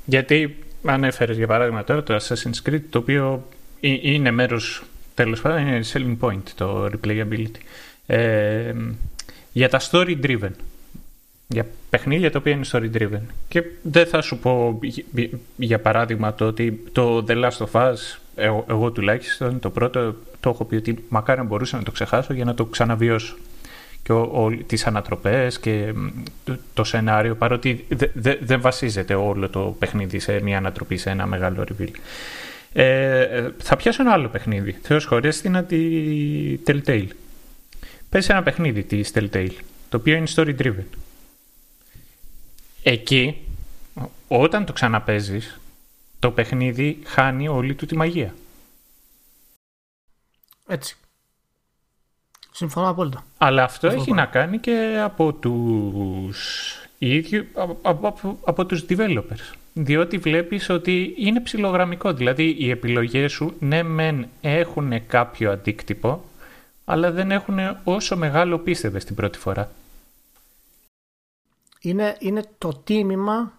Γιατί ανέφερε για παράδειγμα τώρα το Assassin's Creed το οποίο είναι μέρος τέλος πάντων είναι selling point το replayability. Ε, για τα story driven για παιχνίδια τα οποία είναι story driven. Και δεν θα σου πω για παράδειγμα το ότι το The Last of Us εγώ, εγώ τουλάχιστον το πρώτο το έχω πει ότι μακάρι μπορούσα να το ξεχάσω για να το ξαναβιώσω και ο, ο, τις ανατροπές και το, σενάριο παρότι δεν βασίζεται όλο το παιχνίδι σε μια ανατροπή, σε ένα μεγάλο reveal. Ε, ε θα πιάσω ένα άλλο παιχνίδι. Θεός χωρέστηνα τη Telltale. Πες ένα παιχνίδι της Telltale, το οποίο είναι story driven. Εκεί, όταν το ξαναπέζεις, το παιχνίδι χάνει όλη του τη μαγεία. Έτσι. Συμφωνώ απόλυτα. Αλλά αυτό έχει να κάνει και από τους ίδιου, από, από, από, τους developers. Διότι βλέπεις ότι είναι ψηλογραμμικό. Δηλαδή οι επιλογές σου ναι μεν έχουν κάποιο αντίκτυπο αλλά δεν έχουν όσο μεγάλο πίστευες την πρώτη φορά. Είναι, είναι το τίμημα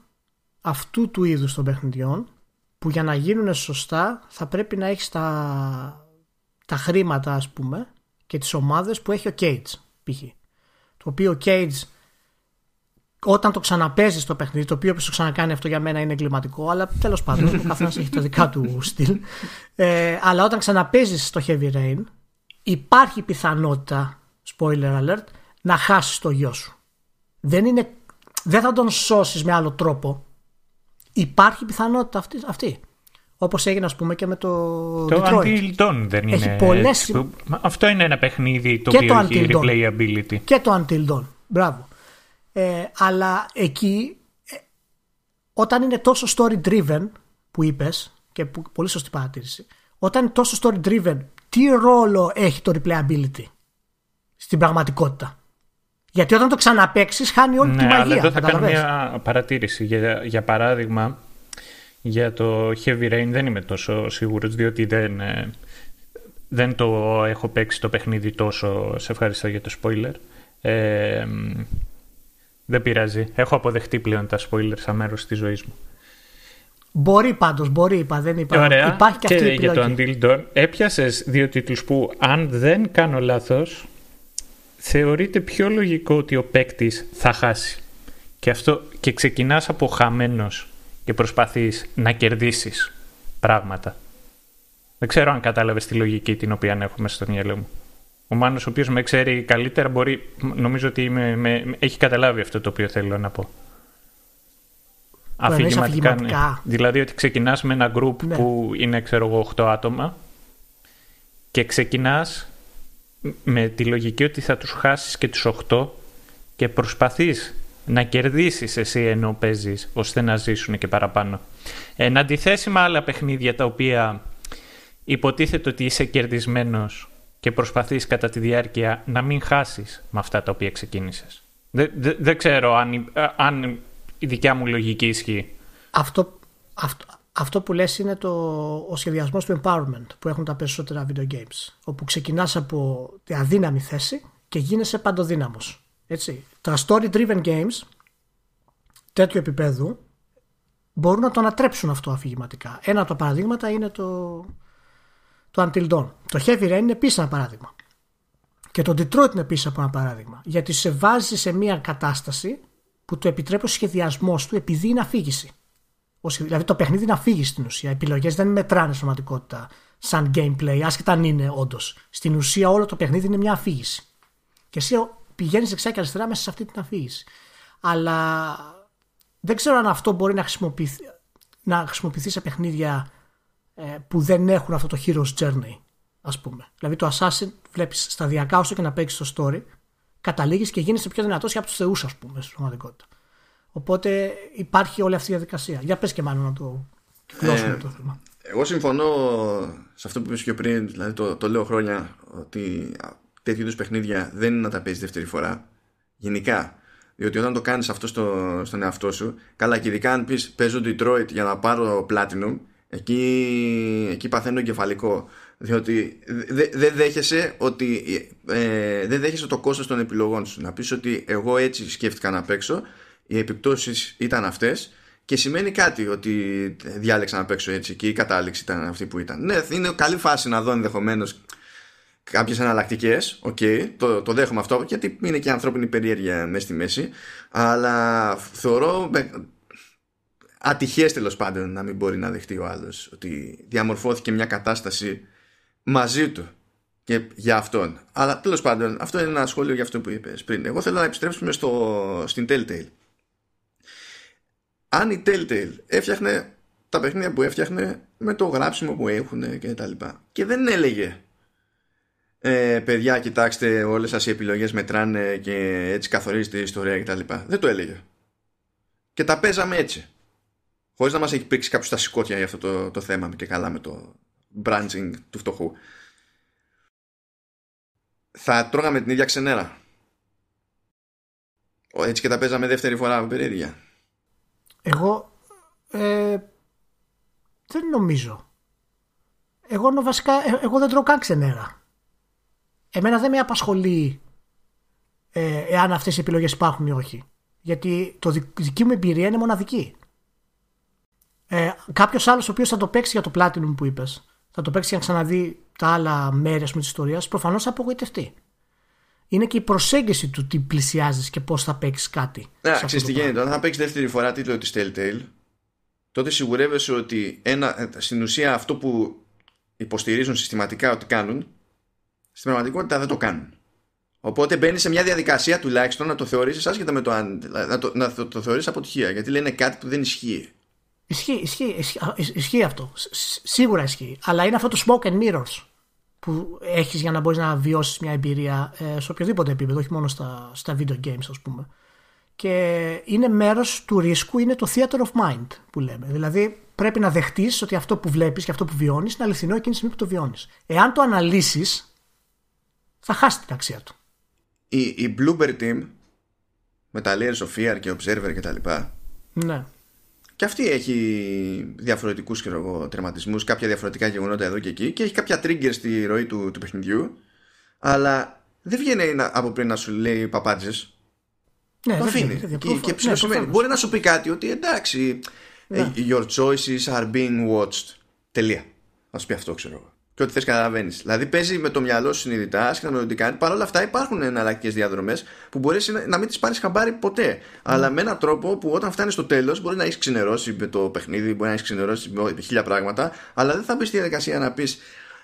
αυτού του είδους των παιχνιδιών που για να γίνουν σωστά θα πρέπει να έχεις τα, τα χρήματα ας πούμε και τις ομάδες που έχει ο Cage π.χ. Το οποίο ο Cage όταν το ξαναπέζει το παιχνίδι, το οποίο όποιο το ξανακάνει αυτό για μένα είναι εγκληματικό, αλλά τέλος πάντων ο καθένας έχει τα δικά του στυλ. Ε, αλλά όταν ξαναπέζει το Heavy Rain, υπάρχει πιθανότητα, spoiler alert, να χάσει το γιο σου. Δεν, είναι, δεν θα τον σώσεις με άλλο τρόπο. Υπάρχει πιθανότητα αυτή. αυτή. Όπως έγινε, ας πούμε, και με το. Το Detroit. Until Dawn δεν είναι. Έχει πολλές... Αυτό είναι ένα παιχνίδι το οποίο έχει replayability. Και το Until Dawn. Μπράβο. Ε, αλλά εκεί, ε, όταν είναι τόσο story driven που είπες, και που, πολύ σωστή παρατήρηση, όταν είναι τόσο story driven, τι ρόλο έχει το replayability στην πραγματικότητα; Γιατί όταν το ξαναπέξει, χάνει όλη ναι, τη μαγεία. Αλλά εδώ θα κάνω μια παρατήρηση. Για, για παράδειγμα, για το Heavy Rain δεν είμαι τόσο σίγουρος διότι δεν, ε, δεν το έχω παίξει το παιχνίδι τόσο. Σε ευχαριστώ για το spoiler. Ε, δεν πειράζει. Έχω αποδεχτεί πλέον τα spoilers σαν μέρο της ζωής μου. Μπορεί πάντως, μπορεί, είπα, δεν είπα. Ωραία. Υπάρχει και, αυτή η για το Until Dawn έπιασες δύο τίτλους που, αν δεν κάνω λάθος, θεωρείται πιο λογικό ότι ο παίκτης θα χάσει. Και, αυτό, και ξεκινάς από χαμένος και προσπαθείς να κερδίσεις πράγματα. Δεν ξέρω αν κατάλαβες τη λογική την οποία έχω μέσα στο μυαλό μου. Ο Μάνος ο οποίος με ξέρει καλύτερα μπορεί, νομίζω ότι με, έχει καταλάβει αυτό το οποίο θέλω να πω. Αφηγηματικά, ναι. Δηλαδή ότι ξεκινάς με ένα group ναι. που είναι ξέρω εγώ 8 άτομα και ξεκινάς με τη λογική ότι θα τους χάσεις και τους 8 και προσπαθείς να κερδίσεις εσύ ενώ παίζεις ώστε να ζήσουν και παραπάνω. Εν αντιθέσει με άλλα παιχνίδια τα οποία υποτίθεται ότι είσαι κερδισμένος και προσπαθείς κατά τη διάρκεια να μην χάσεις με αυτά τα οποία ξεκίνησες. Δεν, δεν, ξέρω αν, αν η δικιά μου λογική ισχύει. Αυτό, αυτό, αυτό που λες είναι το, ο σχεδιασμός του empowerment που έχουν τα περισσότερα video games. Όπου ξεκινάς από τη αδύναμη θέση και γίνεσαι παντοδύναμος. Έτσι. Τα story driven games τέτοιου επίπεδου μπορούν να το ανατρέψουν αυτό αφηγηματικά. Ένα από τα παραδείγματα είναι το, το Until Dawn. Το Heavy Rain είναι επίσης ένα παράδειγμα. Και το Detroit είναι επίσης ένα παράδειγμα. Γιατί σε βάζει σε μια κατάσταση που το επιτρέπει ο σχεδιασμός του επειδή είναι αφήγηση. Δηλαδή το παιχνίδι είναι αφήγηση στην ουσία. Οι επιλογές δεν μετράνε στην πραγματικότητα σαν gameplay, άσχετα αν είναι όντως. Στην ουσία όλο το παιχνίδι είναι μια αφήγηση. Και εσύ πηγαίνεις δεξιά και αριστερά μέσα σε αυτή την αφήγηση. Αλλά δεν ξέρω αν αυτό μπορεί να χρησιμοποιηθεί, να χρησιμοποιηθεί σε παιχνίδια ε, που δεν έχουν αυτό το hero's journey, ας πούμε. Δηλαδή το Assassin βλέπεις σταδιακά όσο και να παίξεις το story, καταλήγεις και γίνεσαι πιο δυνατός και από τους θεούς, ας πούμε, στην πραγματικότητα. Οπότε υπάρχει όλη αυτή η διαδικασία. Για πες και μάλλον να το κλώσουμε ε, το θέμα. Εγώ συμφωνώ σε αυτό που είπες και πριν, δηλαδή το, το λέω χρόνια, ότι τέτοιου είδους παιχνίδια δεν είναι να τα παίζεις δεύτερη φορά. Γενικά. Διότι όταν το κάνεις αυτό στο, στον εαυτό σου, καλά και ειδικά αν πεις παίζω Detroit για να πάρω Platinum, εκεί, εκεί παθαίνω εγκεφαλικό. Διότι δεν δε δέχεσαι ότι ε, δεν δέχεσαι το κόστος των επιλογών σου. Να πεις ότι εγώ έτσι σκέφτηκα να παίξω, οι επιπτώσεις ήταν αυτές και σημαίνει κάτι ότι διάλεξα να παίξω έτσι και η κατάληξη ήταν αυτή που ήταν. Ναι, είναι καλή φάση να δω ενδεχομένως κάποιες εναλλακτικές. OK, okay, το, το δέχομαι αυτό γιατί είναι και ανθρώπινη περιέργεια μέσα στη μέση. Αλλά θεωρώ ατυχές τέλος πάντων να μην μπορεί να δεχτεί ο άλλος ότι διαμορφώθηκε μια κατάσταση μαζί του και για αυτόν. Αλλά τέλος πάντων, αυτό είναι ένα σχόλιο για αυτό που είπες πριν. Εγώ θέλω να επιστρέψουμε στο, στην Telltale. Αν η Telltale έφτιαχνε τα παιχνίδια που έφτιαχνε με το γράψιμο που έχουν και τα λοιπά και δεν έλεγε ε, παιδιά κοιτάξτε όλες σας οι επιλογές μετράνε και έτσι καθορίζεται η ιστορία και τα λοιπά. Δεν το έλεγε. Και τα παίζαμε έτσι. Χωρίς να μας έχει πρίξει κάποιος τα σηκώτια για αυτό το, το θέμα και καλά με το branching του φτωχού. Θα τρώγαμε την ίδια ξενέρα. Έτσι και τα παίζαμε δεύτερη φορά με περίεργεια. Εγώ ε, δεν νομίζω. Εγώ βασικά, ε, εγώ δεν τρώω καν ξενέρα. Εμένα δεν με απασχολεί ε, εάν αυτές οι επιλογές υπάρχουν ή όχι. Γιατί το δική μου εμπειρία είναι μοναδική. Ε, κάποιος άλλος ο οποίος θα το παίξει για το Platinum που είπες, θα το παίξει για να ξαναδεί τα άλλα μέρη της ιστορίας, προφανώς θα απογοητευτεί. Είναι και η προσέγγιση του τι πλησιάζεις και πώς θα παίξεις κάτι. Ναι, ξέρεις τι γίνεται. Όταν θα παίξεις δεύτερη φορά τίτλο της Telltale, τότε σιγουρεύεσαι ότι ένα, ε, στην ουσία αυτό που υποστηρίζουν συστηματικά ότι κάνουν, στην πραγματικότητα δεν το κάνουν. Οπότε μπαίνει σε μια διαδικασία τουλάχιστον να το θεωρήσει άσχετα με το αν. να το, να το, το θεωρήσει αποτυχία. Γιατί λένε κάτι που δεν ισχύει. Ισχύει, ισχύει, ισχύει, ισχύει αυτό. Σίγουρα ισχύει. Αλλά είναι αυτό το smoke and mirrors που έχεις για να μπορείς να βιώσεις μια εμπειρία ε, σε οποιοδήποτε επίπεδο, όχι μόνο στα, στα video games, ας πούμε και είναι μέρος του ρίσκου, είναι το theater of mind που λέμε. Δηλαδή πρέπει να δεχτείς ότι αυτό που βλέπεις και αυτό που βιώνεις είναι αληθινό εκείνη τη στιγμή που το βιώνεις. Εάν το αναλύσεις θα χάσει την αξία του. Η, η Bluebird Team με τα Layers of Fear και Observer και τα λοιπά ναι. και αυτή έχει διαφορετικούς τερματισμούς, κάποια διαφορετικά γεγονότα εδώ και εκεί και έχει κάποια trigger στη ροή του, του παιχνιδιού αλλά δεν βγαίνει από πριν να σου λέει παπάτζες ναι, το αφήνει. Και, και ναι, Μπορεί να σου πει κάτι ότι εντάξει, ναι. Ε, your choices are being watched. Τελεία. Να σου πει αυτό, ξέρω εγώ. Και ό,τι θες καταλαβαίνεις. Δηλαδή παίζει με το μυαλό σου συνειδητά, άσχετα με το τι κάνει. Παρ' όλα αυτά υπάρχουν εναλλακτικές διαδρομές που μπορείς να, να μην τις πάρεις χαμπάρι ποτέ. Αλλά με έναν τρόπο που όταν φτάνεις στο τέλος μπορεί να έχεις ξενερώσει με το παιχνίδι, μπορεί να έχεις ξενερώσει με χίλια πράγματα, αλλά δεν θα μπεις στη διαδικασία να πεις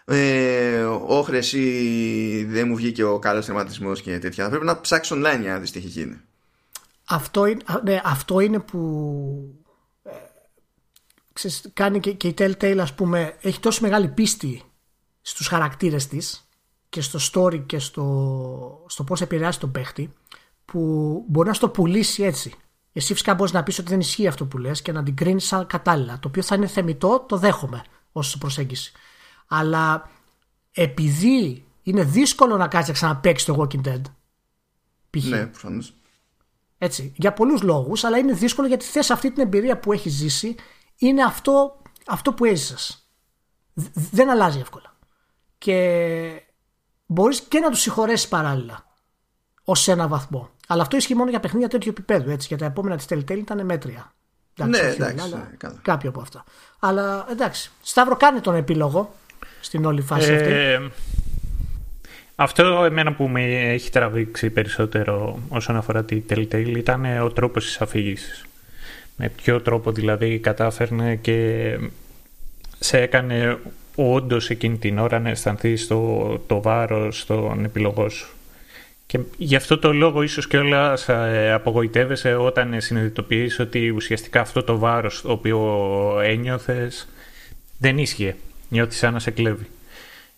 ε, όχρε ή δεν μου βγήκε ο καλός θεματισμό και τέτοια. Θα πρέπει να ψάξεις online για να δεις τι έχει γίνει. Αυτό είναι, ναι, αυτό είναι που ε, ξέρεις, κάνει και, και η Telltale ας πούμε έχει τόσο μεγάλη πίστη στους χαρακτήρες της και στο story και στο, στο πώς επηρεάζει τον παίχτη που μπορεί να στο πουλήσει έτσι. Εσύ φυσικά μπορείς να πεις ότι δεν ισχύει αυτό που λες και να την κρίνεις σαν κατάλληλα. Το οποίο θα είναι θεμητό, το δέχομαι ως προσέγγιση. Αλλά επειδή είναι δύσκολο να κάτσει να ξαναπαίξει το Walking Dead. Ναι, προφανώς έτσι, για πολλούς λόγους, αλλά είναι δύσκολο γιατί θες αυτή την εμπειρία που έχεις ζήσει είναι αυτό, αυτό που έζησες. Δεν αλλάζει εύκολα. Και μπορείς και να τους συγχωρέσεις παράλληλα ως ένα βαθμό. Αλλά αυτό ισχύει μόνο για παιχνίδια τέτοιου επίπεδου. Έτσι. Για τα επόμενα της Telltale ήταν μέτρια. Εντάξει, ναι, εντάξει. Όλα, ναι, κάποια από αυτά. Αλλά εντάξει. Σταύρο, κάνε τον επίλογο στην όλη φάση αυτή. Ε, αυτό εμένα που με έχει τραβήξει περισσότερο όσον αφορά τη Telltale ήταν ο τρόπος της αφήγησης. Με ποιο τρόπο δηλαδή κατάφερνε και σε έκανε όντως εκείνη την ώρα να αισθανθεί το, το βάρος των επιλογών σου. Και γι' αυτό το λόγο ίσως και όλα ε, απογοητεύεσαι όταν συνειδητοποιείς ότι ουσιαστικά αυτό το βάρος το οποίο ένιωθες δεν ίσχυε. Νιώθεις σαν να σε κλέβει.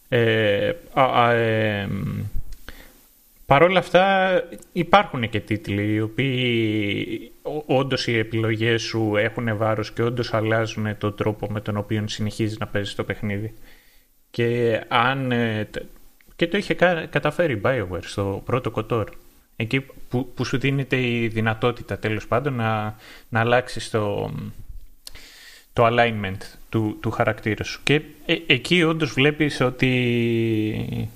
Ε, ε, Παρ' όλα αυτά υπάρχουν και τίτλοι οι οποίοι όντως οι επιλογές σου έχουν βάρος και όντως αλλάζουν τον τρόπο με τον οποίο συνεχίζεις να παίζεις το παιχνίδι. Και αν... Ε, και το είχε καταφέρει η Bioware στο πρώτο κοτόρ. Εκεί που, που σου δίνεται η δυνατότητα τέλος πάντων να, να αλλάξεις το, το alignment του, του χαρακτήρα σου. Και ε, εκεί όντως βλέπεις ότι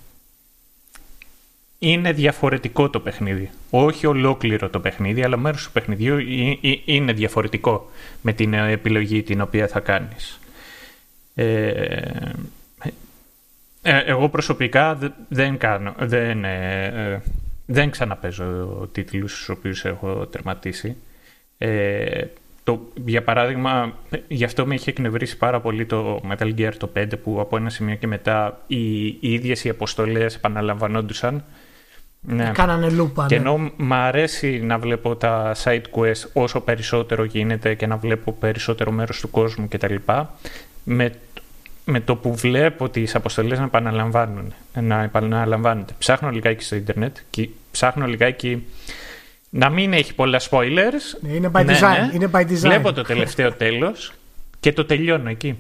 είναι διαφορετικό το παιχνίδι. Όχι ολόκληρο το παιχνίδι, αλλά μέρος του παιχνιδιού είναι διαφορετικό με την επιλογή την οποία θα κάνεις. Ε, ε εγώ προσωπικά δεν κάνω, δεν, ε, δεν ξαναπέζω τίτλους στους οποίους έχω τερματίσει. Ε, το, για παράδειγμα, γι' αυτό με είχε εκνευρίσει πάρα πολύ το Metal Gear το 5 που από ένα σημείο και μετά οι, οι ίδιες οι αποστολές επαναλαμβανόντουσαν. Ναι. Κάνανε λούπα. Και ναι. ενώ μ' αρέσει να βλέπω τα side quest όσο περισσότερο γίνεται και να βλέπω περισσότερο μέρος του κόσμου κτλ. Με, με το που βλέπω τις αποστολές να επαναλαμβάνουν, να επαναλαμβάνονται. Ψάχνω λιγάκι στο ίντερνετ και ψάχνω λιγάκι να μην έχει πολλά spoilers. Ναι, είναι, by design. είναι by design. Βλέπω το τελευταίο τέλος και το τελειώνω εκεί.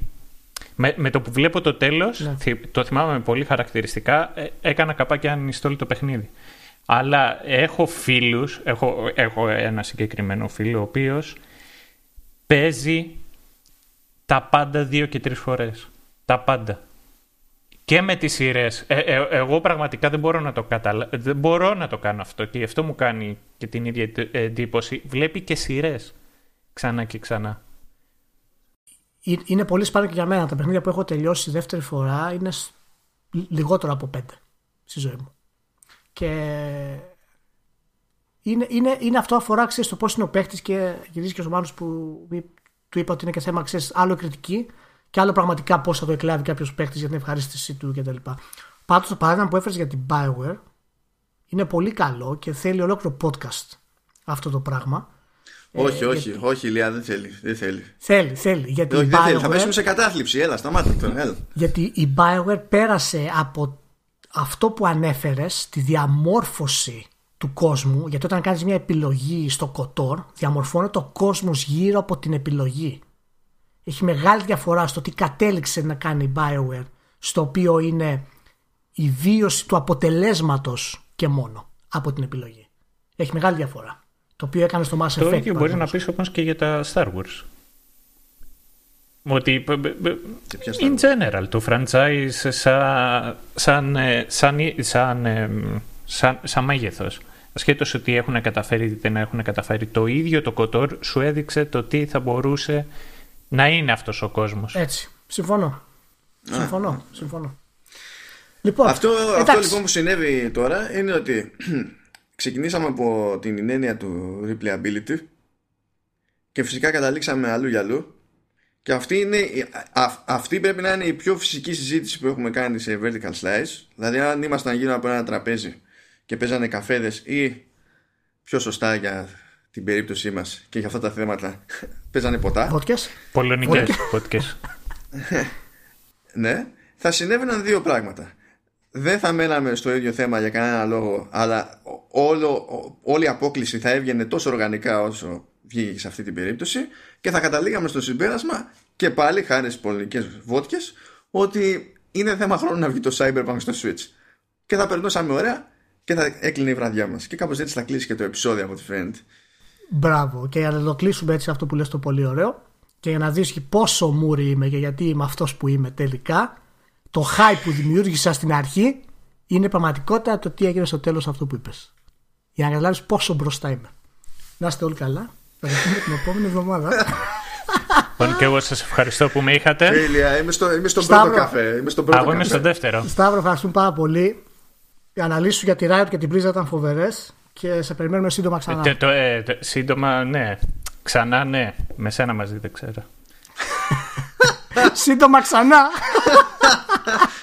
Με, με το που βλέπω το τέλος, Ναι. το θυμάμαι πολύ χαρακτηριστικά, ε, έκανα καπάκι uninstall το παιχνίδι. Αλλά έχω φίλους, έχω, έχω ένα συγκεκριμένο φίλο ο οποίος παίζει τα πάντα δύο και τρεις φορές. Τα πάντα. Και με τις σειρές. εγώ πραγματικά δεν μπορώ να το καταλα... Δεν μπορώ να το κάνω αυτό και γι' αυτό μου κάνει και την ίδια εντύπωση. Βλέπει και σειρές. Ξανά και ξανά. Ε- Είναι πολύ σπάνιο και για μένα. Τα παιχνίδια που έχω τελειώσει δεύτερη φορά είναι σ- λιγότερο από πέντε στη ζωή μου. Και είναι, είναι, είναι αυτό αφορά ξέρεις, το πώς είναι ο παίχτη και γυρίζει και ο Μάνος που μη- του είπα ότι είναι και θέμα ξέρεις, άλλο κριτική και άλλο πραγματικά πώς θα το εκλάβει κάποιος παίχτη για την ευχαρίστησή του κτλ. Πάντως το παράδειγμα που έφερες για την Bioware είναι πολύ καλό και θέλει ολόκληρο podcast αυτό το πράγμα. Όχι, Ε, όχι, όχι, Ηλία, δεν θέλει. Δεν θέλει. Θέλει, θέλει. Γιατί όχι, η δεν θέλει. Θα BioWare- πέσουμε σε κατάθλιψη. Έλα, σταμάτα τώρα. Έλα. Γιατί η Bioware πέρασε από αυτό που ανέφερες, τη διαμόρφωση του κόσμου, γιατί όταν κάνεις μια επιλογή στο KOTOR, διαμορφώνεται ο κόσμος γύρω από την επιλογή. Έχει μεγάλη διαφορά στο τι κατέληξε να κάνει η Bioware, στο οποίο είναι η βίωση του αποτελέσματος και μόνο από την επιλογή. Έχει μεγάλη διαφορά. Το οποίο έκανε στο Mass Effect. Το ίδιο μπορεί να παραδείγματος. πεις όμως και για τα Star Wars. Ότι π- π- π- Και ποια in general το franchise σαν, σαν, ε, σαν, σαν, ε, σαν, σαν μέγεθος ασχέτως ότι έχουν καταφέρει ή δεν έχουν καταφέρει το ίδιο το κοτόρ σου έδειξε το τι θα μπορούσε να είναι αυτός ο κόσμος. Έτσι. Συμφωνώ. Συμφωνώ. Συμφωνώ. Λοιπόν, Αυτό, αυτό εντάξει. λοιπόν που συνέβη τώρα είναι ότι ξεκινήσαμε από την έννοια του replayability και φυσικά καταλήξαμε αλλού για αλλού και αυτή, είναι, η- α- αυτή πρέπει να είναι η πιο φυσική συζήτηση που έχουμε κάνει σε vertical slice δηλαδή αν ήμασταν γύρω από ένα τραπέζι και παίζανε καφέδες ή πιο σωστά για την περίπτωσή μας και για αυτά τα θέματα παίζανε ποτά Βότκες. Πολωνικές podcast. Ναι, θα συνέβαιναν δύο πράγματα. Δεν θα μέναμε στο ίδιο θέμα για κανένα λόγο, αλλά όλο, ό- όλη η απόκληση θα έβγαινε τόσο οργανικά όσο βγήκε σε αυτή την περίπτωση και θα καταλήγαμε στο συμπέρασμα και πάλι χάρη στις πολωνικές βότκες ότι είναι θέμα χρόνου να βγει το Cyberpunk στο Switch. Και θα περνούσαμε ωραία και θα έκλεινε η βραδιά μας. Και κάπως έτσι θα κλείσει και το επεισόδιο από ό,τι φαίνεται. Μπράβο. Και για να το κλείσουμε έτσι αυτό που λες το πολύ ωραίο και για να δεις και πόσο μούρι είμαι και γιατί είμαι αυτός που είμαι τελικά, το hype που δημιούργησα στην αρχή είναι πραγματικότητα το τι έγινε στο τέλος αυτό που είπες. Για να καταλάβεις πόσο μπροστά είμαι. Να είστε όλοι καλά. Θα τα πούμε την επόμενη εβδομάδα. Λοιπόν, και εγώ σας ευχαριστώ που με είχατε. Τέλεια, είμαι, στο, είμαι στον Σταύρο. πρώτο καφέ. Είμαι στον πρώτο Εγώ είμαι καφέ. στο δεύτερο. Σταύρο, ευχαριστούμε πάρα πολύ. Οι αναλύσεις σου για τη Riot και την Blizzard ήταν φοβερές και σε περιμένουμε σύντομα ξανά. Ε, το- ε, το- σύντομα, ναι. Ξανά, ναι. Με σένα μαζί δεν ξέρω. Σύντομα ξανά.